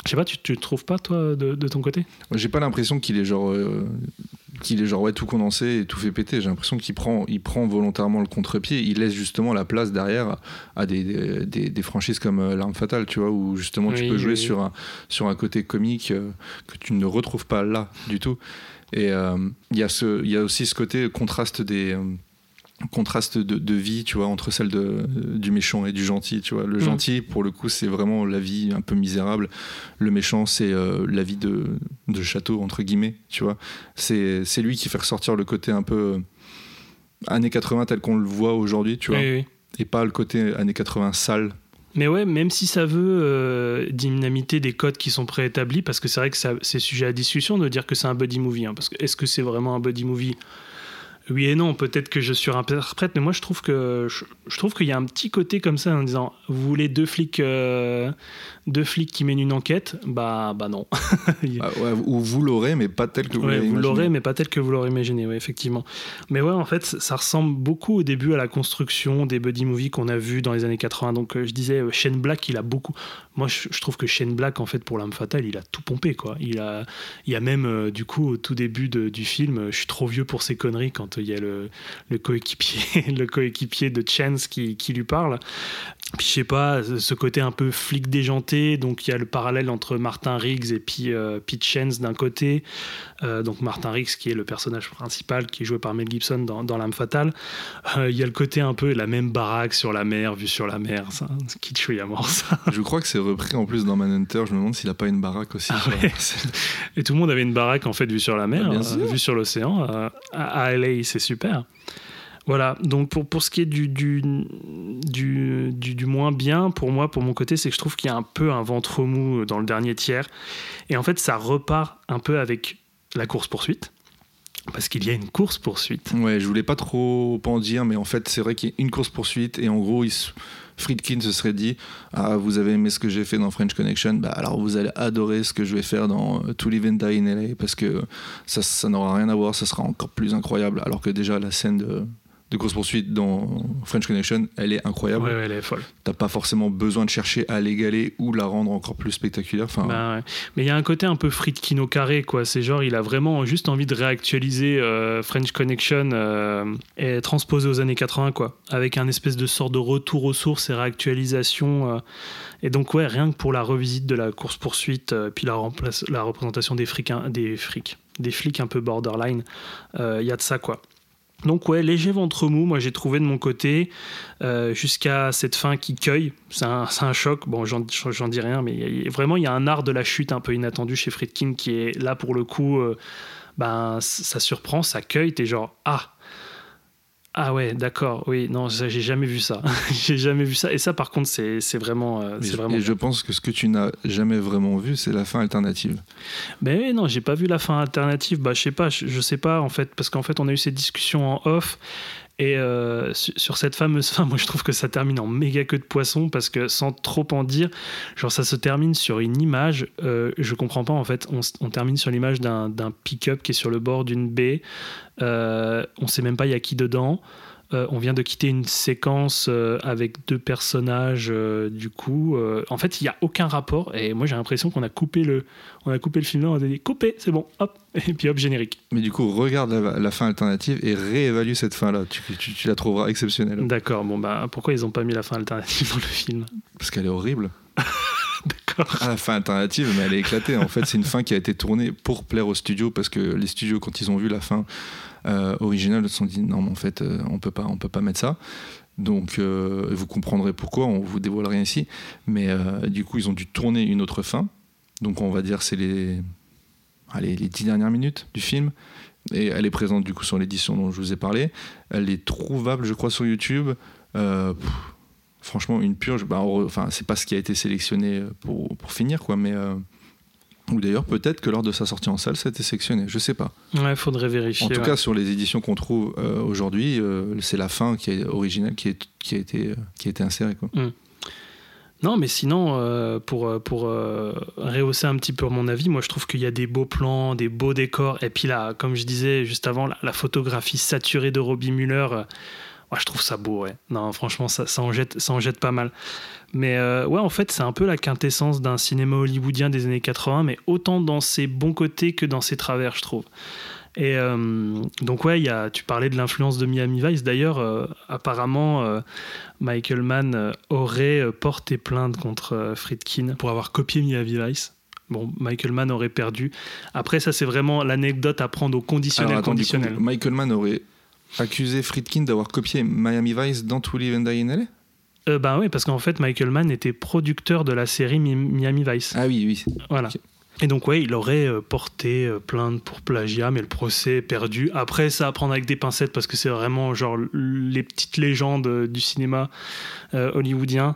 je sais pas, tu, tu trouves pas, toi, de, de ton côté? J'ai pas l'impression qu'il est genre. euh, qu'il est genre ouais, tout condensé et tout fait péter. J'ai l'impression qu'il prend, il prend volontairement le contre-pied. Il laisse justement la place derrière à des, des, des- franchises comme euh, L'Arme Fatale, tu vois, où justement tu Oui, peux jouer oui, sur un, sur un côté comique euh, que tu ne retrouves pas là du tout. Et euh, il y, a ce- il y a aussi ce côté contraste des. Contraste de, de vie tu vois entre celle de, du méchant et du gentil tu vois le Mm. gentil pour le coup c'est vraiment la vie un peu misérable le méchant c'est euh, la vie de, de château entre guillemets tu vois c'est lui qui fait ressortir le côté un peu euh, années 80 tel qu'on le voit aujourd'hui tu vois Oui, oui. et pas le côté années 80 sale Mais ouais, même si ça veut euh, dynamiter des codes qui sont préétablis, parce que c'est vrai que c'est sujet à discussion de dire que c'est un buddy movie. hein, parce que est-ce que c'est vraiment un buddy movie? Oui et non. Peut-être que je surinterprète, mais moi je trouve que je, je trouve qu'il y a un petit côté comme ça en disant vous voulez deux flics, euh, deux flics qui mènent une enquête? Bah bah non. [LAUGHS] Ah ouais, ou vous l'aurez mais pas tel que vous Ouais, l'avez vous l'aurez, mais pas tel que vous l'aurez imaginé, ouais, effectivement. Mais ouais, en fait, ça ressemble beaucoup au début à la construction des buddy movies qu'on a vu dans les années 80. Donc, euh, je disais, euh, Shane Black, il a beaucoup. Moi, je, je trouve que Shane Black, en fait, pour l'âme fatale, il a tout pompé, quoi. Il a, il y a même, euh, du coup, au tout début de- du film, je suis trop vieux pour ces conneries quand il y a [LAUGHS] le, coéquipier, de Chance qui lui parle. Puis je sais pas, ce côté un peu flic déjanté, donc il y a le parallèle entre Martin Riggs et puis euh, Pete Chance d'un côté, Euh, donc Martin Riggs qui est le personnage principal qui est joué par Mel Gibson dans, dans L'âme fatale. Euh, Il y a le côté un peu la même baraque sur la mer, vue sur la mer, ça, kitschouille à mort ça. je crois que c'est repris en plus dans Manhunter je me demande s'il a pas une baraque aussi Ah ouais. [LAUGHS] Et tout le monde avait une baraque en fait vue sur la mer, Ah, vue sur l'océan. à LA, c'est super. Voilà, donc pour, pour ce qui est du, du, du, moins bien, pour moi, pour mon côté, c'est que je trouve qu'il y a un peu un ventre mou dans le dernier tiers. Et en fait, ça repart un peu avec la course-poursuite. Parce qu'il y a une course-poursuite. Ouais, je voulais pas trop en dire, mais en fait, c'est vrai qu'il y a une course poursuite et en gros, Friedkin se serait dit Ah, vous avez aimé ce que j'ai fait dans French Connection, bah alors vous allez adorer ce que je vais faire dans euh, To Live and Die in LA parce que ça, ça n'aura rien à voir, ça sera encore plus incroyable. Alors que déjà, la scène de, de course poursuite dans French Connection, elle est incroyable. Ouais, ouais, elle est folle. T'as pas forcément besoin de chercher à l'égaler ou la rendre encore plus spectaculaire. Enfin, Bah ouais. Mais il y a un côté un peu Friedkin au carré, quoi. C'est genre, il a vraiment juste envie de réactualiser euh, French Connection euh, et transposer aux années 80, quoi. Avec un espèce de sorte de retour aux sources et réactualisation. euh. Et donc, ouais, rien que pour la revisite de la course-poursuite, puis la, remplace, la représentation des frics, des frics, des flics un peu borderline, il y a de ça, quoi. Donc ouais, léger ventre mou, moi j'ai trouvé de mon côté, euh, jusqu'à cette fin qui cueille. C'est un, choc, bon j'en dis rien, mais vraiment il y a un art de la chute un peu inattendu chez Friedkin qui est là pour le coup, euh, ben, ça surprend, ça cueille, t'es genre ah ah ouais d'accord, oui non ça, j'ai jamais vu ça, [LAUGHS] j'ai jamais vu ça et ça par contre c'est c'est vraiment euh, et c'est je- vraiment et je pense que ce que tu n'as jamais vraiment vu, c'est la fin alternative. Mais oui, non, j'ai pas vu la fin alternative. Bah, je sais pas, je, je sais pas en fait, parce qu'en fait, on a eu cette discussion en off. Et euh, su- sur cette fameuse fin, moi je trouve que ça termine en méga queue de poisson parce que sans trop en dire, genre ça se termine sur une image. euh, je comprends pas en fait. On, termine sur l'image d'un d'un pick-up qui est sur le bord d'une baie. Euh, on sait même pas il y a qui dedans. Euh, on vient de quitter une séquence euh, avec deux personnages. euh, du coup, en fait, il y a aucun rapport. Et moi, j'ai l'impression qu'on a coupé le, on a coupé le film là. On a dit coupé, c'est bon, hop, [LAUGHS] et puis hop générique. Mais du coup, regarde la, la fin alternative et réévalue cette fin-là. Tu, tu- tu la trouveras exceptionnelle. D'accord. Bon bah, pourquoi ils ont pas mis la fin alternative dans le film? Parce qu'elle est horrible. [LAUGHS] Ah, la fin alternative, mais elle est éclatée. En fait, c'est une fin qui a été tournée pour plaire aux studios parce que les studios, quand ils ont vu la fin euh, originale, se sont dit non, mais en fait, euh, on peut pas, on peut pas mettre ça. Donc, euh, vous comprendrez pourquoi. On vous dévoile rien ici, mais du coup, ils ont dû tourner une autre fin. Donc, on va dire c'est les, allez, les dix dernières minutes du film. Et elle est présente du coup sur l'édition dont je vous ai parlé. Elle est trouvable, je crois, sur YouTube. Franchement, une purge. Bah, enfin, c'est pas ce qui a été sélectionné pour, pour finir, quoi. Mais ou d'ailleurs, peut-être que lors de sa sortie en salle, ça a été sélectionné. Je sais pas. Ouais, faudrait vérifier. En tout ouais. cas, sur les éditions qu'on trouve euh, aujourd'hui, euh, c'est la fin qui est originale qui, est, qui, a, été, euh, qui a été insérée, quoi. Non, mais sinon, pour, pour rehausser un petit peu mon avis, moi je trouve qu'il y a des beaux plans, des beaux décors. Et puis là, comme je disais juste avant, la, la photographie saturée de Robbie Muller, moi je trouve ça beau, ouais. Non, franchement, ça, ça, en, jette, ça en jette pas mal. Mais euh, ouais, en fait, c'est un peu la quintessence d'un cinéma hollywoodien des années 80, mais autant dans ses bons côtés que dans ses travers, je trouve. Et euh, donc ouais, il y a, tu parlais de l'influence de Miami Vice. D'ailleurs, euh, apparemment, euh, Michael Mann aurait porté plainte contre Friedkin pour avoir copié Miami Vice. Bon, Michael Mann aurait perdu. Après, ça c'est vraiment l'anecdote à prendre au conditionnel Alors, attends, du coup, conditionnel. Michael Mann aurait accusé Friedkin d'avoir copié Miami Vice dans To Live and Die in LA Euh, ben oui, parce qu'en fait, Michael Mann était producteur de la série Mi- Miami Vice. Ah oui, oui. Voilà. Et donc, ouais, il aurait euh, porté euh, plainte pour plagiat, mais le procès est perdu. Après, ça à prendre avec des pincettes parce que c'est vraiment genre les petites légendes euh, du cinéma euh, hollywoodien.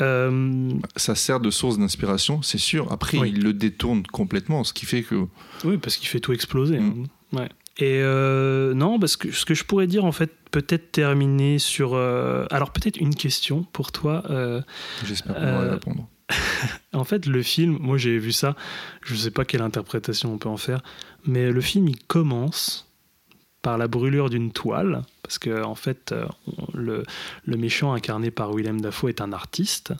Euh, Ça sert de source d'inspiration, c'est sûr. Après, Oui. il le détourne complètement, ce qui fait que. Oui, parce qu'il fait tout exploser. Mm. hein. Ouais. Et euh, non, parce que ce que je pourrais dire, en fait, peut-être terminer sur. euh, alors, peut-être une question pour toi. euh, J'espère pouvoir y répondre. [LAUGHS] En fait, le film, moi j'ai vu ça, je sais pas quelle interprétation on peut en faire, mais le film il commence par la brûlure d'une toile, parce que en fait, le, le méchant incarné par Willem Dafoe est un artiste.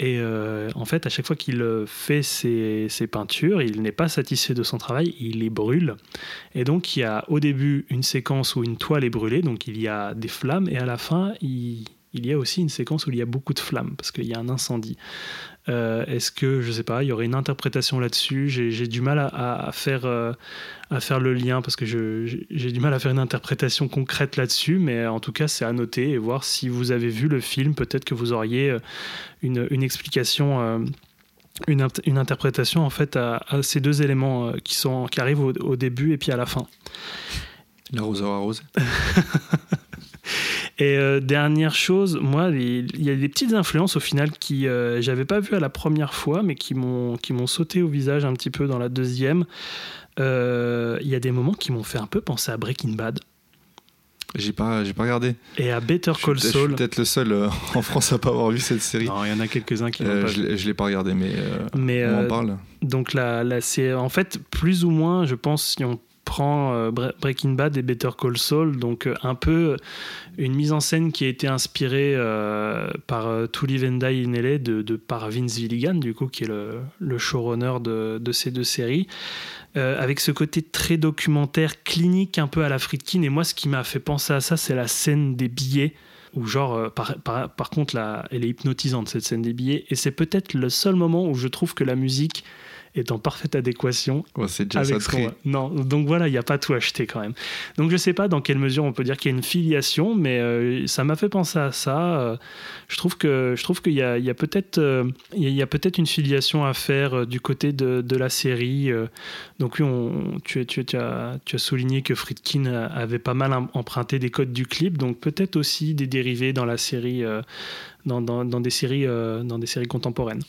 Et euh, en fait, à chaque fois qu'il euh, fait ses, peintures, il n'est pas satisfait de son travail, il les brûle. Et donc, il y a au début une séquence où une toile est brûlée, donc il y a des flammes, et à la fin, il, il y a aussi une séquence où il y a beaucoup de flammes, parce qu'il y a un incendie. Euh, Est-ce que, je sais pas, il y aurait une interprétation là-dessus? J'ai du mal à, à- à faire, euh, à faire le lien, parce que j'ai du mal à faire une interprétation concrète là-dessus, mais en tout cas, c'est à noter et voir si vous avez vu le film, peut-être que vous auriez euh, une, une explication. euh, une, int- une interprétation en fait à, à ces deux éléments qui, sont, qui arrivent au, au début et puis à la fin. L'arroseur arrosé. [LAUGHS] Et euh, dernière chose, moi, il y a des petites influences au final qui euh, j'avais pas vu à la première fois, mais qui m'ont qui m'ont sauté au visage un petit peu dans la deuxième. Euh, Il y a des moments qui m'ont fait un peu penser à Breaking Bad. J'ai pas, j'ai pas regardé. Et à Better Call peut-être- je suis Saul. peut-être le seul euh, [LAUGHS] en France à pas avoir vu cette série. Non, il y en a quelques-uns qui l'ont Euh, pas je vu. l'ai- je l'ai pas regardé, mais, euh, Mais, on en parle. Donc là, là c'est en fait plus ou moins, je pense, si on prend euh, Bre- Breaking Bad et Better Call Saul, donc euh, un peu une mise en scène qui a été inspirée euh, par euh, To Live and Die in LA de, par Vince Gilligan, du coup, qui est le, showrunner de, ces deux séries. Euh, avec ce côté très documentaire, clinique, un peu à la Friedkin. Et moi, ce qui m'a fait penser à ça, c'est la scène des billets. Où genre, euh, par, par, par contre, là, elle est hypnotisante, cette scène des billets. Et c'est peut-être le seul moment où je trouve que la musique est en parfaite adéquation c'est déjà avec ça. Non, donc voilà, il n'y a pas tout acheté quand même. Donc je sais pas dans quelle mesure on peut dire qu'il y a une filiation, mais euh, ça m'a fait penser à ça. Euh, je trouve que je trouve qu'il y a, il y a peut-être euh, il y a- peut-être une filiation à faire du côté de, de la série. donc oui, on, tu, tu, tu as, tu as souligné que Friedkin avait pas mal em- emprunté des codes du clip, donc peut-être aussi des dérivés dans la série. Dans, dans- dans des séries, euh, dans des séries contemporaines.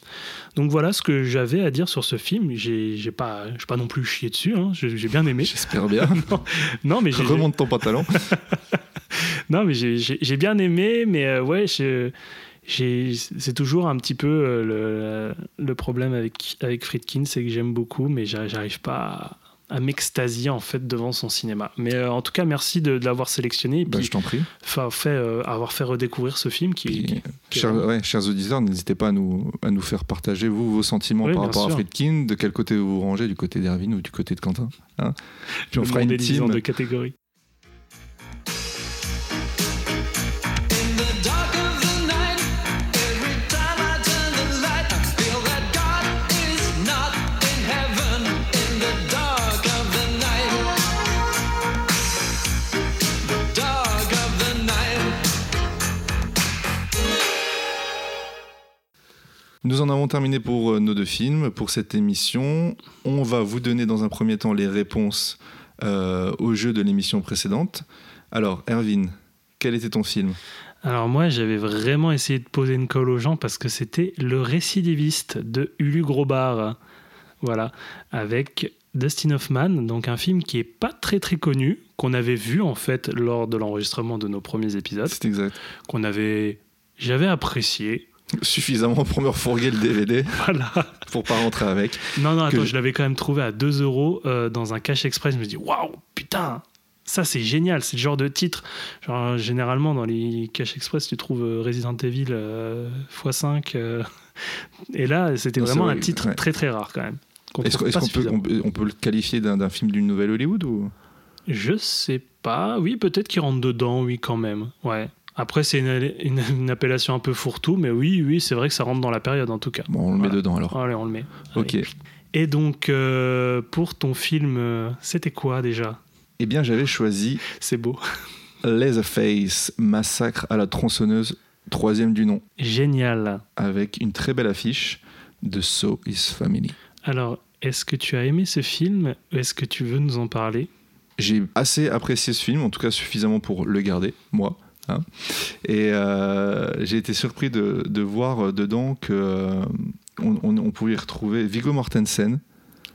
Donc voilà ce que j'avais à dire sur ce film. J'ai j'ai pas, j'ai pas non plus chié dessus. hein. J'ai j'ai bien aimé. J'espère bien. [LAUGHS] non, non, mais j'ai Remonte ton pantalon. [LAUGHS] non, mais j'ai- bien aimé, mais euh, ouais, c'est toujours un petit peu euh, le, le problème avec, avec Friedkin, c'est que j'aime beaucoup, mais j'a- j'arrive pas à, à m'extasier en fait devant son cinéma. Mais euh, en tout cas, merci de, de l'avoir sélectionné et Bah, puis je t'en prie. fait, euh, avoir fait redécouvrir ce film qui, qui- Chers, vraiment- ouais, chers auditeurs, n'hésitez pas à nous, à nous faire partager vous, vos sentiments Oui, par rapport à. Friedkin, de quel côté vous vous rangez, du côté d'Erwin ou du côté de Quentin. hein? Puis on fera une team. deux catégories. Nous en avons terminé pour euh, nos deux films, pour cette émission. On va vous donner dans un premier temps les réponses euh, aux jeux de l'émission précédente. Alors, Erwin, quel était ton film? Alors moi, j'avais vraiment essayé de poser une colle aux gens parce que c'était Le récidiviste de Ulu Grobard. Voilà, avec Dustin Hoffman, donc un film qui est pas très très connu, qu'on avait vu en fait lors de l'enregistrement de nos premiers épisodes, C'est exact. qu'on avait, j'avais apprécié. Suffisamment pour me refourguer le DVD, Voilà. pour pas rentrer avec. Non, non, attends, je- je l'avais quand même trouvé à 2 euros euh, dans un cash express. Je me dis, waouh, putain, ça c'est génial, c'est le genre de titre. Genre, généralement, dans les cash express, tu trouves euh, Resident Evil euh, x5. euh, et là, c'était vraiment un titre ouais. très très rare quand même. Est-ce qu'on peut, on peut- on peut le qualifier d'un d'un film d'une nouvelle Hollywood ou? Je sais pas. Oui, peut-être qu'il rentre dedans, oui, quand même. Ouais. Après, c'est une, une- [LAUGHS] une appellation un peu fourre-tout, mais oui, oui, c'est vrai que ça rentre dans la période en tout cas. Bon, on le met dedans alors. Allez, on le met. Ok. Allez. Et donc, euh, pour ton film, euh, c'était quoi déjà? Eh bien, j'avais choisi C'est beau. Leatherface, Massacre à la tronçonneuse, troisième du nom, Génial. avec une très belle affiche de So Is Family. Alors, est-ce que tu as aimé ce film? Est-ce que tu veux nous en parler? J'ai assez apprécié ce film, en tout cas suffisamment pour le garder, moi. Hein. Et euh, j'ai été surpris de, de voir dedans que euh, on, pouvait y retrouver Viggo Mortensen.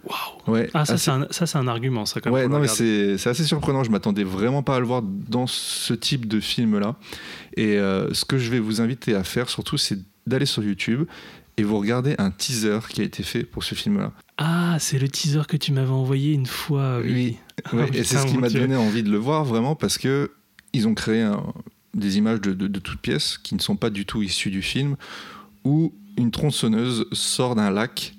Waouh Ouais, Ah, ça, assez- c'est un, ça, c'est un argument, ça, quand même. Ouais, non, mais c'est c'est assez surprenant. Je m'attendais vraiment pas à le voir dans ce type de film-là. Et euh, ce que je vais vous inviter à faire, surtout, c'est d'aller sur YouTube et vous regarder un teaser qui a été fait pour ce film-là. Ah, c'est le teaser que tu m'avais envoyé une fois. Oui. [LAUGHS] Ouais, Oh, et c'est ce qui m'a donné envie de le voir vraiment parce que ils ont créé un- des images de, de, de toutes pièces qui ne sont pas du tout issues du film où une tronçonneuse sort d'un lac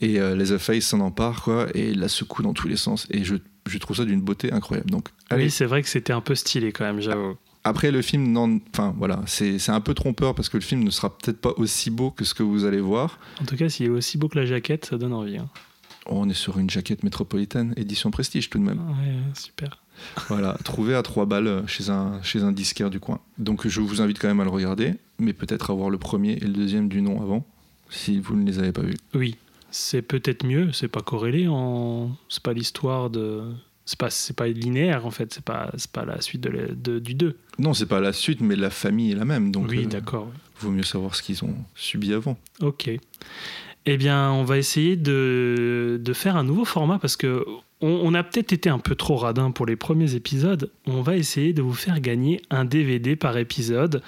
et euh, Leatherface s'en empare quoi et la secoue dans tous les sens et je, je trouve ça d'une beauté incroyable donc allez Oui, c'est vrai que c'était un peu stylé quand même, j'avoue. après le film non enfin voilà c'est c'est un peu trompeur parce que le film ne sera peut-être pas aussi beau que ce que vous allez voir En tout cas, s'il est aussi beau que la jaquette, ça donne envie. hein. on est sur une jaquette métropolitaine édition prestige tout de même Ouais, super. Voilà, trouvé à 3 balles chez un, chez un disquaire du coin. Donc je vous invite quand même à le regarder, mais peut-être à voir le premier et le deuxième du nom avant, si vous ne les avez pas vus. Oui, c'est peut-être mieux. C'est pas corrélé en. C'est pas l'histoire de. C'est pas, c'est pas linéaire en fait. C'est pas, c'est pas la suite de la- de- du 2. Non, c'est pas la suite, mais la famille est la même, donc oui, euh, d'accord. vaut mieux savoir ce qu'ils ont subi avant. Ok. Eh bien, on va essayer de, faire un nouveau format parce que on, on a peut-être été un peu trop radin pour les premiers épisodes. On va essayer de vous faire gagner un DVD par épisode.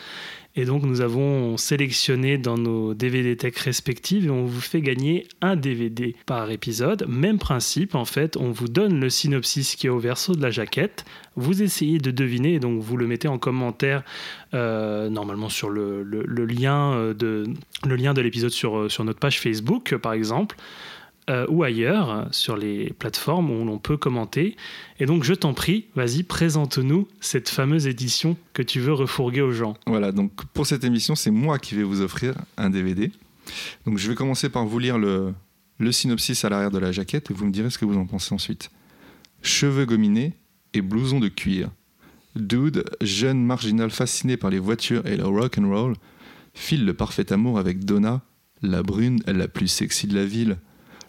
Et donc, nous avons sélectionné dans nos DVD Tech respectives et on vous fait gagner un DVD par épisode. Même principe, en fait, on vous donne le synopsis qui est au verso de la jaquette. Vous essayez de deviner et donc vous le mettez en commentaire, euh, normalement sur euh, de, le lien de l'épisode euh, sur notre page Facebook, par exemple. Euh, ou ailleurs, sur les plateformes où l'on peut commenter. Et donc, je t'en prie, vas-y, présente-nous cette fameuse édition que tu veux refourguer aux gens. Voilà, donc pour cette émission, c'est moi qui vais vous offrir un DVD. Donc je vais commencer par vous lire le, le synopsis à l'arrière de la jaquette et vous me direz ce que vous en pensez ensuite. Cheveux gominés et blouson de cuir. Dude, jeune marginal fasciné par les voitures et le rock and roll, file le parfait amour avec Donna, la brune la plus sexy de la ville.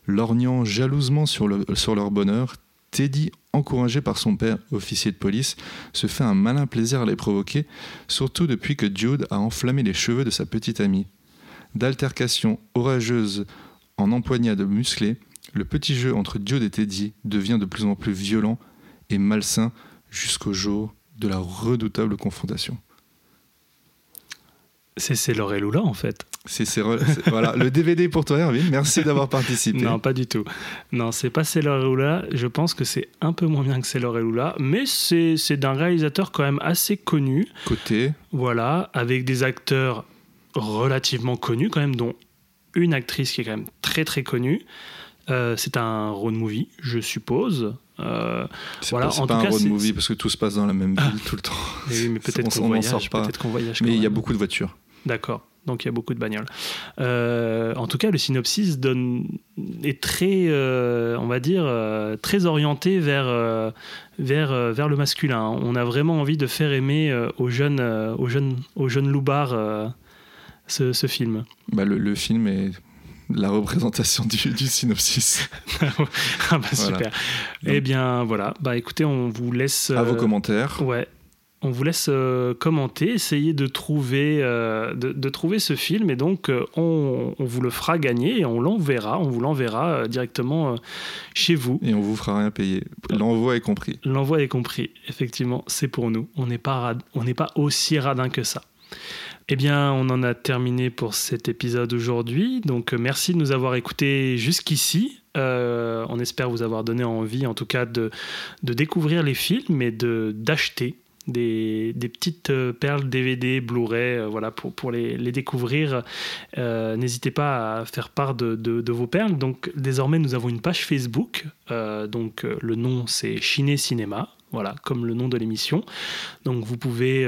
Lorgnant jalousement sur, le- sur leur bonheur, Teddy, encouragé par son père, officier de police, se fait un malin plaisir à les provoquer, surtout depuis que Jude a enflammé les cheveux de sa petite amie. D'altercation orageuse en empoignade musclée, le petit jeu entre Jude et Teddy devient de plus en plus violent et malsain jusqu'au jour de la redoutable confrontation. C'est c'est Laure et Lula, en fait. C'est- voilà le DVD pour toi, Erwin. Merci d'avoir [LAUGHS] participé. Non, pas du tout. Non, c'est pas Sailor et Lula. Je pense que c'est un peu moins bien que Sailor et Lula, mais c'est c'est d'un réalisateur quand même assez connu. Côté, Voilà, avec des acteurs relativement connus quand même, dont une actrice qui est quand même très très connue. Euh, c'est un road movie, je suppose. Euh, c'est Voilà, pas, c'est en pas tout un cas, road movie parce que tout se passe dans la même ville tout le temps. mais oui, mais [LAUGHS] peut-être On- qu'on on n'en voyage, sort pas. peut-être qu'on voyage. Mais il y a beaucoup de voitures. D'accord. Donc il y a beaucoup de bagnoles. Euh, en tout cas, le synopsis donne est très, euh, on va dire, euh, très orienté vers vers vers le masculin. On a vraiment envie de faire aimer aux jeunes aux jeunes aux jeunes loupards ce, ce film. Bah, le, le film est la représentation du, du synopsis. [LAUGHS] ah bah Voilà. super. Eh bien voilà. Bah écoutez, on vous laisse. À vos commentaires. Ouais. On vous laisse euh, commenter, essayer de trouver, euh, de, de trouver ce film et donc euh, on, on vous le fera gagner et on l'enverra, on vous l'enverra directement chez vous. Et on vous fera rien payer. L'envoi est compris. L'envoi est compris, effectivement, c'est pour nous. On n'est pas, rad- on n'est pas aussi radin que ça. Eh bien, on en a terminé pour cet épisode aujourd'hui. Donc, merci de nous avoir écoutés jusqu'ici. On espère vous avoir donné envie, en tout cas, de, de découvrir les films et d'acheter des, petites euh, perles DVD, Blu-ray, euh, voilà, pour, pour les, découvrir. Euh, N'hésitez pas à faire part de, de- vos perles. Donc, désormais, nous avons une page Facebook. Donc, le nom, c'est Chiné Cinéma. Voilà, comme le nom de l'émission. Donc, vous pouvez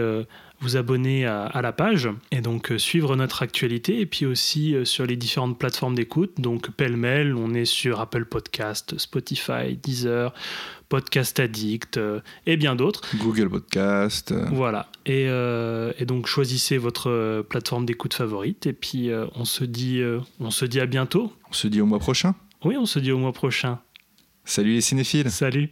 vous abonner à, la page et donc suivre notre actualité et puis aussi sur les différentes plateformes d'écoute. Donc pêle-mêle, on est sur Apple Podcast, Spotify, Deezer, Podcast Addict euh, et bien d'autres. Google Podcast. Voilà. Et, euh, et donc choisissez votre euh, plateforme d'écoute favorite et puis on se dit on se dit à bientôt. On se dit au mois prochain. Oui, on se dit au mois prochain. Salut les cinéphiles. Salut.